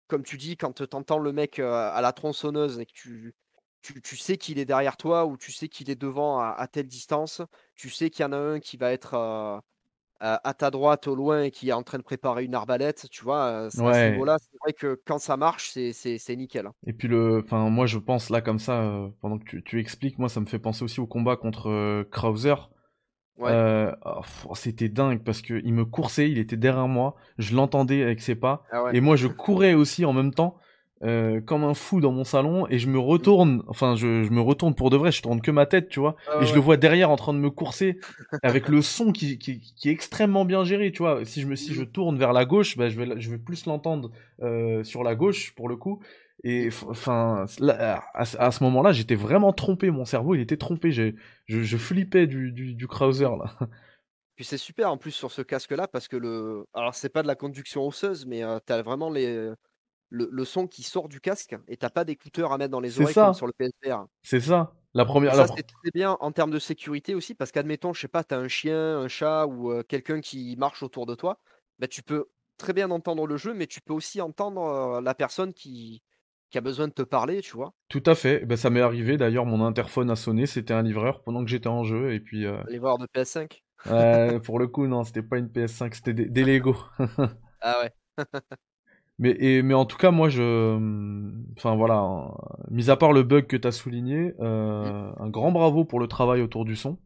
comme tu dis, quand t'entends le mec euh, à la tronçonneuse et que tu, tu, tu sais qu'il est derrière toi ou tu sais qu'il est devant à, à telle distance, tu sais qu'il y en a un qui va être euh, à à ta droite au loin et qui est en train de préparer une arbalète, tu vois, ce Ouais. niveau-là, c'est vrai que quand ça marche, c'est nickel. hein. Et puis le, enfin, moi je pense là comme ça, euh, pendant que tu, tu expliques, moi ça me fait penser aussi au combat contre euh, Krauser. Ouais. Oh, pff, c'était dingue parce que il me coursait, il était derrière moi, je l'entendais avec ses pas, Ah ouais. et moi je courais aussi en même temps, euh, comme un fou dans mon salon, et je me retourne, enfin je, je me retourne pour de vrai, je tourne que ma tête, tu vois, Ah et je le vois derrière en train de me courser, avec le son qui, qui, qui est extrêmement bien géré, tu vois. Si je me, si je tourne vers la gauche, bah, je vais, je vais plus l'entendre euh, sur la gauche pour le coup. Et enfin, là, à, ce- à ce moment-là, j'étais vraiment trompé. Mon cerveau, il était trompé. Je, je flippais du, du, du Krauser là. Puis c'est super en plus sur ce casque-là parce que le. Alors, c'est pas de la conduction osseuse, mais euh, t'as vraiment les... le, le son qui sort du casque et t'as pas d'écouteurs à mettre dans les oreilles ça. comme sur le PSVR. C'est ça. La première. ça, c'est très bien en termes de sécurité aussi parce qu'admettons, je sais pas, t'as un chien, un chat ou euh, quelqu'un qui marche autour de toi, bah, tu peux très bien entendre le jeu, mais tu peux aussi entendre euh, la personne qui... qui a besoin de te parler, tu vois. Tout à fait. Ben, ça m'est arrivé d'ailleurs. Mon interphone a sonné. C'était un livreur pendant que j'étais en jeu. Et puis, euh, Les voir de PS5. euh, pour le coup, non, c'était pas une PS5, c'était des, des Lego. Ah ouais. Mais, et, mais en tout cas, moi, je. Enfin, voilà. hein, Mis à part le bug que tu as souligné, euh, un grand bravo pour le travail autour du son.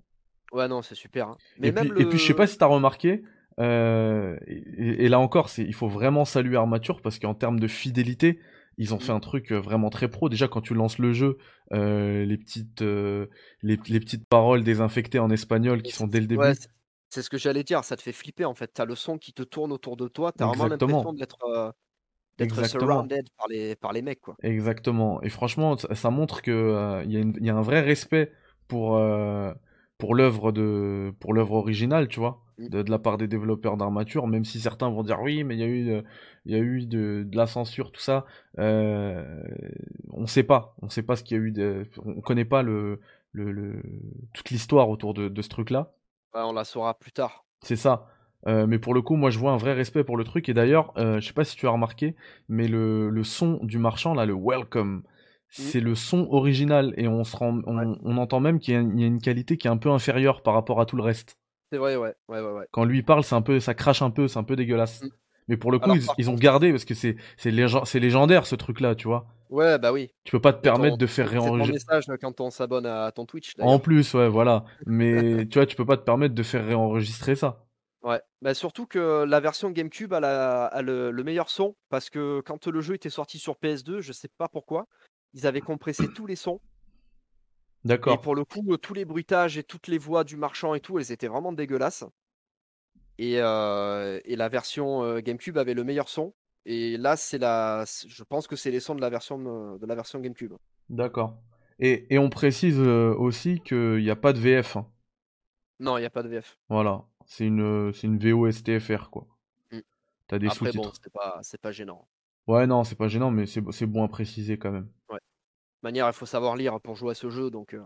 Ouais, non, c'est super. hein. Mais Et même puis, et puis, je sais le- pas si tu as remarqué, euh, et, et là encore, il faut vraiment saluer Armature parce qu'en termes de fidélité, ils ont fait un truc euh, vraiment très pro. Déjà, quand tu lances le jeu, euh, les, petites, euh, les, les petites paroles désinfectées en espagnol qui sont dès le début. Ouais, c'est- ce que j'allais dire, ça te fait flipper en fait. T'as le son qui te tourne autour de toi, t'as vraiment l'impression d'être d'être surrounded par les, par les mecs quoi. Exactement. Et franchement, ça, ça montre que euh, y, a une- il y a un vrai respect pour euh, pour l'œuvre de pour l'œuvre originale, tu vois, Mm. de, de la part des développeurs d'armature. Même si certains vont dire oui, mais il y a eu euh, il y a eu de, de la censure, tout ça. Euh, on sait pas, on sait pas ce qu'il y a eu. De, on connaît pas le, le, le- toute l'histoire autour de, de ce truc-là. Ouais, on la saura plus tard. C'est ça. Euh, mais pour le coup, moi, je vois un vrai respect pour le truc. Et d'ailleurs, euh, je sais pas si tu as remarqué, mais le, le son du marchand, là, le welcome, c'est le son original. Et on, se rend, on, on entend même qu'il y, a une- il y a une qualité qui est un peu inférieure par rapport à tout le reste. C'est vrai, ouais, ouais, ouais, ouais. Quand lui parle, c'est un peu, ça crache un peu, c'est un peu dégueulasse. Mm. Mais pour le coup, Alors, ils, ont gardé parce que c'est c'est légen- c'est légendaire ce truc-là, tu vois. Ouais, bah oui. Tu peux pas te permettre ton- de faire réenregistrer. message quand on s'abonne à ton Twitch En plus, ouais, voilà. Mais tu vois, tu peux pas te permettre de faire réenregistrer ça. Ouais. Bah surtout que la version GameCube a, la- a le, le meilleur son parce que quand le jeu était sorti sur PS2, je sais pas pourquoi, ils avaient compressé tous les sons et D'accord. pour le coup, euh, tous les bruitages et toutes les voix du marchand et tout, elles étaient vraiment dégueulasses. Et, euh, et la version euh, GameCube avait le meilleur son. Et là, c'est la, je pense que c'est les sons de la version de, la version GameCube. D'accord. Et, et, on précise euh, aussi qu'il n'y a pas de VF. Hein. Non, il n'y a pas de VF. Voilà, c'est une, c'est une VOSTFR quoi. Mm. T'as des sous-titres. Bon, c'est pas, c'est pas gênant. Ouais, non, c'est pas gênant, mais c'est, c'est bon à préciser quand même. Ouais. De manière, il faut savoir lire pour jouer à ce jeu, donc. Euh,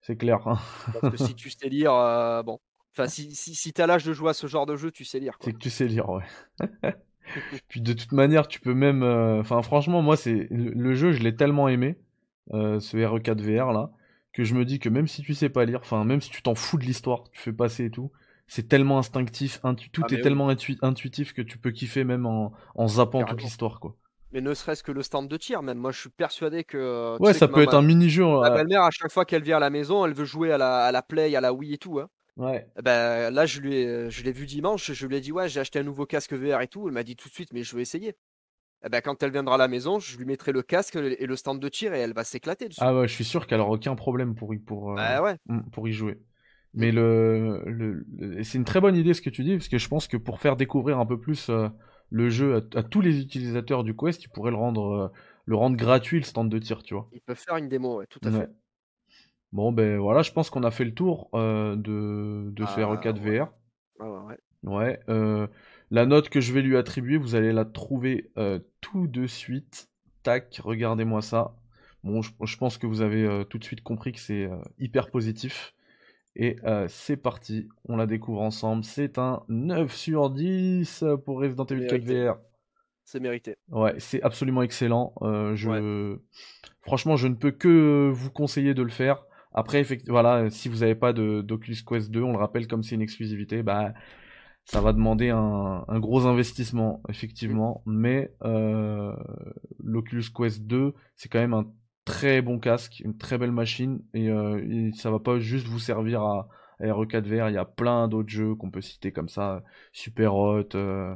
c'est clair. Hein. Parce que si tu sais lire, euh, bon. Enfin, si, si, si t'as l'âge de jouer à ce genre de jeu, tu sais lire. C'est que tu sais lire, ouais. Puis de toute manière, tu peux même. Euh, enfin, franchement, moi, c'est le, jeu, je l'ai tellement aimé, euh, ce RE4 VR là, que je me dis que même si tu sais pas lire, enfin, même si tu t'en fous de l'histoire, tu fais passer et tout, c'est tellement instinctif, tout ah, est tellement intuitif que tu peux kiffer même en, en zappant toute l'histoire, quoi. Mais ne serait-ce que le stand de tir, même. Moi, je suis persuadé que. Ouais, ça peut être un mini-jeu. Ma hein. belle-mère, à chaque fois qu'elle vient à la maison, elle veut jouer à la, à la Play, à la Wii et tout. Hein. Ouais. Eh ben, là, je lui je l'ai vu dimanche, je lui ai dit, ouais, j'ai acheté un nouveau casque VR et tout. Elle m'a dit tout de suite, mais je vais essayer. Eh ben, quand elle viendra à la maison, je lui mettrai le casque et le stand de tir et elle va s'éclater dessus. Ah ouais, je suis sûr qu'elle aura aucun problème pour y, pour, euh, bah ouais. Mm, pour y jouer. Mais le, le, c'est une très bonne idée ce que tu dis, parce que je pense que pour faire découvrir un peu plus euh, le jeu à, tous les utilisateurs du Quest, tu pourrais le rendre, euh, le rendre gratuit le stand de tir, tu vois. Ils peuvent faire une démo, ouais, tout à fait. Bon, ben voilà, je pense qu'on a fait le tour euh, de, de ce RE4 VR. ouais, ouais. Ouais. La note que je vais lui attribuer, vous allez la trouver tout de suite. Tac, regardez-moi ça. Bon, je, pense que vous avez tout de suite compris que c'est hyper positif. Et c'est parti, on la découvre ensemble. C'est un 9 sur 10 pour Resident Evil 4 VR. C'est mérité. Ouais, c'est absolument excellent. je... Franchement, je ne peux que vous conseiller de le faire. Après, voilà, si vous n'avez pas d'Oculus Quest 2, on le rappelle comme c'est une exclusivité, bah ça va demander un, gros investissement, effectivement. Mais euh, l'Oculus Quest 2, c'est quand même un très bon casque, une très belle machine, et, euh, ça va pas juste vous servir à, à RE4 VR. Il y a plein d'autres jeux qu'on peut citer comme ça, Super Hot. Euh,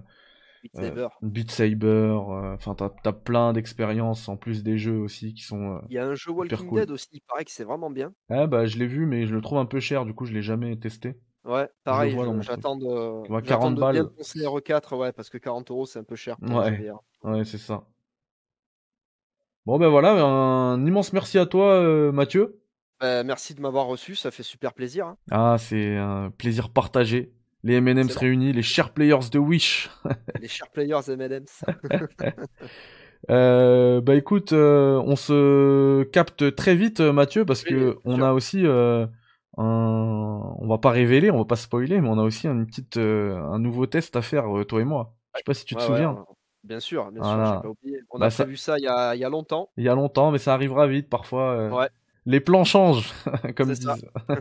Beat Saber. Beat Saber, enfin t'as as plein d'expériences en plus des jeux aussi qui sont. il y a un jeu Walking Dead aussi, il paraît que c'est vraiment bien. Ah bah je l'ai vu mais je le trouve un peu cher, du coup je l'ai jamais testé. Ouais, pareil, j'attends de, 40 balles. bien penser R4, ouais, parce que 40 euros c'est un peu cher. ouais, ouais c'est ça. Bon ben voilà, un immense merci à toi Mathieu. Bah, merci de m'avoir reçu, ça fait super plaisir. Hein. Ah, c'est un plaisir partagé les M&M's réunis, les share players de Wish. les share players M&M's. euh, bah écoute, euh, on se capte très vite, euh, Mathieu, parce que on a aussi euh, un, on va pas révéler, on va pas spoiler, mais on a aussi une petite, euh, un nouveau test à faire, toi et moi. Je sais pas si tu te souviens. Bien sûr, bien sûr, j'ai pas oublié. On bah, a vu ça il y a, y a longtemps. Il y a longtemps, mais ça arrivera vite parfois. Ouais. Les plans changent, comme ils disent.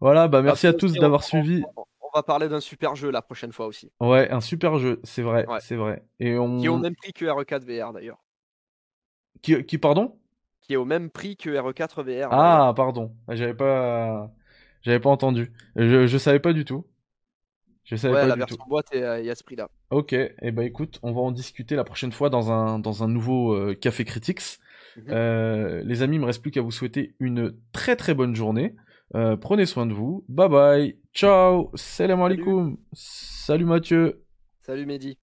Voilà, bah merci à tous d'avoir suivi. On va parler d'un super jeu la prochaine fois aussi. Ouais, un super jeu, c'est vrai, c'est vrai. Et on... Qui est au même prix que RE4 VR d'ailleurs. Qui, qui, pardon? Qui est au même prix que RE4 VR. Ah, pardon, j'avais pas, j'avais pas entendu. Je, je savais pas du tout. Je savais ouais, pas la version boîte, il y a ce prix-là. Ok, et eh bah écoute, on va en discuter la prochaine fois dans un, dans un nouveau euh, Café Critics. Mhm. euh, les amis, il me reste plus qu'à vous souhaiter une très très bonne journée. Euh, prenez soin de vous. Bye bye. Ciao. Salam alaikum. Salut Mathieu. Salut Mehdi.